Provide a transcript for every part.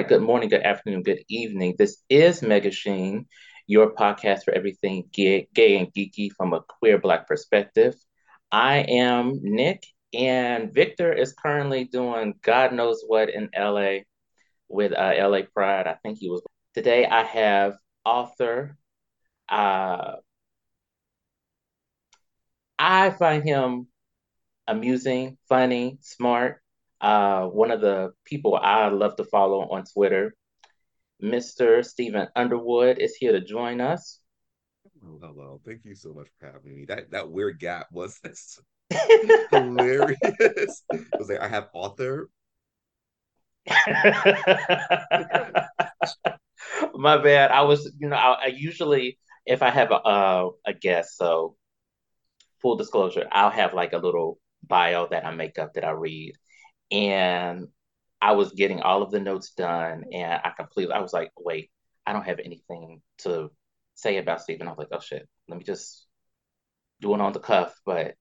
right. Good morning, good afternoon, good evening. This is Mega Sheen, your podcast for everything gay, gay and geeky from a queer Black perspective. I am Nick, and Viktor is currently doing God knows what in LA with uh, LA Pride. I think he was. Today I have author. Uh, I find him amusing, funny, smart. Uh, one of the people I love to follow on Twitter, Mr. Steven Underwood, is here to join us. Hello. Thank you so much for having me. That that weird gap was this hilarious. it was like I have author. My bad. I was, you know, I, I usually if I have a uh, a guest, so full disclosure, I'll have like a little bio that I make up that I read. And I was getting all of the notes done and I completely I was like, wait, I don't have anything to say about Steven. I was like, oh shit, let me just do it on the cuff, but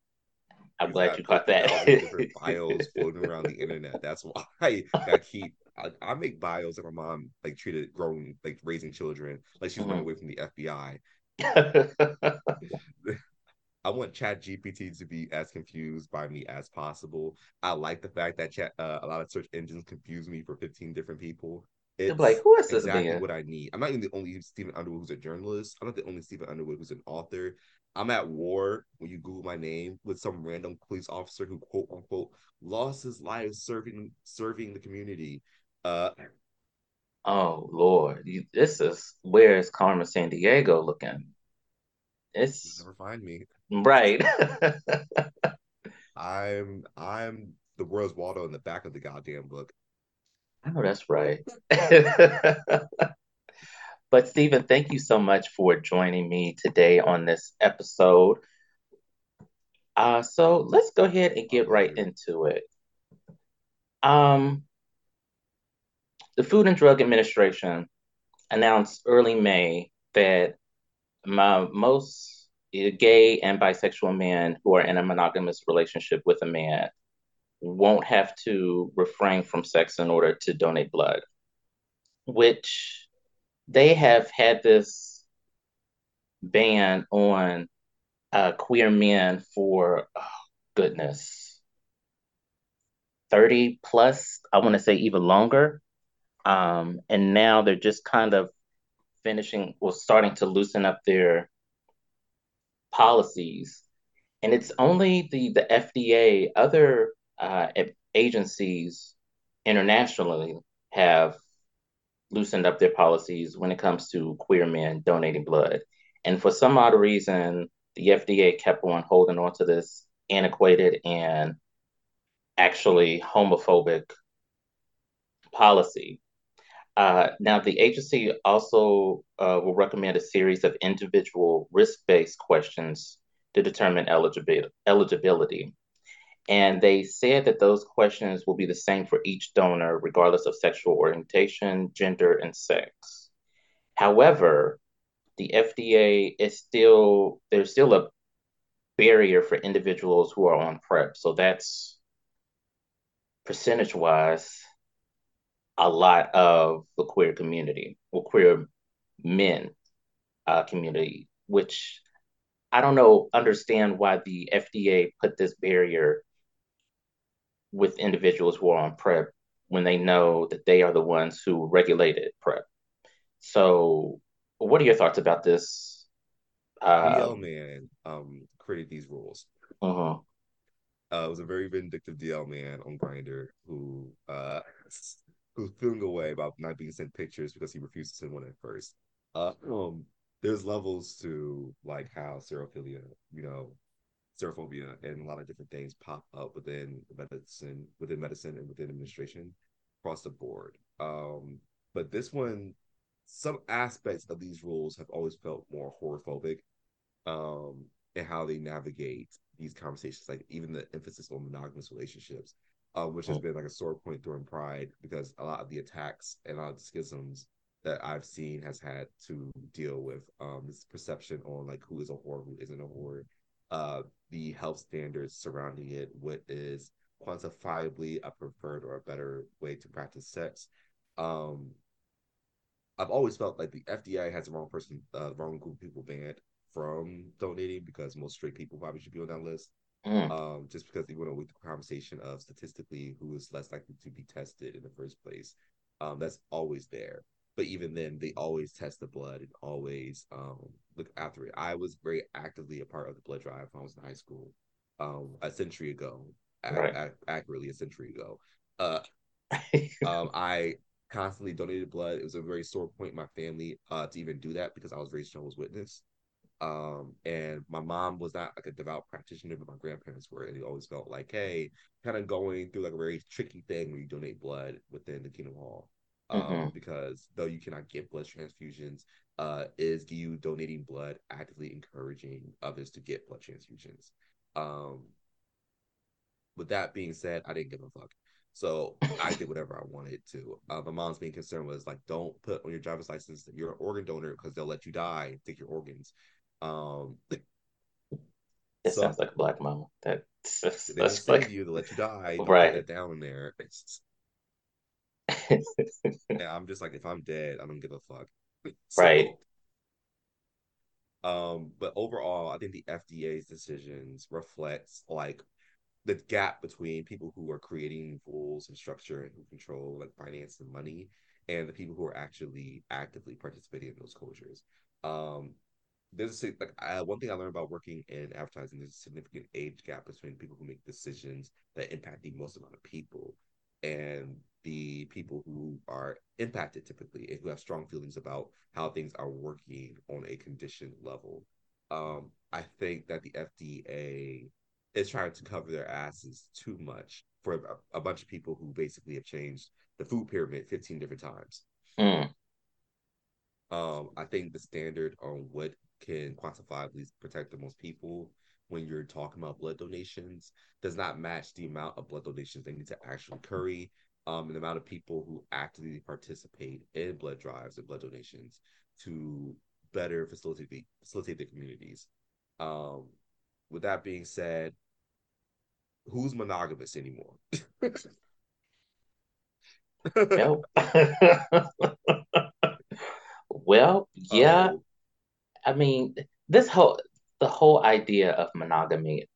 I'm glad you caught that. different bios floating around the internet. That's why I keep I, I, make bios that my mom like treated growing like raising children like she's mm-hmm. running away from the FBI. I want Chat GPT to be as confused by me as possible. I like the fact that chat, uh, a lot of search engines confuse me for 15 different people. It's like, who is this exactly what I need. I'm not even the only Steven Underwood who's a journalist. I'm not the only Steven Underwood who's an author. I'm at war when you Google my name with some random police officer who quote unquote lost his life serving serving the community. Uh Oh Lord, this is where is Carmen Sandiego looking? It's never find me. Right. I'm I'm the world's Waldo in the back of the goddamn book. Oh, that's right. but Steven, thank you so much for joining me today on this episode. Uh, so let's go ahead and get right into it. Um, the Food and Drug Administration announced early May that my most gay and bisexual men who are in a monogamous relationship with a man won't have to refrain from sex in order to donate blood, which they have had this ban on uh, queer men for oh, goodness 30 plus i want to say even longer. Um, and now they're just kind of finishing or starting to loosen up their policies. And it's only the, the FDA, other uh, agencies internationally have loosened up their policies when it comes to queer men donating blood. And for some odd reason, the FDA kept on holding on to this antiquated and actually homophobic policy. Uh, now, the agency also uh, will recommend a series of individual risk based questions to determine eligibi- eligibility. And they said that those questions will be the same for each donor, regardless of sexual orientation, gender, and sex. However, the FDA is still, there's still a barrier for individuals who are on PrEP. So that's percentage wise a lot of the queer community or queer men uh, community, which I don't know, understand why the FDA put this barrier with individuals who are on PrEP when they know that they are the ones who regulated PrEP. So, what are your thoughts about this? Uh, DL man um, created these rules. Uh-huh. Uh, it was a very vindictive DL man on Grindr who uh, who's feeling away about not being sent pictures because he refused to send one at first. Uh, um, there's levels to like how serophilia, you know, serophobia and a lot of different things pop up within medicine, within medicine and within administration across the board. Um, but this one, some aspects of these rules have always felt more horrorphobic, um, and how they navigate these conversations, like even the emphasis on monogamous relationships uh, which has been like a sore point during Pride because a lot of the attacks and a lot of the schisms that I've seen has had to deal with um, this perception on like who is a whore, who isn't a whore, uh, the health standards surrounding it, what is quantifiably a preferred or a better way to practice sex, Um, I've always felt like the FDA has the wrong person, uh, wrong group of people banned from donating because most straight people probably should be on that list. Mm. Um, just because they went with the conversation of statistically who is less likely to be tested in the first place. Um, that's always there. But even then, they always test the blood and always um, look after it. I was very actively a part of the blood drive when I was in high school um, a century ago, right. accurately a century ago. Uh, um, I constantly donated blood. It was a very sore point in my family uh, to even do that because I was raised Jehovah's Witness. Um, and my mom was not like a devout practitioner, but my grandparents were, and it always felt like, hey, kind of going through like a very tricky thing when you donate blood within the Kingdom Hall. Um, mm-hmm. because though you cannot get blood transfusions, uh, is you donating blood actively encouraging others to get blood transfusions? Um, with that being said, I didn't give a fuck. So I did whatever I wanted to. Uh, my mom's main concern was like, don't put on your driver's license that you're an organ donor because they'll let you die, and take your organs. Um, it so, sounds like a black mama. That they don't save like... you to let you die. Don't right that down there. yeah, I'm just like, if I'm dead, I don't give a fuck. so, right. Um, but overall, I think the FDA's decisions reflects like the gap between people who are creating rules and structure and who control like finance and money and the people who are actually actively participating in those closures. Um, there's a, like uh, one thing I learned about working in advertising. There's a significant age gap between people who make decisions that impact the most amount of people and the people who are impacted typically and who have strong feelings about how things are working on a condition level. Um, I think that the FDA is trying to cover their asses too much for a, a bunch of people who basically have changed the food pyramid 15 different times. Mm. Um, I think the standard on what can quantifiably protect the most people when you're talking about blood donations does not match the amount of blood donations they need to actually curry um, and the amount of people who actively participate in blood drives and blood donations to better facilitate the, facilitate the communities. Um, with that being said, who's monogamous anymore? well, well, yeah. Um, I mean, this whole the whole idea of monogamy.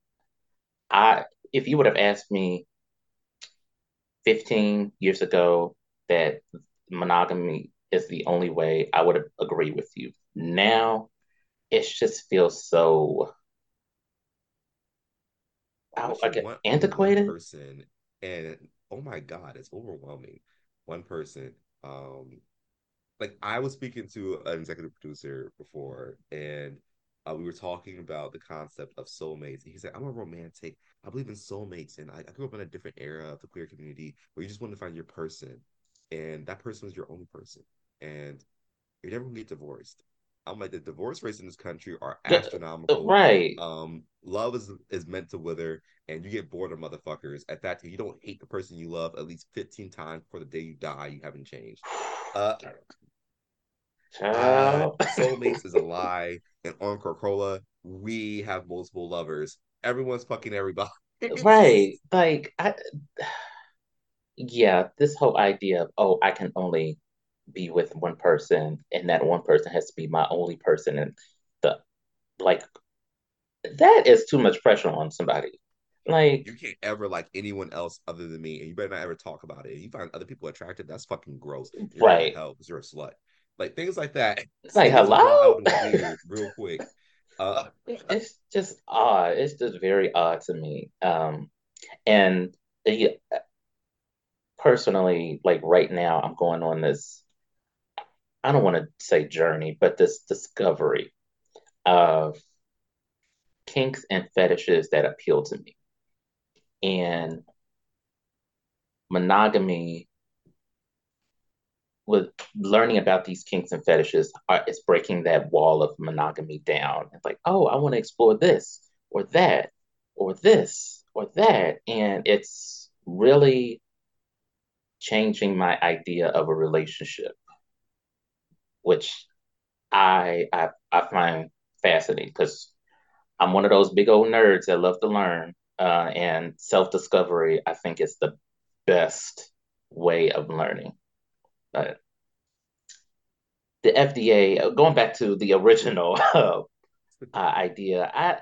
I if you would have asked me 15 years ago that monogamy is the only way, I would agree with you. Now, it just feels so I, I get antiquated. person, and oh my god, it's overwhelming. One person, um, like I was speaking to an executive producer before, and uh, we were talking about the concept of soulmates. And he said, "I'm a romantic. I believe in soulmates, and I, I grew up in a different era of the queer community where you just want to find your person, and that person was your only person, and you're never gonna get divorced. I'm like the divorce rates in this country are astronomical. Right. Um, love is is meant to wither, and you get bored of motherfuckers. At that, you don't hate the person you love at least 15 times before the day you die. You haven't changed. Uh, uh soulmates is a lie, and on Coca-Cola, we have multiple lovers. Everyone's fucking everybody. right. Like I. Yeah, this whole idea of oh, I can only be with one person and that one person has to be my only person and the like that is too much pressure on somebody like you can't ever like anyone else other than me and you better not ever talk about it you find other people attractive that's fucking gross you're right hell because you're a slut like things like that. It's like hello? real quick. Uh it's just odd. It's just very odd to me. Um and yeah, personally like right now i'm going on this I don't want to say journey, but this discovery of kinks and fetishes that appeal to me. And monogamy, with learning about these kinks and fetishes, are, is breaking that wall of monogamy down. It's like, oh, I want to explore this or that or this or that. And it's really changing my idea of a relationship which I I, I find fascinating because I'm one of those big old nerds that love to learn, uh, and self discovery I think is the best way of learning. But the FDA, going back to the original uh, idea, I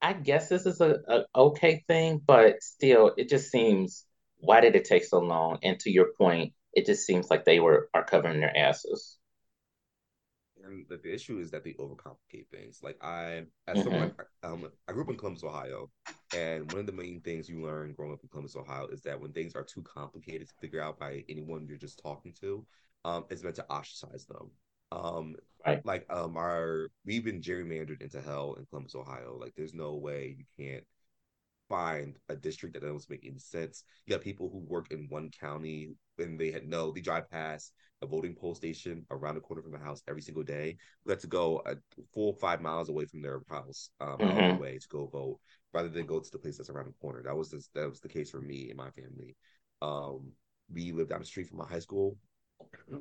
I guess this is a, a okay thing, but still, it just seems why did it take so long? And to your point, it just seems like they were are covering their asses. And the, the issue is that they overcomplicate things. Like I, as mm-hmm. someone, um, I grew up in Columbus, Ohio, and one of the main things you learn growing up in Columbus, Ohio, is that when things are too complicated to figure out by anyone you're just talking to, um, it's meant to ostracize them. Um, right. like um, our we've been gerrymandered into hell in Columbus, Ohio. Like, there's no way you can't find a district that doesn't make any sense. You got people who work in one county and they had no, they drive past a voting poll station around the corner from the house every single day. We had to go a full five miles away from their house, um, mm-hmm. of the way to go vote, rather than go to the place that's around the corner. That was this, that was the case for me and my family. Um, we lived down the street from a high school.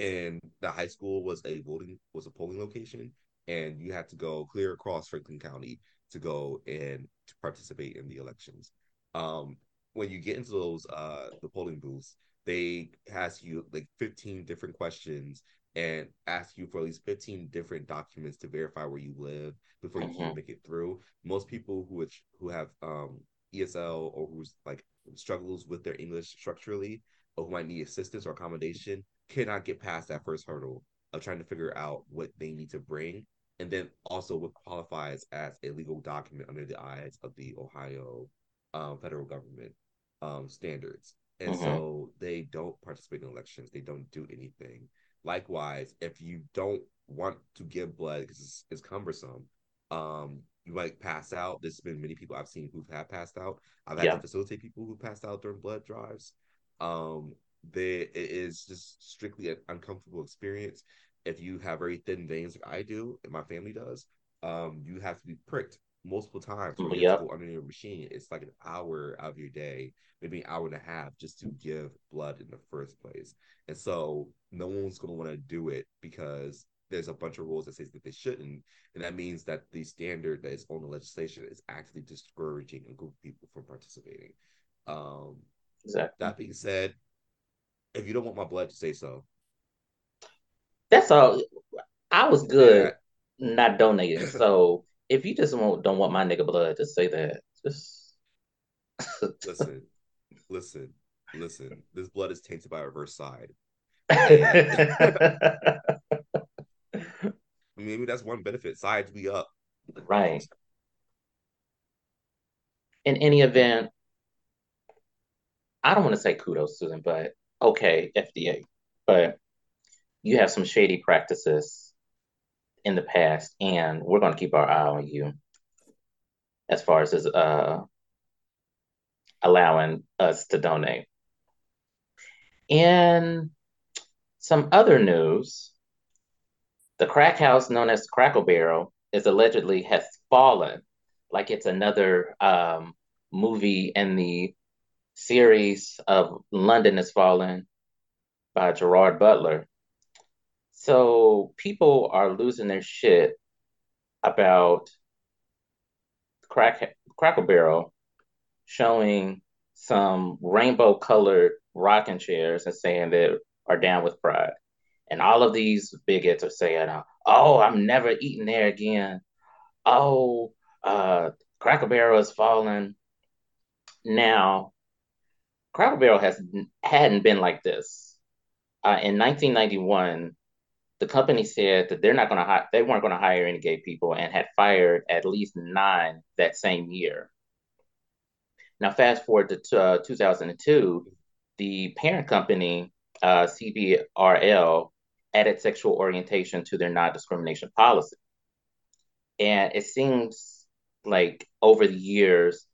and the high school was a voting was a polling location and you had to go clear across Franklin County to go and to participate in the elections. Um, when you get into those uh the polling booths, they ask you like 15 different questions and ask you for at least 15 different documents to verify where you live before you mm-hmm. can make it through. Most people who who have um ESL or who's like struggles with their English structurally or who might need assistance or accommodation cannot get past that first hurdle of trying to figure out what they need to bring and then also what qualifies as a legal document under the eyes of the Ohio um, federal government um, standards. And mm-hmm. so they don't participate in elections. They don't do anything. Likewise, if you don't want to give blood because it's, it's, cumbersome, um, you might pass out. There's been many people I've seen who have passed out. I've had yeah. to facilitate people who passed out during blood drives. Um, they, it is just strictly an uncomfortable experience. If you have very thin veins like I do and my family does, um, you have to be pricked multiple times go under your machine. It's like an hour of your day, maybe an hour and a half, just to give blood in the first place. And so no one's gonna want to do it because there's a bunch of rules that says that they shouldn't, and that means that the standard that is on the legislation is actually discouraging a group of people from participating. Um, exactly. That being said, if you don't want my blood, to say so. That's all. I was good yeah. not donating. So if you just won't, don't want my nigga blood, just say that. Just listen, listen, listen. This blood is tainted by a reverse side. Maybe that's one benefit. Sides be up. Right. In any event, I don't want to say kudos to them, but okay, FDA. But you have some shady practices in the past, and we're going to keep our eye on you as far as uh, allowing us to donate. And some other news the crack house known as Cracker Barrel is allegedly has fallen, like it's another um, movie in the series of London is Falling by Gerard Butler. So people are losing their shit about crack Cracker Barrel showing some rainbow colored rocking chairs and saying that are down with pride. And all of these bigots are saying, oh, I'm never eating there again. Oh, uh, Cracker Barrel is falling. Now, Cracker Barrel has hadn't been like this. Uh, in 1991, the company said that they're not going to hire, they weren't going to hire any gay people and had fired at least nine that same year. Now, fast forward to uh, 2002, the parent company, uh, CBRL, added sexual orientation to their non discrimination policy. And it seems like over the years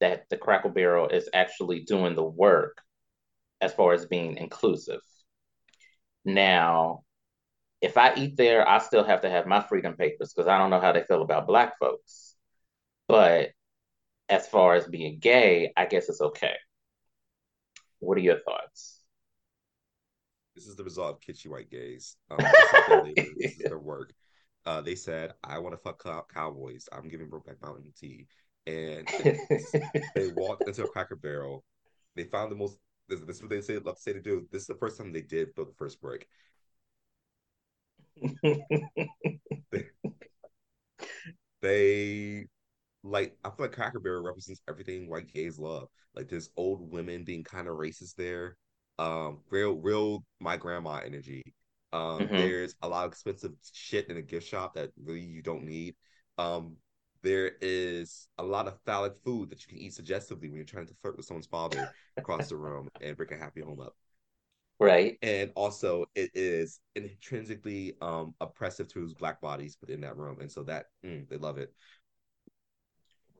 that the Cracker Barrel is actually doing the work as far as being inclusive. Now, if I eat there, I still have to have my freedom papers because I don't know how they feel about black folks. But as far as being gay, I guess it's okay. What are your thoughts? This is the result of kitschy white gays. Um, this, is their work. Uh, they said, "I want to fuck cow- cowboys. I'm giving Brokeback Mountain tea," and they walked into a Cracker Barrel. They found the most this, this is what they say love to say to do. This is the first time they did fill the first break. They, they like I feel like Cracker Barrel represents everything white gays love. Like there's old women being kind of racist there. Um, real, real my grandma energy. Um, mm-hmm. there's a lot of expensive shit in a gift shop that really you don't need. Um, there is a lot of phallic food that you can eat suggestively when you're trying to flirt with someone's father across the room and break a happy home up. Right. And also it is intrinsically um oppressive to those black bodies within that room. And so that mm, they love it.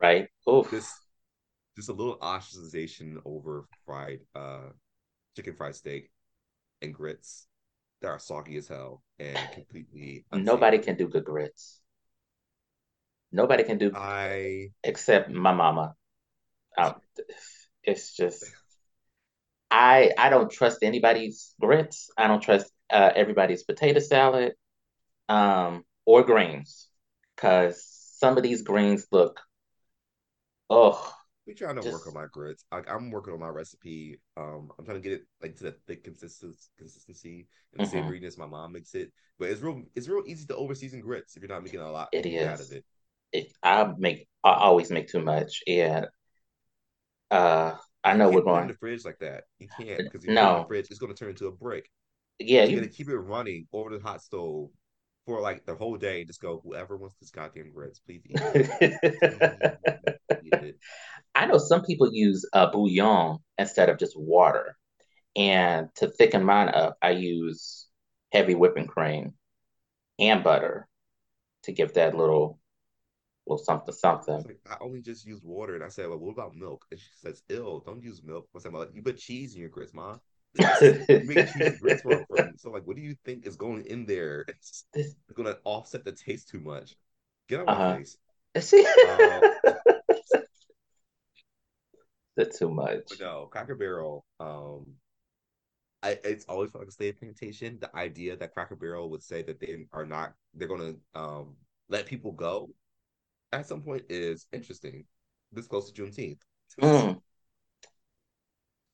Right. Oh this just a little ostracization over fried uh chicken fried steak and grits that are soggy as hell and completely nobody can do good grits. Nobody can do I except my mama. Um, it's just I I don't trust anybody's grits. I don't trust uh, everybody's potato salad, um, or greens, because some of these greens look, oh. We trying to just, work on my grits. I, am working on my recipe. Um, I'm trying to get it like to the thick consistency, consistency and the mm-hmm. savoriness my mom makes it. But it's real, it's real easy to overseason grits if you're not making a lot it is. out of it. it. I make, I always make too much. Yeah. Uh, I know we're going in the fridge like that. You can't because if you no. in the fridge, it's going to turn into a brick. Yeah, you, got to keep it running over the hot stove for like the whole day. Just go, whoever wants this goddamn grits, please eat it. I know some people use a uh, bouillon instead of just water, and to thicken mine up, I use heavy whipping cream and butter to give that little little something something. Like, I only just use water, and I said, "Well, what about milk?" And she says, "Ill, don't use milk." I said, "Well, you put cheese in your grits, ma." you make cheese grits from, So, like, what do you think is going in there? It's, to offset the taste too much. Get out uh-huh. my face. See, uh, that's too much. no, Cracker Barrel. Um, I, it's always felt like a slave plantation. The idea that Cracker Barrel would say that they are not, they're going to um let people go at some point is interesting. This close to Juneteenth. Mm.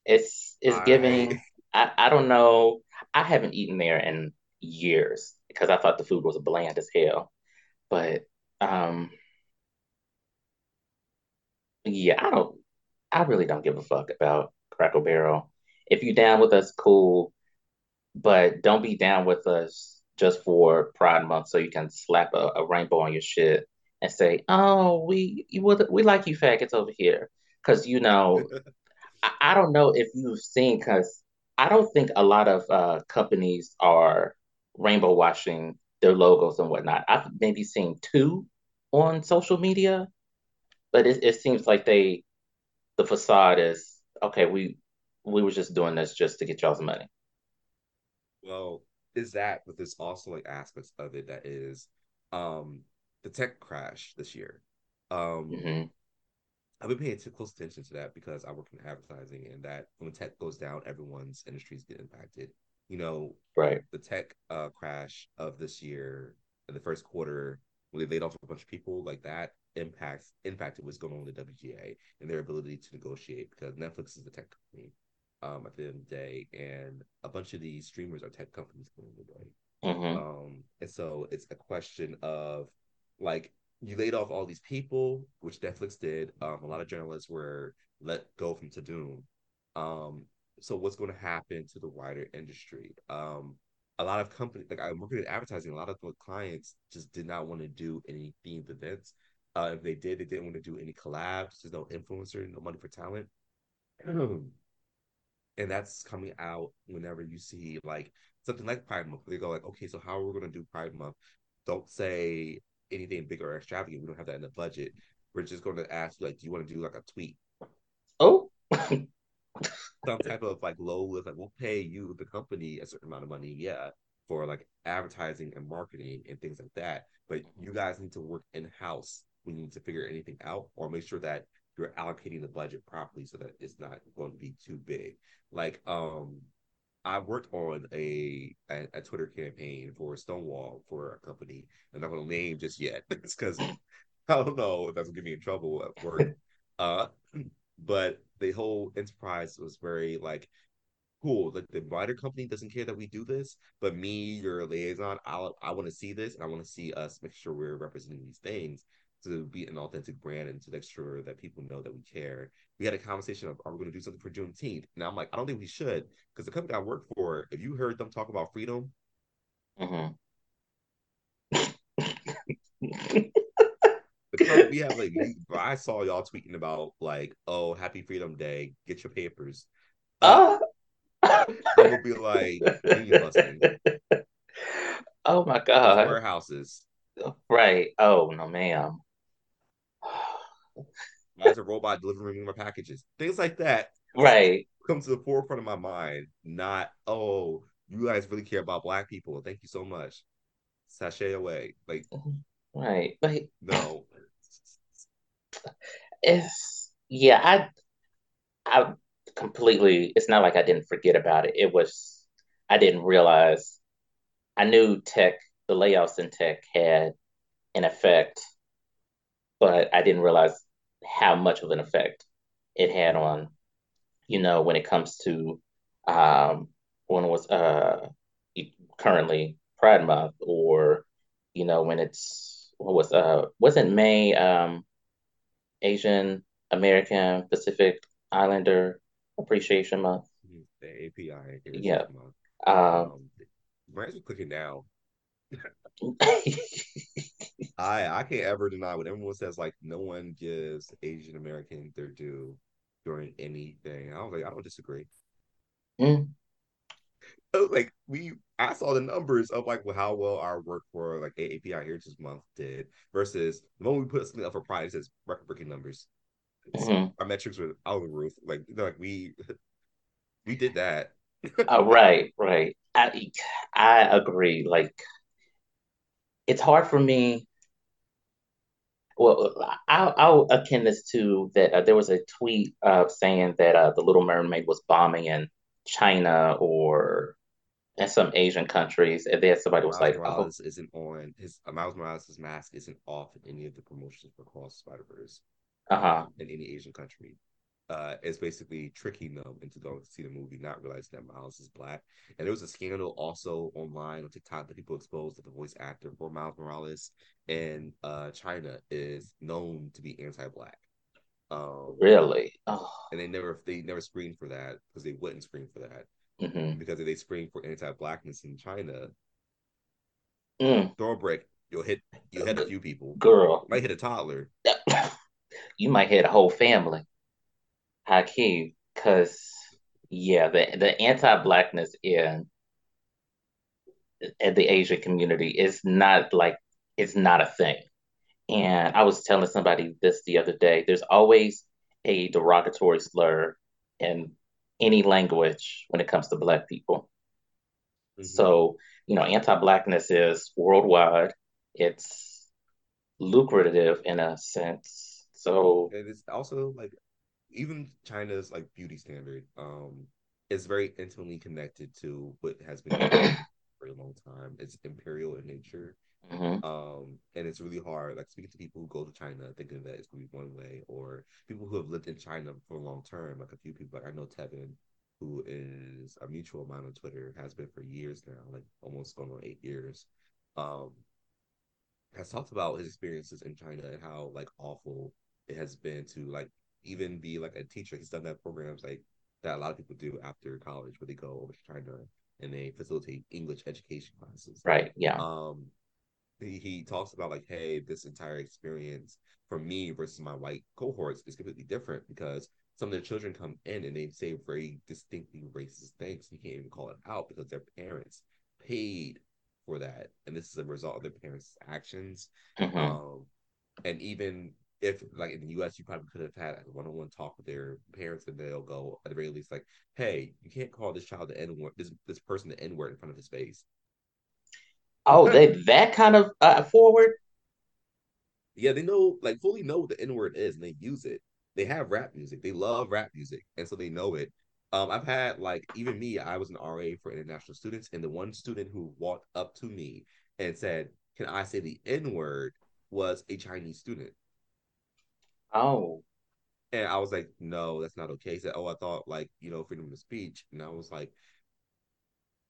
It's it's I... giving. I I don't know. I haven't eaten there in years because I thought the food was bland as hell. But um, yeah, I don't. I really don't give a fuck about Cracker Barrel. If you're down with us, cool. But don't be down with us just for Pride Month so you can slap a, a rainbow on your shit and say, "Oh, we we like you faggots over here," because you know, I, I, don't know if you've seen because I don't think a lot of uh, companies are rainbow washing their logos and whatnot. I've maybe seen two on social media, but it, it seems like they the facade is okay. We we were just doing this just to get y'all's money. Well, is that but there's also like aspects of it that is um the tech crash this year. Um, mm-hmm. I've been paying too close attention to that because I work in advertising, and that when tech goes down, everyone's industries get impacted. You know, right? The tech uh, crash of this year, in the first quarter, when they laid off a bunch of people, like that impacts impacted what's going on with the WGA and their ability to negotiate because Netflix is a tech company um, at the end of the day, and a bunch of these streamers are tech companies going the way. Mm-hmm. Um, and so it's a question of like you laid off all these people, which Netflix did. Um, a lot of journalists were let go from Tudum. Um, so what's going to happen to the wider industry? Um, a lot of companies, like I'm working in advertising, a lot of the clients just did not want to do any themed events. Uh, if they did, they didn't want to do any collabs. There's no influencer, no money for talent. and that's coming out whenever you see like something like Pride Month. They go like, okay, so how are we going to do Pride Month? Don't say anything big or extravagant. We don't have that in the budget. We're just going to ask, like, do you want to do like a tweet? Oh, some type of like low list. Like, we'll pay you the company a certain amount of money, yeah, for like advertising and marketing and things like that. But you guys need to work in house when you need to figure anything out, or make sure that you're allocating the budget properly so that it's not going to be too big. Like, um, I worked on a, a, a Twitter campaign for Stonewall for a company. I'm not going to name just yet. it's because I don't know if that's going to get me in trouble at work. Uh, but the whole enterprise was very like cool. Like the wider company doesn't care that we do this, but me, your liaison, I I want to see this, and I want to see us make sure we're representing these things to be an authentic brand and to make sure that people know that we care. We had a conversation of are we going to do something for Juneteenth? And I'm like, I don't think we should because the company I work for, if you heard them talk about freedom, mm-hmm. we have like I saw y'all tweeting about like, oh, happy Freedom Day, get your papers. Uh, I would be like, Oh my god. warehouses. Right. Oh no, ma'am. As a robot delivering me my packages. Things like that. Right. Come to the forefront of my mind. Not, oh, you guys really care about black people. Thank you so much. Sashay away. Like Right. Like no. It's yeah, I I completely it's not like I didn't forget about it. It was I didn't realize I knew tech, the layoffs in tech had an effect, but I didn't realize how much of an effect it had on, you know, when it comes to um when it was uh currently Pride Month or, you know, when it's what was uh wasn't May um Asian American Pacific Islander Appreciation Month. The API. Yeah. Um, um Brands are clicking now. I I can't ever deny what everyone says. Like no one gives Asian American their due during anything. I was like, I don't disagree. Mm. Like we, I saw the numbers of like how well our work for like AAPI Heritage Month did versus the moment we put something up for Pride, it says record breaking numbers. Mm-hmm. Our metrics were out of the roof. Like like we we did that. uh, right, right. I I agree. Like it's hard for me. Well, I'll, I'll akin this to that. Uh, there was a tweet uh, saying that uh, the Little Mermaid was bombing in China or in some Asian countries, and then somebody was Miles like, Morales oh. isn't on his uh, Miles Morales' mask isn't off in any of the promotions for Cross Spider Verse uh-huh. in any Asian country. Uh, is basically tricking them into going to see the movie, not realizing that Miles is black. And there was a scandal also online on TikTok that people exposed that the voice actor for Miles Morales in uh, China is known to be anti-black. Um, really? Oh. And they never they never screened for that because they wouldn't screen for that mm-hmm. because if they screen for anti-blackness in China, mm. throw a you'll hit you hit a few people. Girl, you might hit a toddler. you might hit a whole family. Hakeem, because yeah, the the anti-blackness in, in the Asian community is not like it's not a thing. And I was telling somebody this the other day. There's always a derogatory slur in any language when it comes to black people. Mm-hmm. So, you know, anti-blackness is worldwide. It's lucrative in a sense. So it is also like even China's like beauty standard um is very intimately connected to what has been for a long time. It's imperial in nature. Mm-hmm. Um, and it's really hard. Like speaking to people who go to China thinking that it's gonna be one way, or people who have lived in China for a long term. Like a few people, like I know Tevin, who is a mutual mine on Twitter, has been for years now, like almost going on eight years. Um, has talked about his experiences in China and how like awful it has been to like even be like a teacher. He's done that programs like that a lot of people do after college where they go over to China and they facilitate English education classes. Right. Yeah. Um he, he talks about like, hey, this entire experience for me versus my white cohorts is completely different because some of the children come in and they say very distinctly racist things. You can't even call it out because their parents paid for that. And this is a result of their parents' actions. Mm-hmm. Um, and even if like in the US, you probably could have had a one-on-one talk with their parents, and they'll go at the very least like, "Hey, you can't call this child the N word, this this person the N word in front of his face." Oh, they that kind of uh, forward. Yeah, they know like fully know what the N word is, and they use it. They have rap music. They love rap music, and so they know it. Um, I've had like even me. I was an RA for international students, and the one student who walked up to me and said, "Can I say the N word?" was a Chinese student Oh. And I was like, no, that's not okay. He said, oh, I thought like, you know, freedom of speech. And I was like,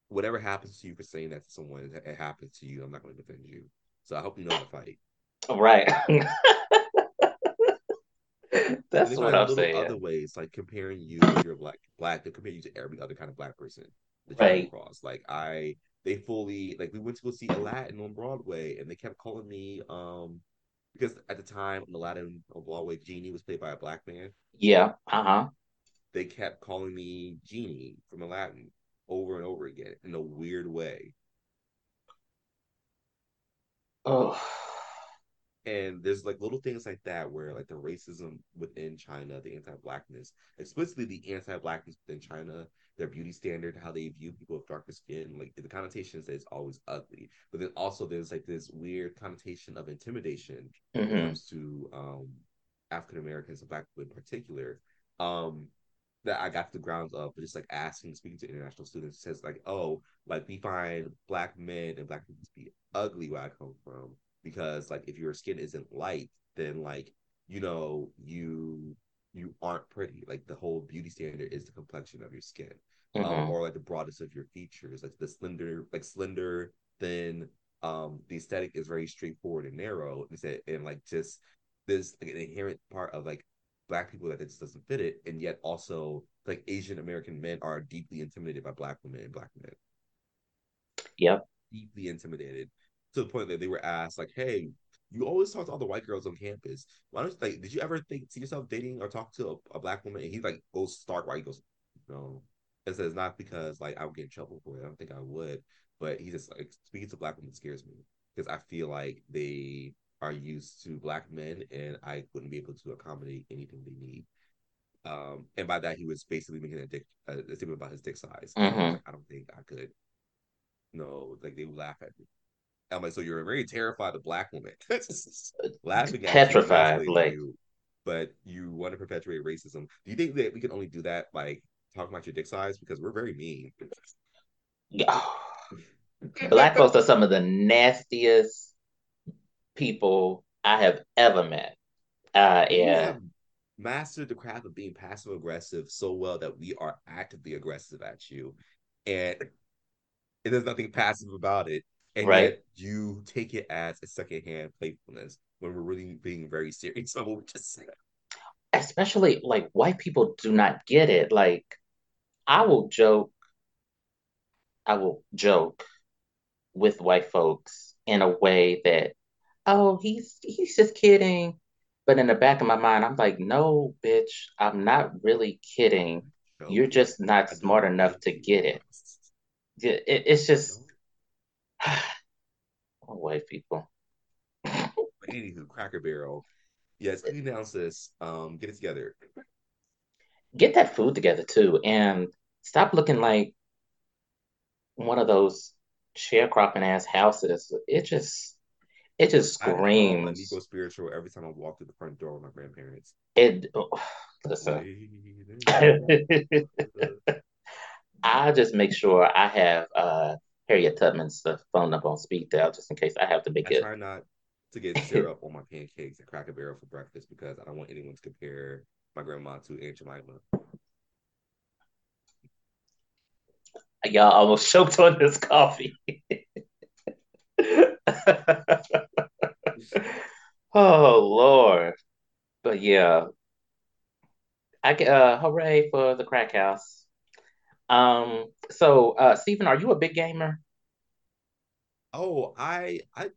whatever happens to you for saying that to someone, it happens to you. I'm not going to defend you. So I hope you know how to fight. Right. That's what I'm saying. Other ways, like comparing you, if you're black, black, they compare you to every other kind of black person that you right. across. Like I, they fully like we went to go see Aladdin on Broadway, and they kept calling me um because at the time Aladdin on Broadway, Genie was played by a black man. Yeah. Uh huh. They kept calling me Genie from Aladdin over and over again in a weird way. Oh and there's like little things like that where like the racism within China, the anti-blackness, explicitly the anti-blackness within China, their beauty standard, how they view people with darker skin, like the connotation is it's always ugly. But then also there's like this weird connotation of intimidation mm-hmm. when it mm-hmm. comes to um, African Americans and black people in particular. Um, that I got to the grounds of, but just like asking, speaking to international students, says like, oh, like we find black men and black people to be ugly where I come from because like if your skin isn't light, then like you know you you aren't pretty. Like the whole beauty standard is the complexion of your skin, um, mm-hmm. um, or like the broadness of your features, like the slender, like slender, thin. Um, the aesthetic is very straightforward and narrow, and, and like just there's like an inherent part of like black people that just doesn't fit it, and yet also like Asian American men are deeply intimidated by black women and black men. Yep. Deeply intimidated to the point that they were asked, like, hey, you always talk to all the white girls on campus. Why don't you like did you ever think see yourself dating or talk to a, a black woman? And he like goes start white, he goes, No. And says not because like I would get in trouble for it. I don't think I would. But he just like speaking to black women scares me. Because I feel like they are used to black men and I wouldn't be able to accommodate anything they need. Um, and by that he was basically making a dick a statement about his dick size. Mm-hmm. I, like, I don't think I could. No, like they would laugh at me. I'm like, so you're very terrified of black women. Laughing at petrified, like, you, but you want to perpetuate racism. Do you think that we can only do that by talking about your dick size? Because we're very mean. Yeah. Black folks are some of the nastiest people I have ever met. Uh, yeah. mastered the craft of being passive aggressive so well that we are actively aggressive at you. And there's nothing passive about it and right. yet you take it as a secondhand playfulness when we're really being very serious on what we just said. Especially like white people do not get it. Like I will joke, I will joke with white folks in a way that, oh, he's he's just kidding. But in the back of my mind, I'm like, no, bitch, I'm not really kidding. No, You're just not smart enough to get it. it it's just oh, white people. Anywho, Cracker Barrel. Yes, can you announce this? Um, get it together. Get that food together too, and stop looking like one of those sharecropping ass houses. It just, it just screams. I go spiritual every time I walk through the front door with my grandparents. It oh, listen. I just make sure I have uh Harriet Tubman's the phone number on speed dial just in case I have to make it. I it. try not to get syrup on my pancakes and Cracker Barrel for breakfast because I don't want anyone to compare my grandma to Aunt Jemima. Y'all almost choked on this coffee. oh Lord. But yeah. I get uh hooray for the crack house. Um, so uh Steven, are you a big gamer? Oh, I I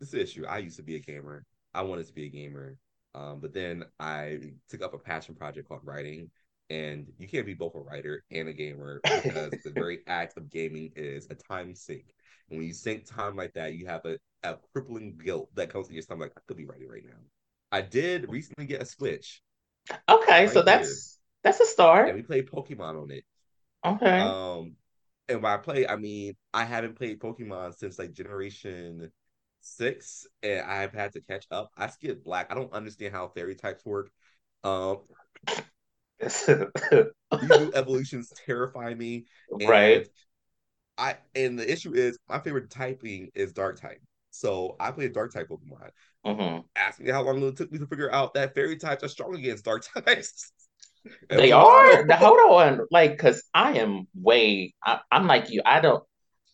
this is issue. I used to be a gamer. I wanted to be a gamer. Um, but then I took up a passion project called writing. And you can't be both a writer and a gamer because the very act of gaming is a time sink. And when you sink time like that, you have a, a crippling guilt that comes to your stomach. Like, I could be writing right now. I did recently get a Switch. Okay, right so that's here. that's a start. And we played Pokemon on it. Okay. Um, and by play, I mean I haven't played Pokemon since like Generation Six, and I've had to catch up. I skipped Black. I don't understand how fairy types work. Um, these new evolutions terrify me. right. I and the issue is my favorite typing is Dark type. So I played dark type Pokemon. Mm-hmm. Ask me how long it took me to figure out that fairy types are strong against dark types. They are. now, hold on, like, cause I am way. I, I'm like you. I don't.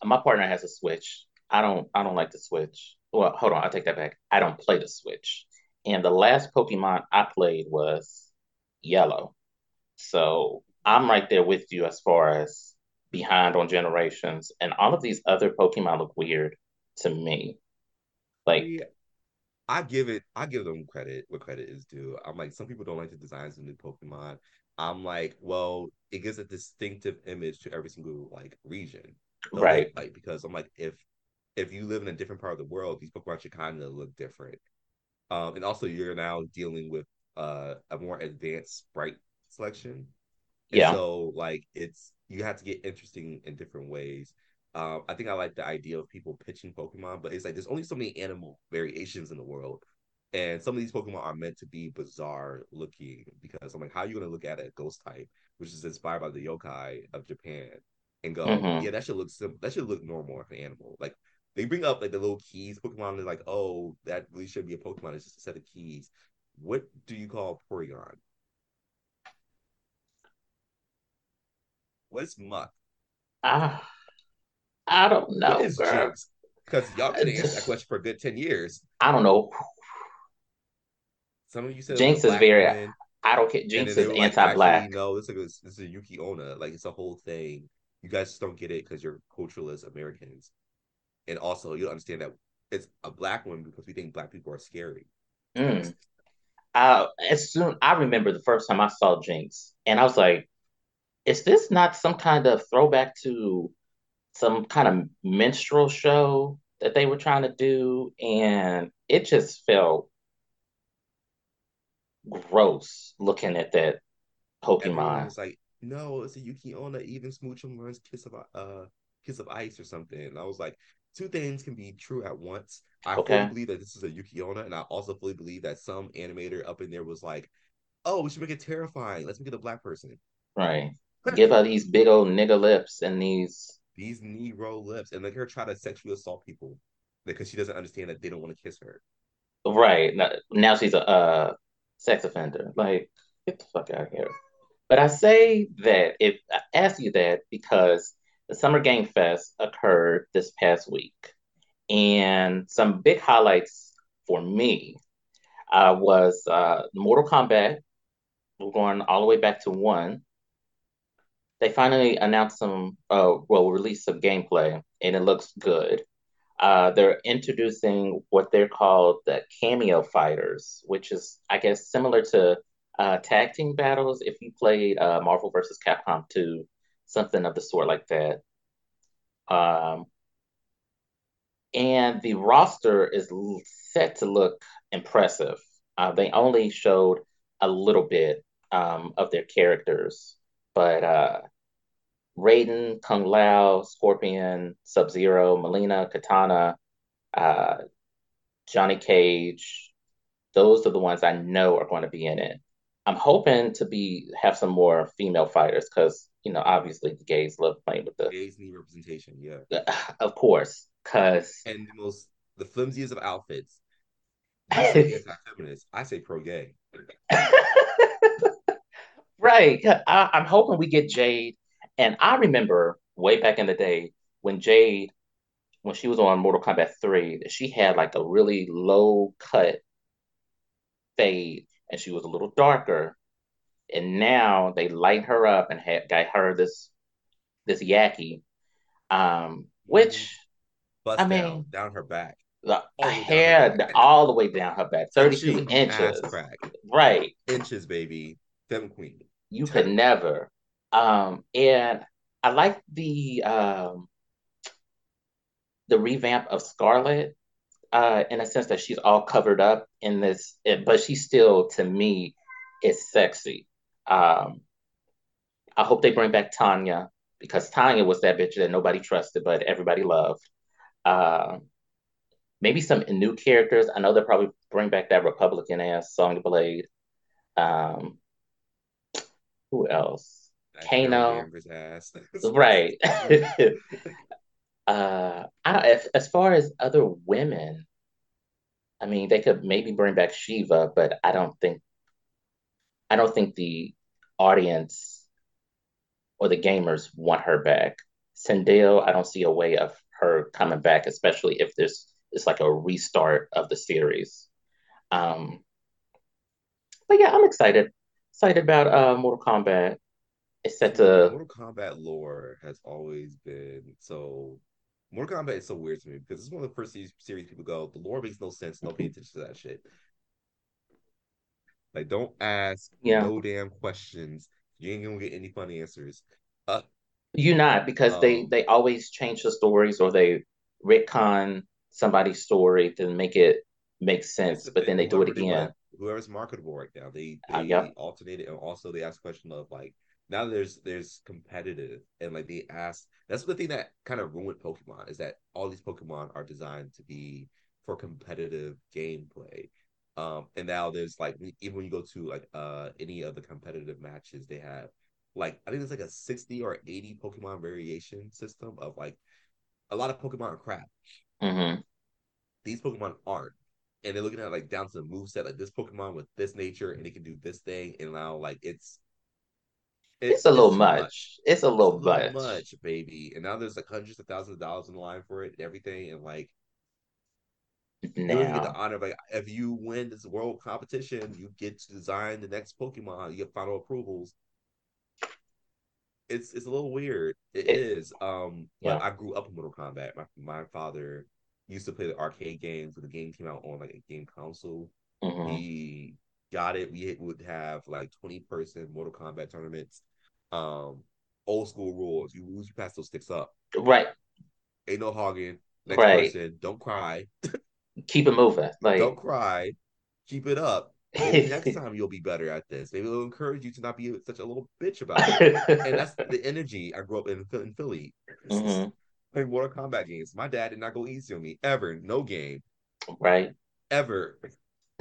My partner has a Switch. I don't. I don't like the Switch. Well, hold on. I take that back. I don't play the Switch. And the last Pokemon I played was Yellow. So I'm right there with you as far as behind on generations. And all of these other Pokemon look weird to me. Like I give it I give them credit where credit is due. I'm like, some people don't like the designs of new Pokemon. I'm like, well, it gives a distinctive image to every single like region. So right. Like because I'm like, if if you live in a different part of the world, these Pokemon should kind of look different. Um, and also you're now dealing with uh, a more advanced sprite selection. And yeah. So like it's you have to get interesting in different ways. Um, I think I like the idea of people pitching Pokemon, but it's like there's only so many animal variations in the world. And some of these Pokemon are meant to be bizarre looking because I'm like, how are you gonna look at a ghost type, which is inspired by the yokai of Japan, and go, mm-hmm. yeah, that should look sim- that should look normal for an animal. Like they bring up like the little keys Pokemon is like, oh, that really should be a Pokemon. It's just a set of keys. What do you call Porygon? What's Muk? Ah. I don't know. Jynx? Because y'all can answer that question for a good 10 years. I don't know. Some of you said Jynx is very woman, I don't care. Jynx is anti-black. Like, no, this is this is a Yuki Onna. Like it's a whole thing. You guys just don't get it because you're culturalist Americans. And also you don't understand that it's a black woman because we think black people are scary. Mm. Uh, as soon I remember the first time I saw Jynx, and I was like, "Is this not some kind of throwback to some kind of minstrel show that they were trying to do, and it just felt gross looking at that Pokemon. It's like, no, it's a Yuki Onna, even Smoochum learns Kiss of uh Kiss of Ice or something. And I was like, two things can be true at once. I okay. fully believe that this is a Yuki Onna, and I also fully believe that some animator up in there was like, oh, we should make it terrifying. Let's make it a black person. Right. Give her these big old nigga lips and these these Negro lips, and let her try to sexually assault people because she doesn't understand that they don't want to kiss her. Right now, she's a uh, sex offender. Like, get the fuck out of here. But I say that if I ask you that because the Summer Game Fest occurred this past week, and some big highlights for me uh, was uh, Mortal Kombat. We're going all the way back to one they finally announced some, uh, well, released some gameplay, and it looks good. Uh, they're introducing what they're called the cameo fighters, which is, I guess, similar to uh, tag team battles. If you played uh, Marvel versus Capcom 2, something of the sort like that. Um, and the roster is set to look impressive. Uh, they only showed a little bit um, of their characters, but uh, Raiden, Kung Lao, Scorpion, Sub Zero, Mileena, Katana, uh, Johnny Cage. Those are the ones I know are going to be in it. I'm hoping to be have some more female fighters because you know obviously the gays love playing with the gays need representation. Yeah, of course, because and the most the flimsiest of outfits. anti-feminist. I say pro-gay. right. I, I'm hoping we get Jade and I remember way back in the day when Jade, when she was on Mortal Kombat 3, that she had like a really low cut fade and she was a little darker. And now they light her up and had got her this this yaki. Um, which Bust I mean down, down her back. The hair back. all the way down her back, 32 inches. Right. Inches, baby. Them queen. You could never. Um, and I like the um, the revamp of Skarlet uh, in a sense that she's all covered up in this, but she still, to me, is sexy. Um, I hope they bring back Tanya because Tanya was that bitch that nobody trusted, but everybody loved. Uh, maybe some new characters. I know they'll probably bring back that Republican ass Sonya Blade. Um, who else? Kano. right. Uh, I, as, as far as other women, I mean, they could maybe bring back Sheeva, but I don't think, I don't think the audience or the gamers want her back. Sindel, I don't see a way of her coming back, especially if there's it's like a restart of the series. Um, but yeah, I'm excited. Excited about uh, Mortal Kombat. It's set to Mortal Kombat lore has always been so. Mortal Kombat is so weird to me because it's one of the first series people go. The lore makes no sense. Don't pay attention to that shit. Like, don't ask yeah. no damn questions. You ain't gonna get any fun answers. Uh, you not because um, they they always change the stories or they retcon somebody's story to make it make sense, but then they do it again. whoever's marketable right now, they uh, they, uh, yep. alternate it, and also they ask question of like now there's there's competitive and like they ask that's the thing that kind of ruined Pokemon is that all these Pokemon are designed to be for competitive gameplay. Um, and now there's like even when you go to like uh any of the competitive matches, they have like I think it's like a 60 or 80 Pokemon variation system of like a lot of Pokemon are crap. Mm-hmm. These Pokemon aren't. And they're looking at like down to the move set, like this Pokemon with this nature, and it can do this thing, and now like it's it's, it's a little much. much. It's a little, it's much. much, baby. And now there's like hundreds of thousands of dollars in the line for it and everything, and like now. you get the honor of like if you win this world competition, you get to design the next Pokemon. You get final approvals it's it's a little weird. it, it is. Um, yeah. I grew up in Mortal Kombat. My my father used to play the arcade games when the game came out on like a game console. Mm-hmm. He got it. We would have like twenty person Mortal Kombat tournaments. Um, old school rules. You lose, you pass those sticks up. Right. Ain't no hogging. Next right. person, don't cry. Keep it moving. Like don't cry. Keep it up. Maybe next time you'll be better at this. Maybe it'll encourage you to not be such a little bitch about it. and that's the energy I grew up in, in Philly. Mm-hmm. Playing Mortal Kombat games. My dad did not go easy on me ever. No game. Right. Ever.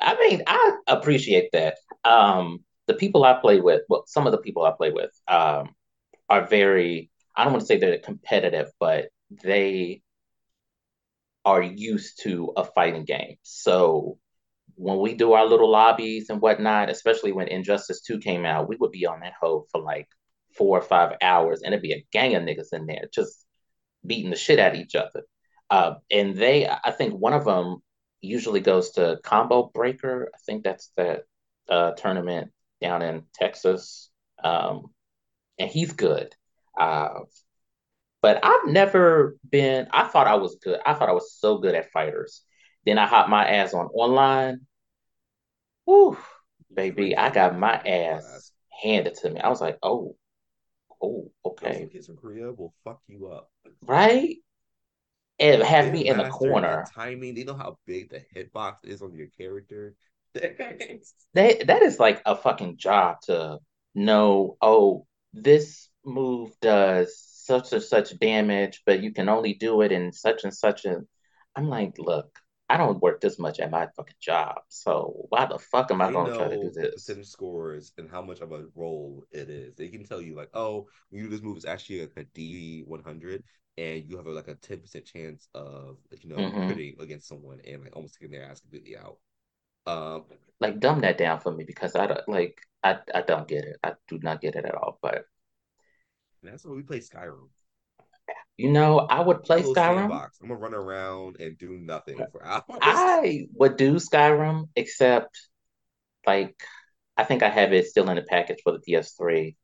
I mean, I appreciate that. Um, the people I play with, well, some of the people I play with, um, are very. I don't want to say they're competitive, but they are used to a fighting game. So when we do our little lobbies and whatnot, especially when Injustice 2 came out, we would be on that hoe for like four or five hours and it'd be a gang of niggas in there just beating the shit at each other. Uh, and they, I think one of them usually goes to Combo Breaker. I think that's that uh, tournament down in Texas. Um, and he's good. Uh, but I've never been, I thought I was good. I thought I was so good at fighters. Then I hopped my ass on online. Whew, baby, I got my ass handed to me. I was like, oh, oh, okay. From Korea will fuck you up. Right? It has me in the corner. The timing, they know how big the hitbox is on your character. that that is like a fucking job to know, oh, this move does such and such damage, but you can only do it in such and such a I'm like, look, I don't work this much at my fucking job. So why the fuck am I going to try to do this? Percentage scores and how much of a role it is. They can tell you like, oh, you do this move, is actually like a D one hundred, and you have a, like a ten percent chance of you know mm-hmm. against someone and like almost taking their ass completely out. Um, like dumb that down for me because I don't like I I don't get it. I do not get it at all. But that's why we play Skyrim. You know, I would play Skyrim. Sandbox. I'm gonna run around and do nothing for hours. I would do Skyrim, except like I think I have it still in the package for the PS3.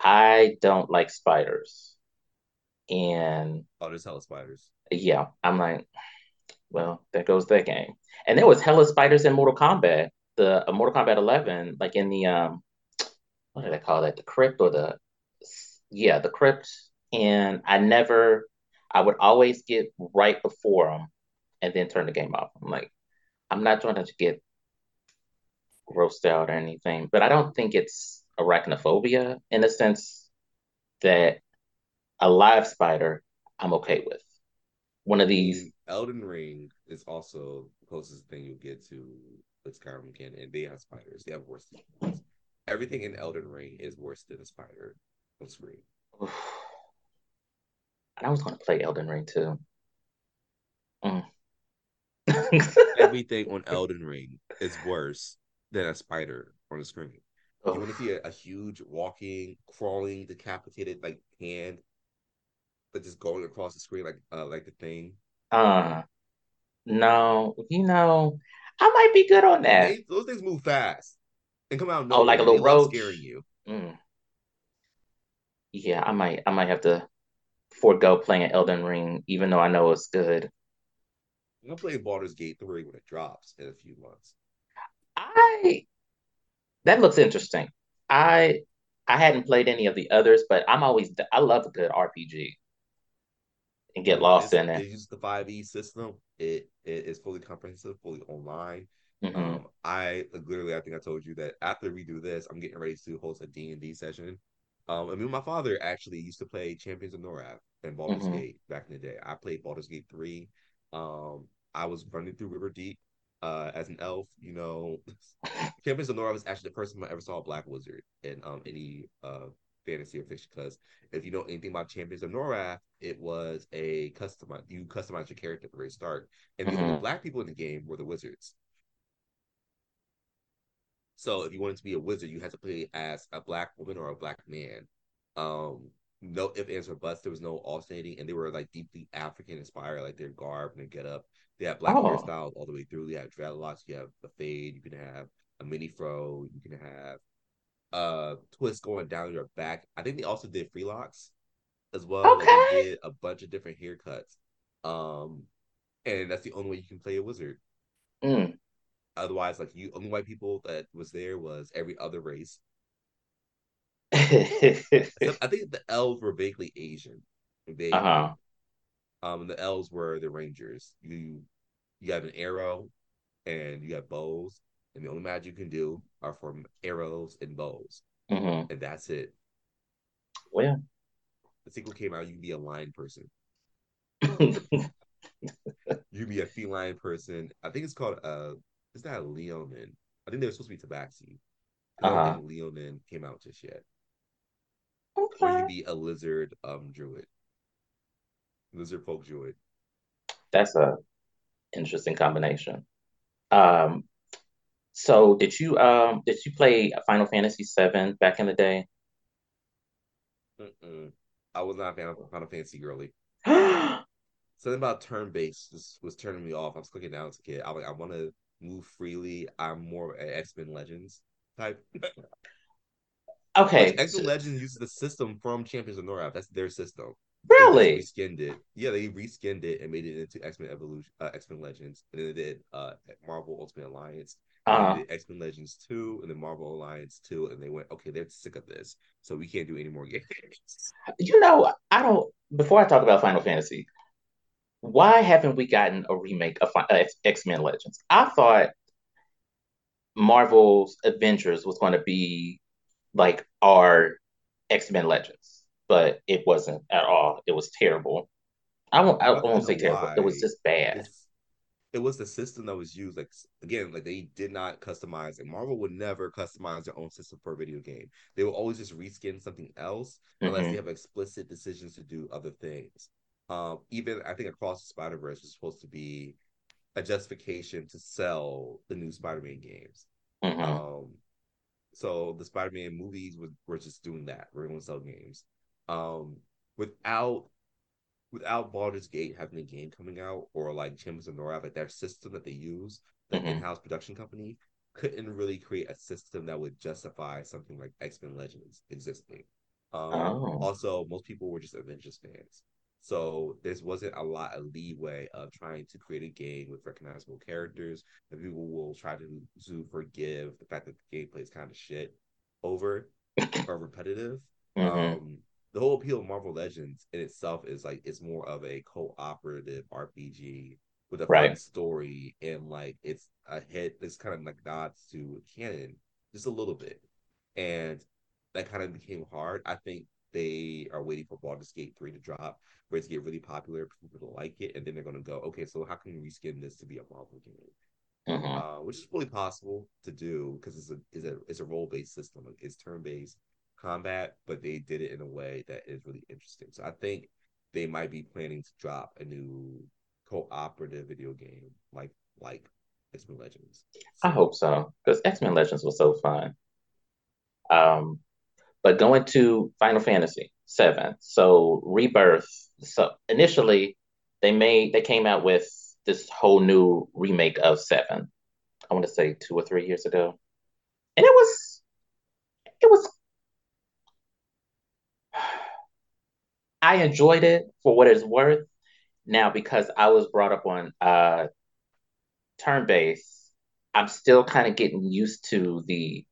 I don't like spiders. And oh, there's hella spiders. Yeah. I'm like, well, there goes that game. And there was hella spiders in Mortal Kombat. The uh, Mortal Kombat 11, like in the um what did I call that? The crypt or the yeah, the crypt and I never, I would always get right before them and then turn the game off. I'm like, I'm not trying to get grossed out or anything, but I don't think it's arachnophobia in the sense that a live spider I'm okay with. One of these Elden Ring is also the closest thing you'll get to Skyrim can, and they have spiders. They have worse. Everything in Elden Ring is worse than a spider on screen. And I was going to play Elden Ring too. Mm. Everything on Elden Ring is worse than a spider on the screen. You want to see a, a, huge walking, crawling, decapitated like hand, just going across the screen like uh like the thing. Uh no, you know, I might be good on that. They, those things move fast and come out. Oh, like a little roach scaring you. Mm. Yeah, I might, I might have to forego playing Elden Ring, even though I know it's good. I'm gonna play Baldur's Gate three when it drops in a few months. I that looks interesting. I I hadn't played any of the others, but I'm always I love a good RPG and get lost in it. Use the 5e system. It it is fully comprehensive, fully online. Mm-hmm. Um, I literally, I think I told you that after we do this, I'm getting ready to host a D and D session. Um, I mean, my father actually used to play Champions of Norrath and Baldur's mm-hmm. Gate back in the day. I played Baldur's Gate three. Um, I was running through River Deep uh, as an elf. You know, Champions of Norrath was actually the first time I ever saw a black wizard in um any uh fantasy or fiction because if you know anything about Champions of Norrath, it was a custom you customize your character at the very start, and mm-hmm. the only black people in the game were the wizards. So if you wanted to be a wizard, you had to play as a black woman or a black man. Um, no if answer buts. There was no alternating, and they were like deeply African inspired, like their garb and their get up. They have black oh. hairstyles all the way through. They have dreadlocks. You have a fade. You can have a mini fro. You can have uh twist going down your back. I think they also did free locks as well. Okay. Like they did a bunch of different haircuts. Um, and that's the only way you can play a wizard. Mm. Otherwise, like you, only white people that was there was every other race. I think the elves were vaguely Asian. Vaguely. Uh-huh. Um, the elves were the rangers. You you have an arrow, and you have bows, and the only magic you can do are from arrows and bows, mm-hmm. and that's it. Well, yeah. The sequel came out. You'd be a lion person. you'd be a feline person. I think it's called uh, is that Leonin? I think they were supposed to be Tabaxi. I don't uh-huh. think Leonin came out just yet. Okay. Or you be a lizard um druid. Lizard folk druid. That's a interesting combination. Um so did you um did you play Final Fantasy VII back in the day? Mm-mm. I was not a fan of Final Fantasy girly. Something about turn based was, was turning me off. I was clicking down as a kid. I like I want to move freely. I'm more an X Men Legends type. okay, X Men Legends uses the system from Champions of Norrath. That's their system. Really? They reskinned it. Yeah, they reskinned it and made it into X Men Evolution, uh, X Men Legends, and then they did uh, Marvel Ultimate Alliance, uh-huh. X Men Legends 2 and then Marvel Alliance 2, and they went, okay, they're sick of this, so we can't do any more games. You know, I don't. Before I talk about Final Fantasy, why haven't we gotten a remake of X Men Legends? I thought Marvel's Avengers was going to be like our X Men Legends, but it wasn't at all. It was terrible. I won't. I, I won't say terrible. It was just bad. It's, it was the system that was used. Like again, like they did not customize. And Marvel would never customize their own system for a video game. They will always just reskin something else mm-hmm. unless they have explicit decisions to do other things. Um, even I think Across the Spider Verse was supposed to be a justification to sell the new Spider Man games. Mm-hmm. Um, so the Spider Man movies were, were just doing that. We're going to sell games. Um, without without Baldur's Gate having a game coming out or like Champions of Norrath, like their system that they use, the mm-hmm. in-house production company, couldn't really create a system that would justify something like X Men Legends existing. Um, oh. Also, most people were just Avengers fans. So this wasn't a lot of leeway of trying to create a game with recognizable characters that people will try to, to forgive the fact that the gameplay is kind of shit over or repetitive. Mm-hmm. Um, the whole appeal of Marvel Legends in itself is like it's more of a cooperative RPG with a right. fun story and like it's a hit. This kind of like nods to canon just a little bit, and that kind of became hard. I think they are waiting for Baldur's Gate three to drop for it to get really popular, people to like it, and then they're gonna go, okay, so how can we reskin this to be a Marvel game? Mm-hmm. Uh, which is fully possible to do because it's a it's a it's a role based system. It's turn based combat, but they did it in a way that is really interesting. So I think they might be planning to drop a new cooperative video game like like X Men Legends. I hope so because X Men Legends was so fun. Um, but going to Final Fantasy Seven, so Rebirth. So initially, they made they came out with this whole new remake of Seven. I want to say two or three years ago, and it was it was. I enjoyed it for what it's worth. Now, because I was brought up on uh, turn based, I'm still kind of getting used to the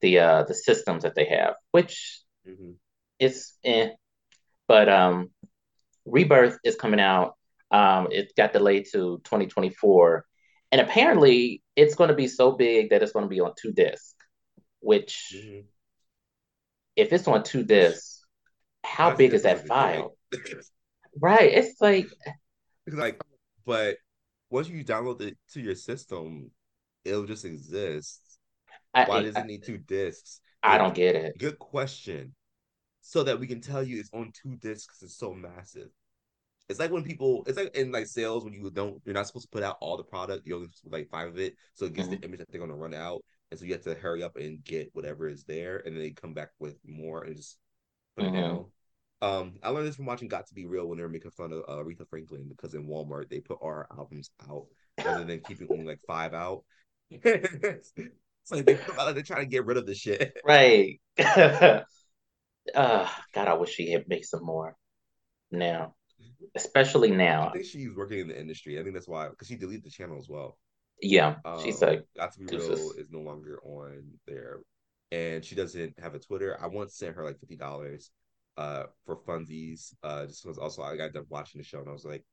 the uh, the systems that they have, which mm-hmm. it's eh. But um, Rebirth is coming out. Um, it got delayed to 2024, and apparently it's going to be so big that it's going to be on two discs. Which, mm-hmm. if it's on two discs, how big is that file? right. It's like, like, but once you download it to your system, it'll just exist. I, Why does I, it need two discs? I don't get it. Good question. So that we can tell you it's on two discs it's so massive. It's like when people, it's like in like sales when you don't, you're not supposed to put out all the product. You only put like five of it, so it gets mm-hmm. the image that they're gonna run out, and so you have to hurry up and get whatever is there, and then they come back with more and just put mm-hmm. it down. Um, I learned this from watching Got to Be Real when they were making fun of uh, Aretha Franklin because in Walmart they put our albums out rather than keeping only like five out. it's like they they're trying to get rid of the shit. Right. uh, God, I wish she had made some more now, especially now. I think she's working in the industry. I think that's why because she deleted the channel as well. Yeah, um, she's like, Got to Be Real is no longer on there, and she doesn't have a Twitter. I once sent her like fifty dollars uh for funsies. Uh just was also I got done watching the show and I was like,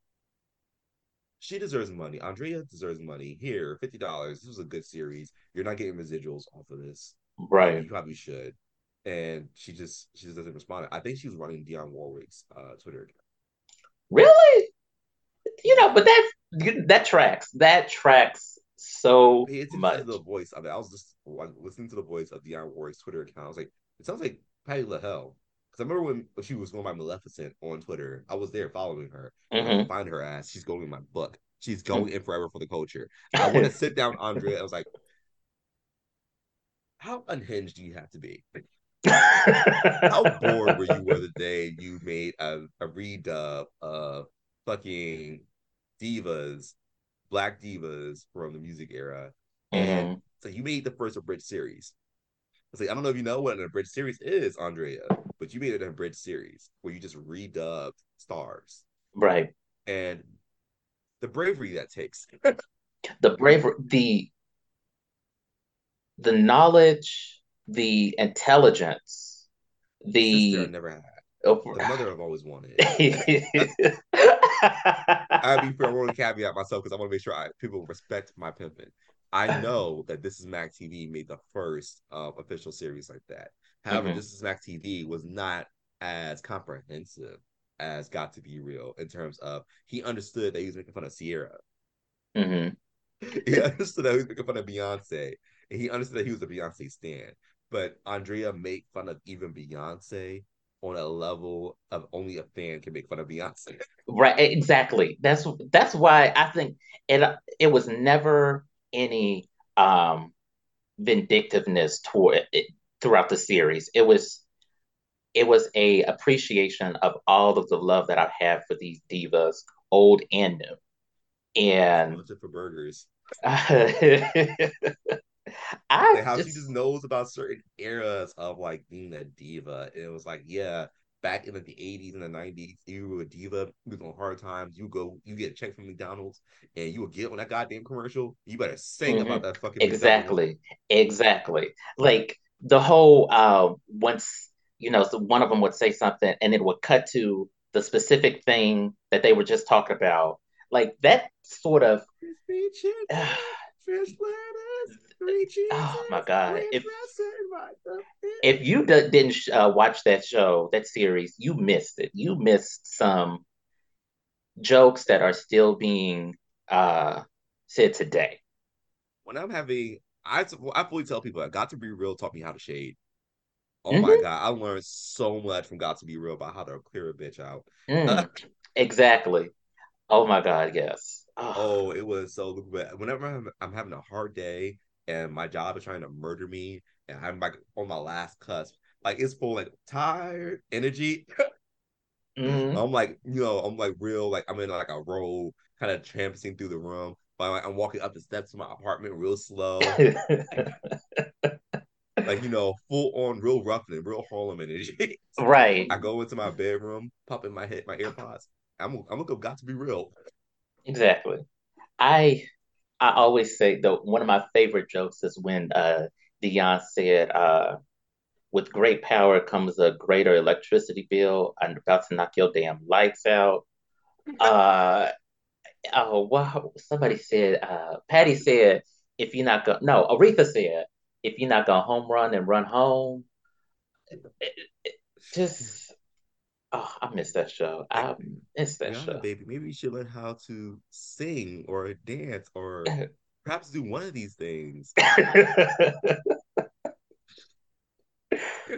she deserves money. Andrea deserves money. Here, fifty dollars. This was a good series. You're not getting residuals off of this. Right. You probably should. And she just she just doesn't respond. I think she was running Dionne Warwick's uh Twitter account. Really? You know, but that that tracks. That tracks so it's much. The voice. I mean, I was just listening to the voice of Dionne Warwick's Twitter account. I was like, it sounds like Patti LaBelle. Because I remember when, she was going by Maleficent on Twitter, I was there following her. Mm-hmm. find her ass. She's going in my book. She's going mm-hmm. in forever for the culture. I want to sit down, Andrea. I was like, how unhinged do you have to be? how bored were you the day you made a, a redub of fucking divas, black divas from the music era? Mm-hmm. And so you made the first abridged series. I like, I don't know if you know what an abridged series is, Andrea, but you made it an abridged series where you just redubbed stars. Right. And the bravery that takes. the bravery, the the knowledge, the intelligence, the Sister I never had. Oh, the mother I've always wanted. I'll be fair. I want to caveat myself because I want to make sure I, people respect my pimping. I know that This Is Mac TV made the first uh, official series like that. However, mm-hmm. This Is Mac TV was not as comprehensive as Got to Be Real in terms of he understood that he was making fun of Ciara. Mm-hmm. He understood that he was making fun of Beyonce, and he understood that he was a Beyonce stan. But Andrea made fun of even Beyonce on a level of only a fan can make fun of Beyonce. right, exactly. That's that's why I think it it was never any um vindictiveness toward it throughout the series. It was it was a appreciation of all of the love that I've had for these divas, old and new. And for burgers. I how just, she just knows about certain eras of like being a diva. And it was like, yeah, back in like the 80s and the 90s, you were a diva, you was on hard times, you go, you get a check from McDonald's, and you would get on that goddamn commercial, you better sing mm-hmm. about that fucking Exactly. Exactly. Like the whole uh once you know, so one of them would say something and it would cut to the specific thing that they were just talking about. Like that sort of oh my god! If if you d- didn't uh, watch that show, that series, you missed it. You missed some jokes that are still being uh, said today. When I'm having, I I fully tell people I got to be real. Taught me how to shade. Oh mm-hmm. my god, I learned so much from Got to Be Real about how to clear a bitch out. Mm, exactly. Oh my god, yes. Oh, oh it was so. Whenever I'm, I'm having a hard day and my job is trying to murder me, and I'm like on my last cusp, like it's full like tired energy. mm-hmm. I'm like, you know, I'm like real, like I'm in like a row, kind of tramping through the room. But like, I'm walking up the steps to my apartment real slow. like you know, full on, real rough and real Harlem energy. right. I go into my bedroom, pop in my head, my AirPods. I'm I'm gonna go got to be real. Exactly. I I always say though one of my favorite jokes is when uh Dionne said uh with great power comes a greater electricity bill. I'm about to knock your damn lights out. uh oh wow somebody said uh Patty said if you're not going no Aretha said if you're not gonna home run and run home, it, it, just oh, I miss that show. I miss that yeah, show. Baby, maybe you should learn how to sing or dance or perhaps do one of these things.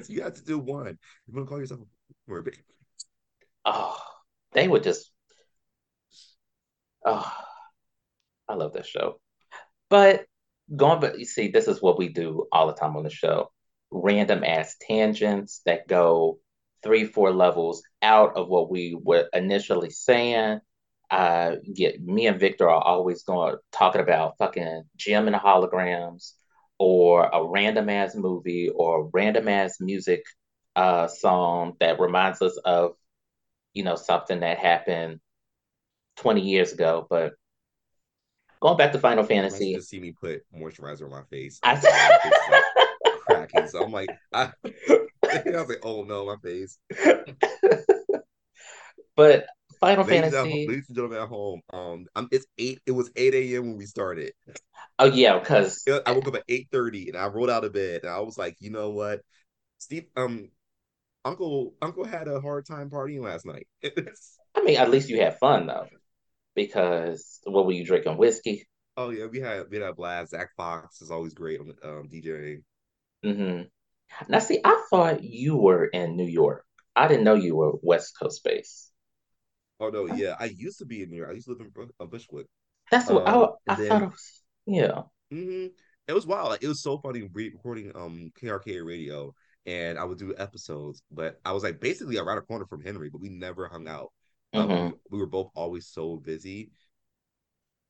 You have to do one. You want to call yourself a mermaid? Oh, they would just. Oh, I love that show. But going but you see this is what we do all the time on the show random ass tangents that go three four levels out of what we were initially saying uh get me and Viktor are always going talking about fucking Jem and holograms or a random ass movie or random ass music uh song that reminds us of you know something that happened 20 years ago but Going back to Final Fantasy. To see me put moisturizer on my face. I, cracking so i'm like, I, I was like, oh no, my face. but Final ladies Fantasy. At, ladies and gentlemen at home, um, I'm, it's eight. It was eight a.m. when we started. Oh yeah, because I woke up at eight thirty and I rolled out of bed and I was like, you know what, Steve, um, Uncle Uncle had a hard time partying last night. I mean, at least you had fun though because what were you drinking? Whiskey? Oh yeah, we had we had a blast. Zach Fox is always great on um, DJing. Mm-hmm. Now, see, I thought you were in New York. I didn't know you were West Coast based. Oh no, yeah, I used to be in New York. I used to live in uh, Bushwick. That's what um, I, I then, thought. It was, yeah. Mm-hmm. It was wild. Like it was so funny recording um KRK radio, and I would do episodes, but I was like basically around a corner from Henry, but we never hung out. Um, mm-hmm. we were both always so busy.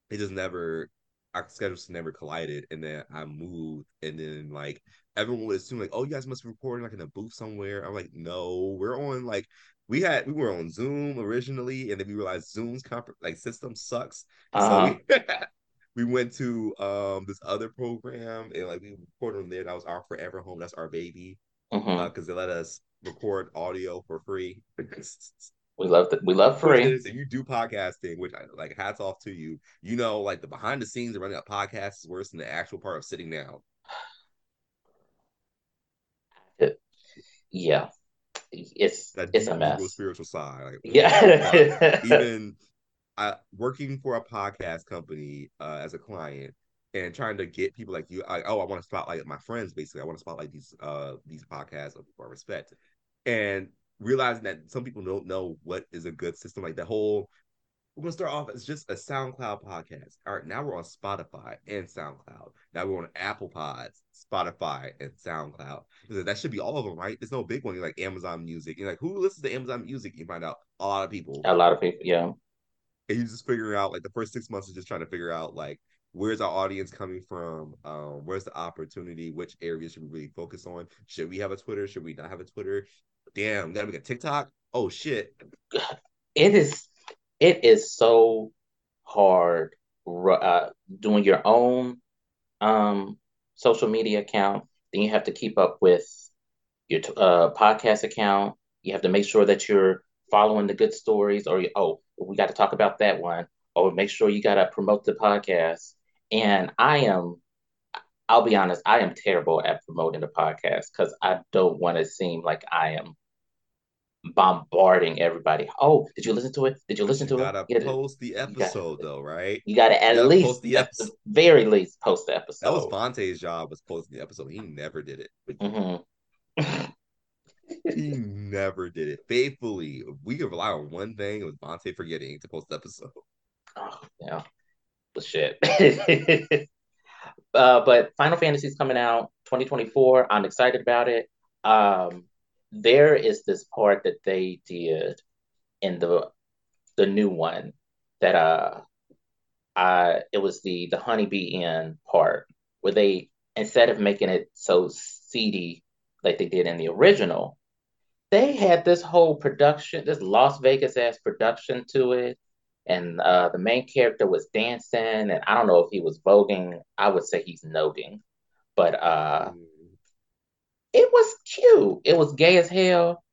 It just never our schedules never collided and then I moved and then like everyone would assume like, oh, you guys must be recording like in a booth somewhere. I'm like, no, we're on like we had we were on Zoom originally and then we realized Zoom's comp- like system sucks. Uh-huh. So we, we went to um this other program and like we recorded on there. That was our forever home. That's our baby. Because mm-hmm. uh, they let us record audio for free. We love that. We love free. If you do podcasting, which I like, hats off to you. You know, like the behind the scenes of running a podcast is worse than the actual part of sitting down. Yeah, it's that it's a mess. Spiritual side, like, yeah. even uh, working for a podcast company uh, as a client and trying to get people like you, like, oh, I want to spotlight my friends. Basically, I want to spotlight these uh these podcasts of people I respect, and realizing that some people don't know what is a good system. Like the whole, we're gonna start off as just a SoundCloud podcast. All right, now we're on Spotify and SoundCloud. Now we're on Apple Pods, Spotify, and SoundCloud. That should be all of them, right? There's no big one. You're like Amazon Music. You're like, who listens to Amazon Music? You find out a lot of people. A lot of people, yeah. And you just figuring out like the first six months is just trying to figure out like where's our audience coming from um, where's the opportunity which areas should we really focus on should we have a twitter should we not have a twitter damn, gotta make a TikTok. Oh shit. It is it is so hard uh, doing your own um, social media account. Then you have to keep up with your uh, podcast account. You have to make sure that you're following the good stories, or oh, we got to talk about that one, or make sure you got to promote the podcast. And I am, I'll be honest, I am terrible at promoting the podcast because I don't want to seem like I am bombarding everybody. Oh, did you listen to it? Did you listen to it? you to gotta it? post the episode gotta, though, right? You gotta at you least post the at the very least post the episode. That was Vontae's job was posting the episode. He never did it. Mm-hmm. he never did it faithfully. We could rely on one thing. It was Vontae forgetting to post the episode. Oh yeah, but shit. uh, but Final Fantasy's coming out 2024. I'm excited about it. Um, there is this part that they did in the the new one that uh I it was the the Honey Bee Inn part where they instead of making it so seedy like they did in the original, they had this whole production, this Las Vegas ass production to it. And uh, the main character was dancing, and I don't know if he was voguing. I would say he's noting, but uh, mm. It was cute. It was gay as hell,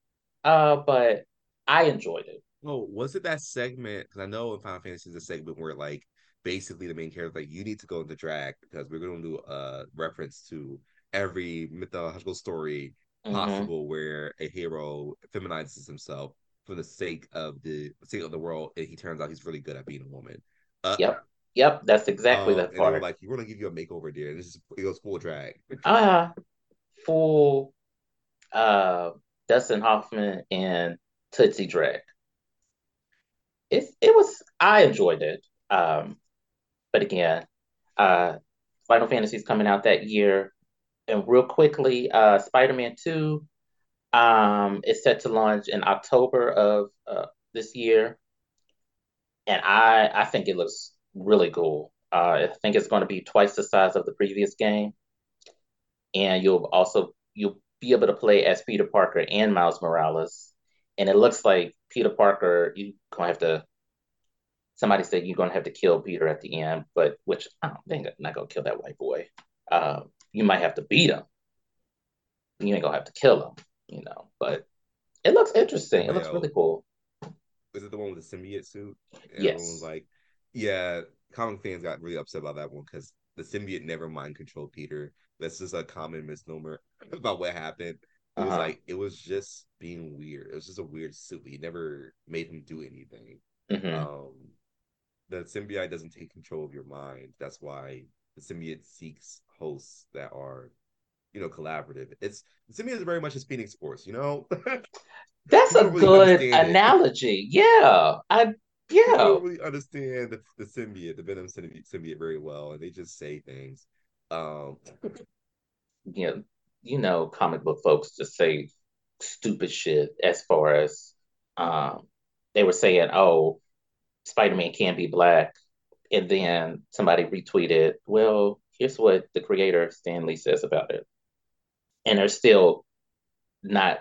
uh, but I enjoyed it. Oh, was it that segment? Because I know in Final Fantasy is a segment where like basically the main character like you need to go into drag because we're going to do a reference to every mythological story mm-hmm. possible where a hero feminizes himself for the sake of the sake of the world, and he turns out he's really good at being a woman. Uh, yep, yep, that's exactly um, that part. like, we're gonna give you a makeover, dear. This is it goes full drag. uh full uh Dustin Hoffman and Tootsie drag. It it was I enjoyed it. Um, but again, uh, Final Fantasy is coming out that year. And real quickly, uh, Spider Man 2 um, is set to launch in October of uh, this year. And I, I think it looks really cool. Uh, I think it's going to be twice the size of the previous game. And you'll also you'll be able to play as Peter Parker and Miles Morales. And it looks like Peter Parker, you're gonna have to somebody said you're gonna have to kill Peter at the end, but which I don't think I'm not gonna kill that white boy. Uh, you might have to beat him. You ain't gonna have to kill him, you know. But it looks interesting. It looks really cool. Is it the one with the symbiote suit? And yes. Like, yeah, comic fans got really upset about that one because the symbiote never mind controlled Peter. That's just a common misnomer about what happened. It uh-huh. was like it was just being weird. It was just a weird suit. He never made him do anything. Mm-hmm. Um, the symbiote doesn't take control of your mind. That's why the symbiote seeks hosts that are, you know, collaborative. It's the symbiote is very much as Phoenix Force, you know. That's a really good analogy. It. Yeah, I yeah. I don't really understand the, the symbiote, the Venom symbiote, symbiote very well, and they just say things. Um, you know, you know, comic book folks just say stupid shit as far as um, they were saying, oh, Spider-Man can't be black, and then somebody retweeted, well, here's what the creator Stan Lee says about it. And they're still not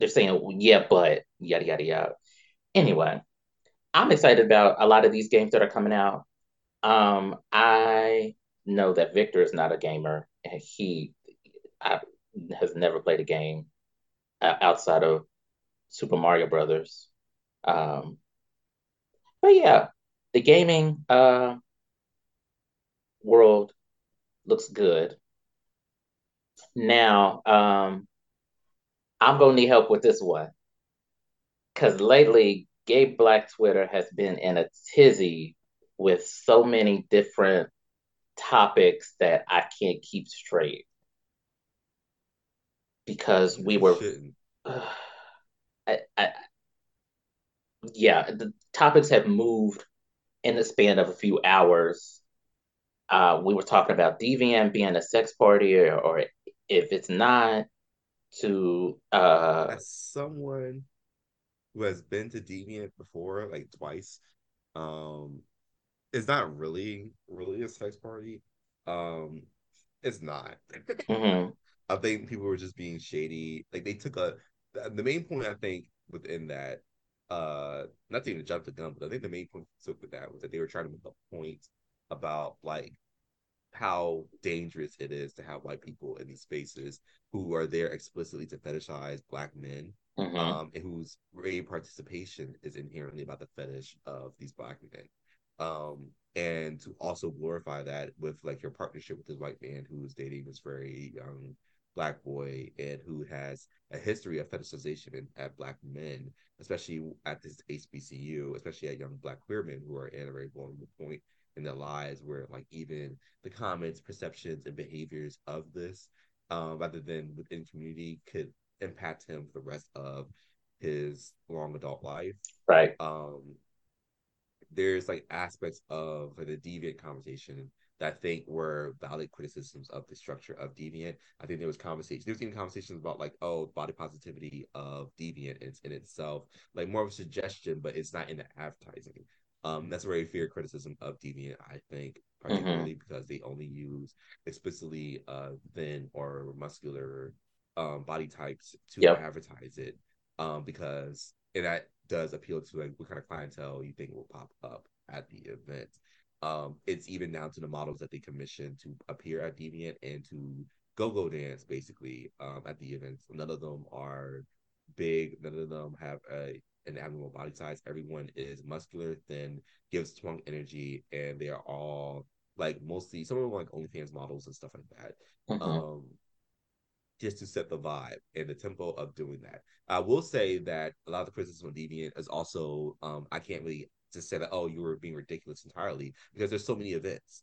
they're saying, yeah, but yada yada yada. Anyway, I'm excited about a lot of these games that are coming out. Um, I know that Viktor is not a gamer, and he I, has never played a game outside of Super Mario Brothers. Um, but yeah, the gaming uh, world looks good. Now, um, I'm gonna need help with this one because lately, gay Black Twitter has been in a tizzy with so many different topics that I can't keep straight because we were. Uh, I, I, yeah, the topics have moved in the span of a few hours. Uh, we were talking about Deviant being a sex party, or, or if it's not, to uh, as someone who has been to Deviant before, like twice, um, it's not really really a sex party. Um, it's not. Mm-hmm. I think people were just being shady. Like they took a the main point I think within that uh not to even jump the gun, but I think the main point took with that was that they were trying to make a point about like how dangerous it is to have white people in these spaces who are there explicitly to fetishize black men mm-hmm. um and whose participation is inherently about the fetish of these black men um and to also glorify that with like your partnership with this white man who's dating this very young black boy and who has a history of fetishization at black men, especially at this HBCU, especially at young black queer men who are at a very vulnerable point in their lives where like even the comments, perceptions, and behaviors of this, um, rather than within community could impact him for the rest of his long adult life. Right. Um, there's like aspects of the deviant conversation that I think were valid criticisms of the structure of deviant. I think there was conversation. There was even conversations about like, oh, body positivity of deviant in, in itself, like more of a suggestion, but it's not in the advertising. Um, that's a very fair criticism of deviant, I think, particularly mm-hmm. because they only use explicitly uh thin or muscular um body types to yep. advertise it. Um, because and that does appeal to like what kind of clientele you think will pop up at the event. Um, it's even down to the models that they commission to appear at Deviant and to go-go dance basically um, at the events. None of them are big. None of them have a an abnormal body size. Everyone is muscular, thin, gives strong energy, and they are all like mostly some of them like OnlyFans models and stuff like that. Mm-hmm. Um, just to set the vibe and the tempo of doing that. I will say that a lot of the criticism of Deviant is also um, I can't really just say that oh you were being ridiculous entirely because there's so many events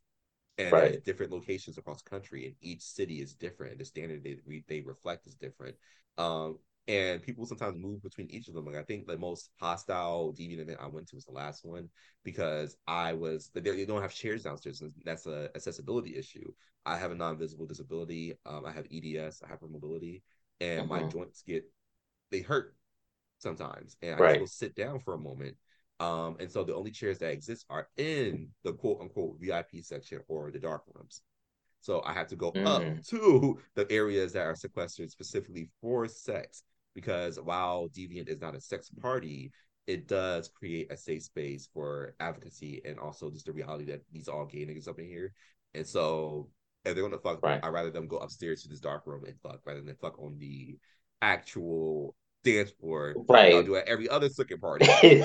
and right. different locations across the country and each city is different the standard they, they reflect is different um, and people sometimes move between each of them. Like I think the most hostile deviant event I went to was the last one because I was they, they don't have chairs downstairs. And that's a accessibility issue. I have a non-visible disability. Um, I have EDS, hypermobility, and mm-hmm. my joints get they hurt sometimes, and I right. just sit down for a moment. Um, and so the only chairs that exist are in the quote unquote VIP section or the dark rooms. So I have to go mm. up to the areas that are sequestered specifically for sex because while Deviant is not a sex party, it does create a safe space for advocacy and also just the reality that these all gay niggas up in here. And so if they're gonna fuck, right. I'd rather them go upstairs to this dark room and fuck rather than fuck on the actual dance floor. Right. I'll do it every other second party.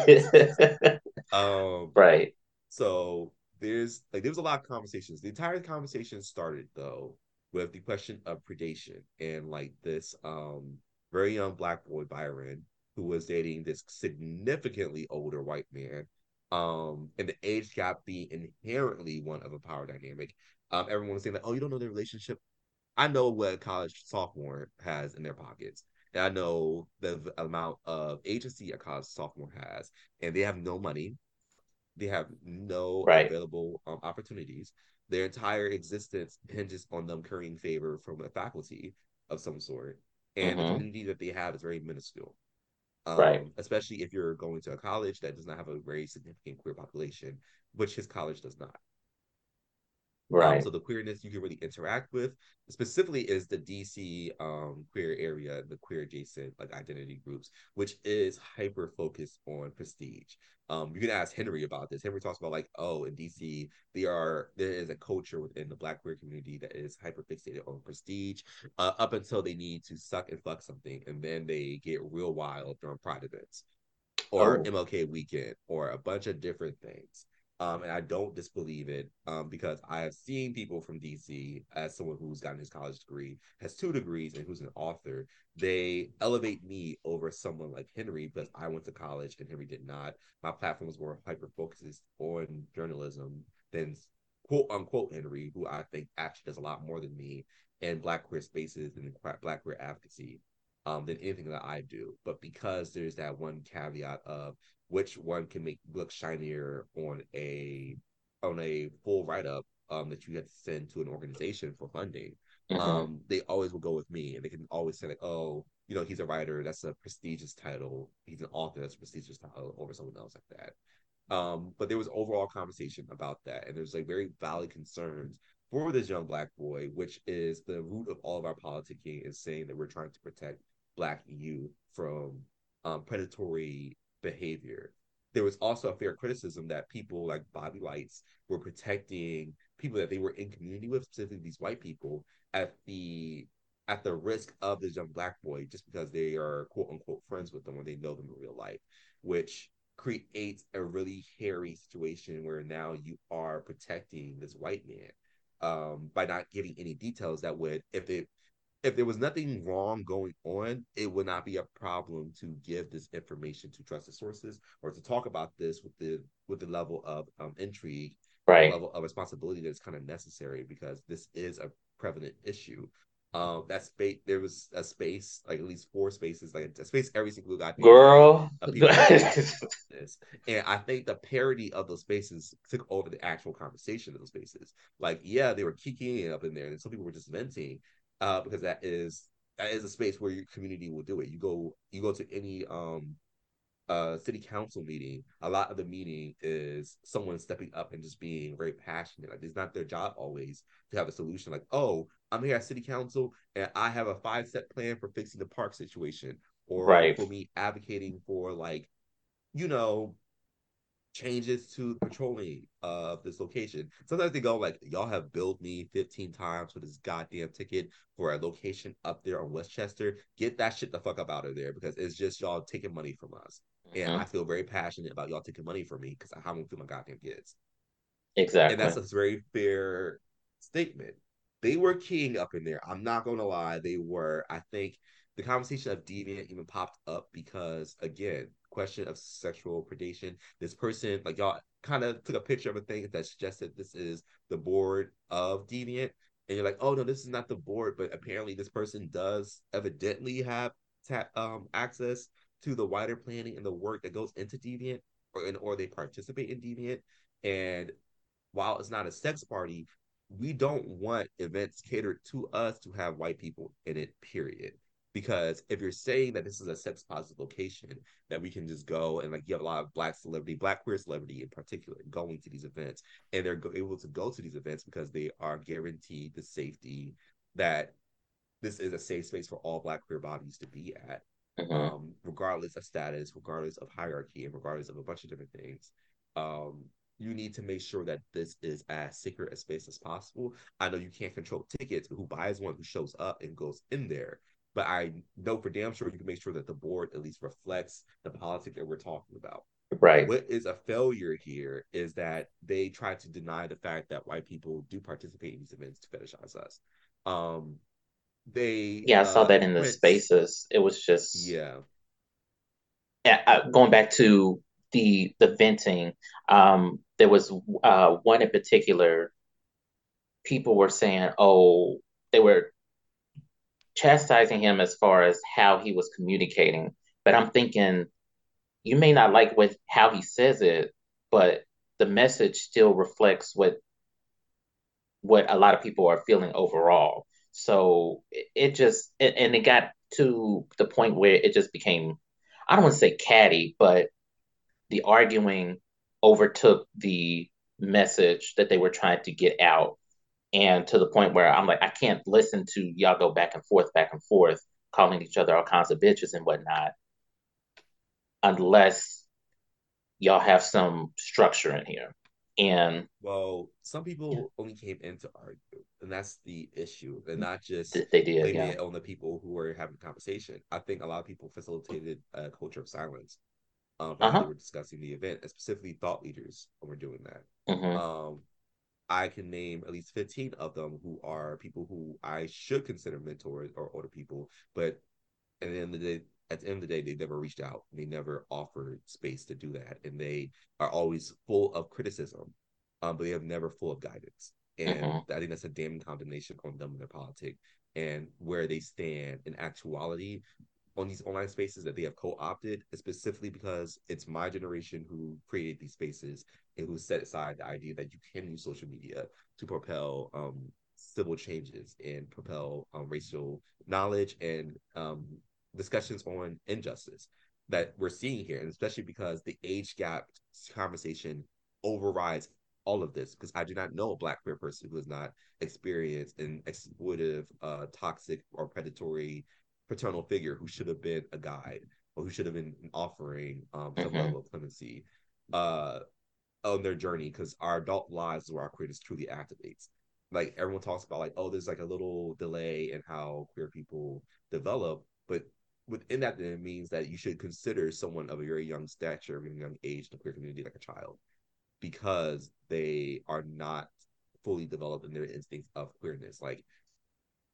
um, right. So there's like there was a lot of conversations. The entire conversation started though with the question of predation and like this um very young black boy Byron, who was dating this significantly older white man. Um, and the age gap being inherently one of a power dynamic. Um, everyone was saying that, oh, you don't know their relationship. I know what a college sophomore has in their pockets. And I know the amount of agency a college sophomore has, and they have no money. They have no right. available um, opportunities. Their entire existence hinges on them currying favor from a faculty of some sort and mm-hmm. the community that they have is very minuscule. Um, right. Especially if you're going to a college that does not have a very significant queer population, which his college does not. Um, right. Um, so the queerness you can really interact with specifically is the DC um, queer area, the queer adjacent like identity groups, which is hyper focused on prestige. Um, you can ask Henry about this. Henry talks about like, oh, in DC, there are there is a culture within the Black queer community that is hyper fixated on prestige, uh, up until they need to suck and fuck something, and then they get real wild during Pride events, or oh. MLK weekend, or a bunch of different things. Um, and I don't disbelieve it um, because I have seen people from DC, as someone who's gotten his college degree, has two degrees, and who's an author. They elevate me over someone like Henry because I went to college and Henry did not. My platform was more hyper focused on journalism than quote unquote Henry, who I think actually does a lot more than me in Black queer spaces and Black queer advocacy um, than anything that I do. But because there's that one caveat of which one can make look shinier on a on a full write up um, that you have to send to an organization for funding. Mm-hmm. Um, they always will go with me, and they can always say like, "Oh, you know, he's a writer. That's a prestigious title. He's an author. That's a prestigious title over someone else like that." Um, but there was overall conversation about that, and there's like very valid concerns for this young black boy, which is the root of all of our politicking, is saying that we're trying to protect black youth from um, predatory behavior. There was also a fair criticism that people like Bobby Lights were protecting people that they were in community with, specifically these white people, at the at the risk of this young black boy just because they are quote unquote friends with them or they know them in real life, which creates a really hairy situation where now you are protecting this white man um, by not giving any details that would if it if there was nothing wrong going on, it would not be a problem to give this information to trusted sources or to talk about this with the with the level of um, intrigue, right? level of responsibility that's kind of necessary because this is a prevalent issue. Um, that space there was a space like at least four spaces, like a space every single guy girl. and I think the parody of those spaces took over the actual conversation of those spaces. Like, yeah, they were kicking it up in there, and some people were just venting, uh, because that is that is a space where your community will do it. You go you go to any um uh city council meeting, a lot of the meeting is someone stepping up and just being very passionate. Like it's not their job always to have a solution. Like, oh, I'm here at city council and I have a five step plan for fixing the park situation, or right. for me advocating for like, you know, changes to patrolling of this location. Sometimes they go like, y'all have billed me 15 times for this goddamn ticket for a location up there on Westchester. Get that shit the fuck up out of there because it's just y'all taking money from us. Mm-hmm. And I feel very passionate about y'all taking money from me because I haven't feel my goddamn kids. Exactly. And that's a very fair statement. They were king up in there. I'm not gonna lie, they were. I think the conversation of deviant even popped up because again, question of sexual predation. This person, like y'all kind of took a picture of a thing that suggested this is the board of deviant. And you're like, oh no, this is not the board, but apparently this person does evidently have ta- um access to the wider planning and the work that goes into deviant or and, or they participate in deviant. And while it's not a sex party, we don't want events catered to us to have white people in it, period because if you're saying that this is a sex positive location that we can just go and like you have a lot of black celebrity black queer celebrity in particular going to these events and they're able to go to these events because they are guaranteed the safety that this is a safe space for all black queer bodies to be at mm-hmm. um, regardless of status regardless of hierarchy and regardless of a bunch of different things um, you need to make sure that this is as secret a space as possible. I know you can't control tickets, but who buys one, who shows up and goes in there but I know for damn sure you can make sure that the board at least reflects the politics that we're talking about. Right. What is a failure here is that they try to deny the fact that white people do participate in these events to fetishize us. Um, they yeah, I saw uh, that in the spaces. It was just yeah. Yeah, uh, going back to the the venting, um, there was uh, one in particular. People were saying, "Oh, they were chastising him as far as how he was communicating. But I'm thinking you may not like what how he says it, but the message still reflects what what a lot of people are feeling overall. So it, it just it, and it got to the point where it just became I don't want to say catty, but the arguing overtook the message that they were trying to get out and to the point where I'm like, I can't listen to y'all go back and forth, back and forth, calling each other all kinds of bitches and whatnot, unless y'all have some structure in here. And well, some people only came in to argue, and that's the issue. and not just they did blaming yeah. it on the people who were having conversation. I think a lot of people facilitated a culture of silence. Um, uh-huh. they were discussing the event, and specifically thought leaders were doing that. Mm-hmm. Um, I can name at least 15 of them who are people who I should consider mentors or older people, but at the end of the day, at the end of the day, they never reached out. They never offered space to do that. And they are always full of criticism, um, but they have never full of guidance. And mm-hmm. I think that's a damning condemnation on them and their politics and where they stand in actuality on these online spaces that they have co-opted specifically because it's my generation who created these spaces and who set aside the idea that you can use social media to propel um, civil changes and propel um, racial knowledge and um, discussions on injustice that we're seeing here. And especially because the age gap conversation overrides all of this because I do not know a black queer person who has not experienced an exploitive, uh, toxic, or predatory paternal figure who should have been a guide or who should have been offering um, some mm-hmm. level of clemency uh, on their journey because our adult lives is where our queerness truly activates. Like everyone talks about, like, oh, there's like a little delay in how queer people develop, but within that, then it means that you should consider someone of a very young stature, a young age in the queer community like a child because they are not fully developed in their instincts of queerness. Like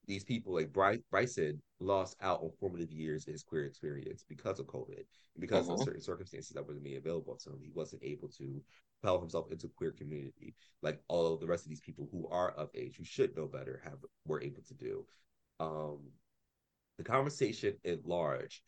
these people like Bryce, Bryson lost out on formative years in his queer experience because of COVID, because of certain circumstances that wasn't made available to him. He wasn't able to propel himself into queer community like all of the rest of these people who are of age, who should know better, have were able to do. um, the conversation at large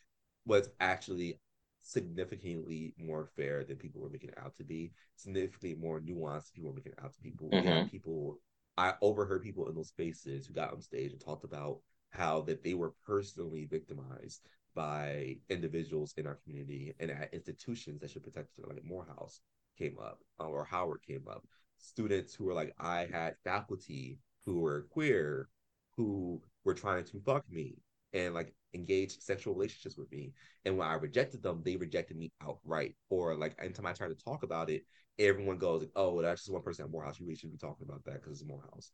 was actually significantly more fair than people were making it out to be, significantly more nuanced than people were making it out to people. Mm-hmm. people, I overheard people in those spaces who got on stage and talked about how that they were personally victimized by individuals in our community and at institutions that should protect them, like Morehouse came up uh, or Howard came up. Students who were like, I had faculty who were queer who were trying to fuck me and like engage sexual relationships with me. And when I rejected them, they rejected me outright. Or like anytime I try to talk about it, everyone goes, "Oh, that's just one person at Morehouse. You really shouldn't be talking about that because it's Morehouse."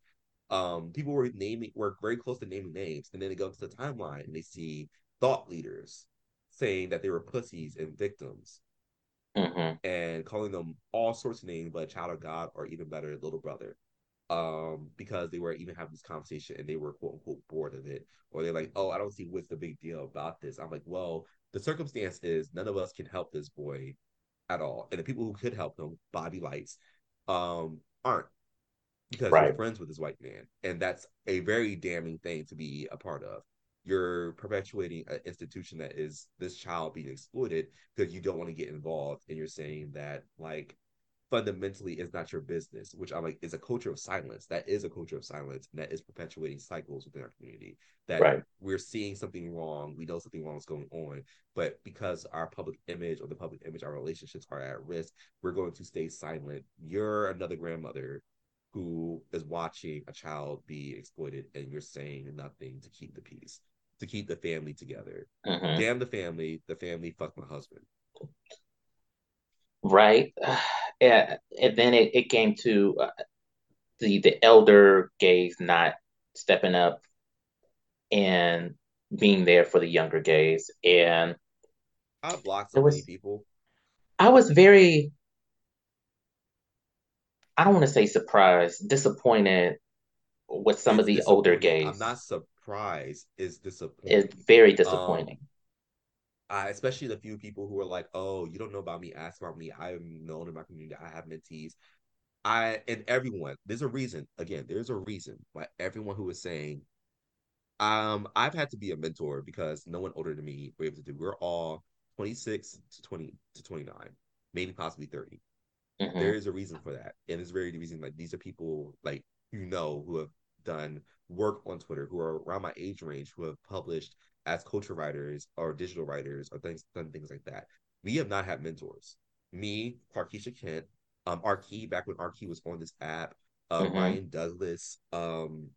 Um, people were naming, were very close to naming names, and then they go to the timeline and they see thought leaders saying that they were pussies and victims, mm-hmm. and calling them all sorts of names, but child of God, or even better, little brother um, because they were even having this conversation and they were quote unquote bored of it, or they're like, "Oh, I don't see what's the big deal about this." I'm like, "Well, the circumstance is none of us can help this boy at all, and the people who could help him, Bobby Lights, um, aren't because right. you're friends with this white man, and that's a very damning thing to be a part of. You're perpetuating an institution that is this child being exploited because you don't want to get involved, and you're saying that like fundamentally is not your business, which I'm like is a culture of silence. That is a culture of silence, and that is perpetuating cycles within our community. That right. we're seeing something wrong, we know something wrong is going on, but because our public image or the public image, our relationships are at risk, we're going to stay silent. You're another grandmother who is watching a child be exploited, and you're saying nothing to keep the peace, to keep the family together. Mm-hmm. Damn the family, the family fuck my husband. Right. and, and then it, it came to uh, the the elder gays not stepping up and being there for the younger gays and I blocked so was, many people. I was very I don't want to say surprised, disappointed with some it's of the older gays. I'm not surprised. It's disappointing. It's very disappointing. Um, uh, especially the few people who are like, "Oh, you don't know about me. Ask about me. I'm known in my community. I have mentees." I and everyone. There's a reason. Again, there's a reason why everyone who is saying, "Um, I've had to be a mentor because no one older than me were able to do." We're all 26 to 20 to 29, maybe possibly 30. Mm-hmm. There is a reason for that, and it's very the reason. Like these are people like you know who have done work on Twitter, who are around my age range, who have published as culture writers or digital writers or things done things like that. We have not had mentors. Me, Parkeisha Kent, um, Arkey, back when Arkey was on this app, uh, mm-hmm. Ryan Douglas, um,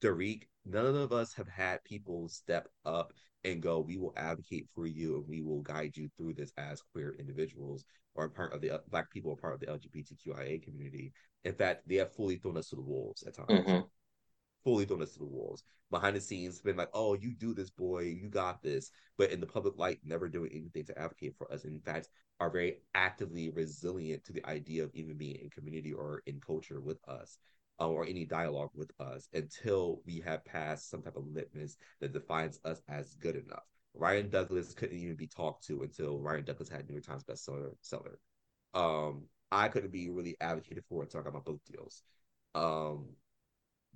Derek, none of us have had people step up and go, we will advocate for you and we will guide you through this as queer individuals or part of the uh, black people or part of the LGBTQIA community. In fact, they have fully thrown us to the wolves at times. Mm-hmm fully thrown us to the walls. Behind the scenes, been like, "Oh, you do this, boy. You got this," but in the public light, never doing anything to advocate for us. In fact, are very actively resilient to the idea of even being in community or in culture with us. Uh, or any dialogue with us until we have passed some type of litmus that defines us as good enough. Ryan Douglas couldn't even be talked to until Ryan Douglas had New York Times bestseller. Seller. Um, I couldn't be really advocated for and talk about book deals. Um,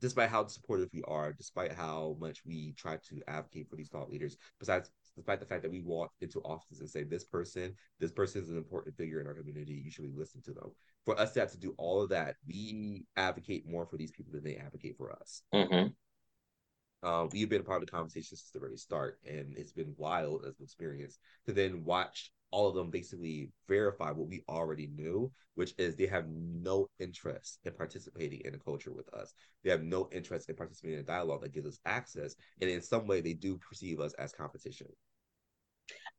despite how supportive we are, despite how much we try to advocate for these thought leaders, besides despite the fact that we walk into offices and say this person, this person is an important figure in our community, you should be listening to them. For us to have to do all of that, we advocate more for these people than they advocate for us. Mm-hmm. Uh, we've been a part of the conversation since the very start, and it's been wild as an experience to then watch all of them basically verify what we already knew, which is they have no interest in participating in a culture with us. They have no interest in participating in a dialogue that gives us access. And in some way, they do perceive us as competition.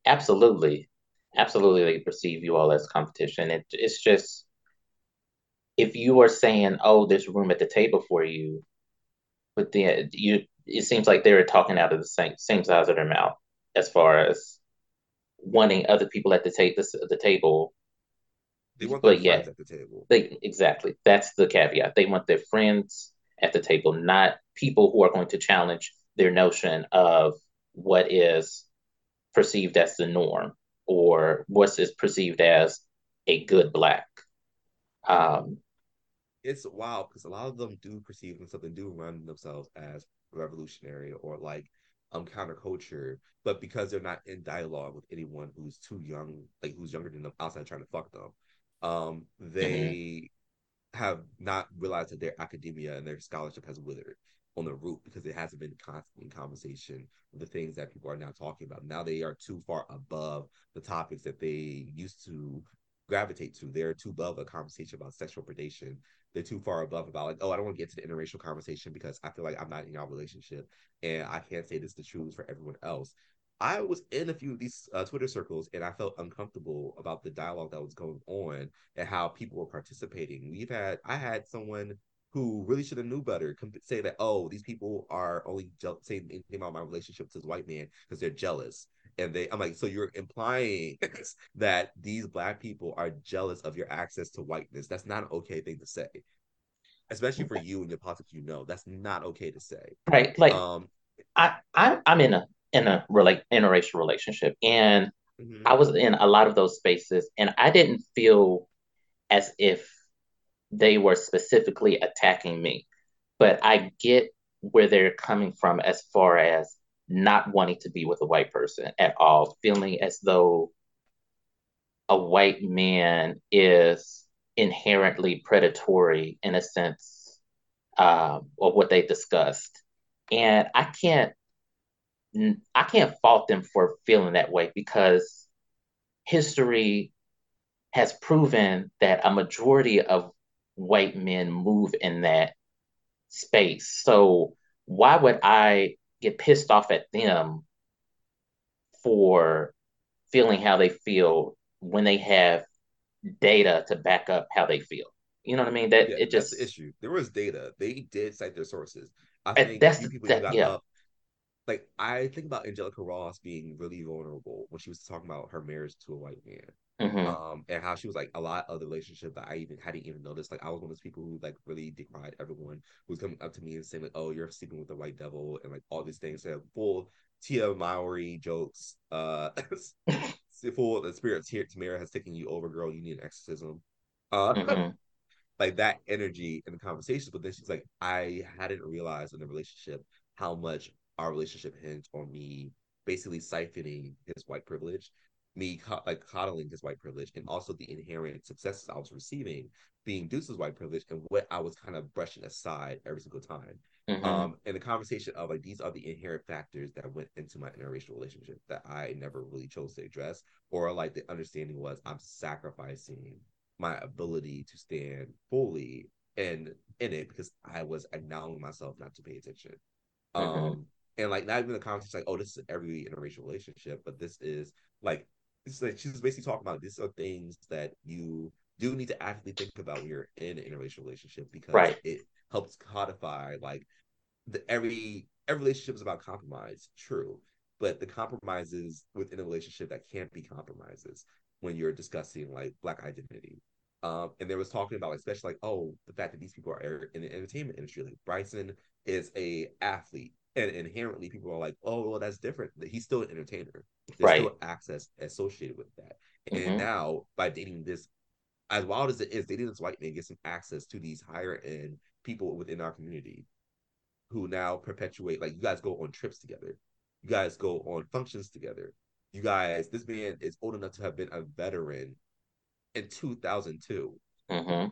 Absolutely. Absolutely, they perceive you all as competition. It, it's just, if you are saying, oh, there's room at the table for you, but then you, it seems like they're talking out of the same, same size of their mouth as far as wanting other people at the, ta- the, the table. They want their friends at the table. They exactly. That's the caveat. They want their friends at the table, not people who are going to challenge their notion of what is perceived as the norm or what is perceived as a good black. Um, it's wild because a lot of them do perceive themselves and do run themselves as revolutionary or like um counterculture, but because they're not in dialogue with anyone who's too young, like who's younger than them outside trying to fuck them, um, they mm-hmm. have not realized that their academia and their scholarship has withered on the root because it hasn't been constant in conversation with the things that people are now talking about. Now they are too far above the topics that they used to gravitate to. They're too above a conversation about sexual predation. They're too far above about like, oh, I don't want to get to the interracial conversation because I feel like I'm not in our relationship and I can't say this the truth for everyone else. I was in a few of these uh, Twitter circles and I felt uncomfortable about the dialogue that was going on and how people were participating. We've had, I had someone who really should have knew better say that, oh, these people are only je- saying anything about my relationship to this white man because they're jealous and they i'm like so you're implying that these black people are jealous of your access to whiteness? That's not an okay thing to say. Especially for you and your politics you know that's not okay to say. Right like um i, I i'm in a in a relate interracial relationship and mm-hmm. i was in a lot of those spaces and i didn't feel as if they were specifically attacking me but i get where they're coming from as far as not wanting to be with a white person at all, feeling as though a white man is inherently predatory in a sense um, of what they discussed. And I can't I can't fault them for feeling that way because history has proven that a majority of white men move in that space. So why would I get pissed off at them for feeling how they feel when they have data to back up how they feel. You know what I mean? That yeah, it just the issue. There was data. They did cite their sources. I think that's people that, got yeah. up. Like I think about Angelica Ross being really vulnerable when she was talking about her marriage to a white man. Mm-hmm. Um, and how she was like a lot of the relationship that I even hadn't even noticed. Like I was one of those people who like really decried everyone who's coming up to me and saying like, "Oh, you're sleeping with the white devil," and like all these things. So full Tia Mowry jokes. Uh, full the spirit of Tia Tamera has taken you over, girl. You need an exorcism. Uh, mm-hmm. like that energy in the conversation. But then she's like, I hadn't realized in the relationship how much our relationship hinged on me basically siphoning his white privilege me like coddling his white privilege and also the inherent successes I was receiving being due to his white privilege and what I was kind of brushing aside every single time. Mm-hmm. Um, and the conversation of like these are the inherent factors that went into my interracial relationship that I never really chose to address, or like the understanding was I'm sacrificing my ability to stand fully in in it because I was allowing myself not to pay attention. Mm-hmm. Um, and like not even the conversation like, oh, this is every interracial relationship, but this is like it's like she's basically talking about these are things that you do need to actively think about when you're in an interracial relationship because right. it helps codify like the every every relationship is about compromise, true. But the compromises within a relationship that can't be compromises when you're discussing like black identity. Um, and there was talking about especially like, oh, the fact that these people are in the entertainment industry. Like Bryson is a athlete and inherently people are like, oh, well, that's different. He's still an entertainer. There's right. still access associated with that. And mm-hmm. now by dating this, as wild as it is, dating this white man gets some access to these higher end people within our community who now perpetuate like you guys go on trips together. You guys go on functions together. You guys, this man is old enough to have been a veteran in 2002. Mm-hmm.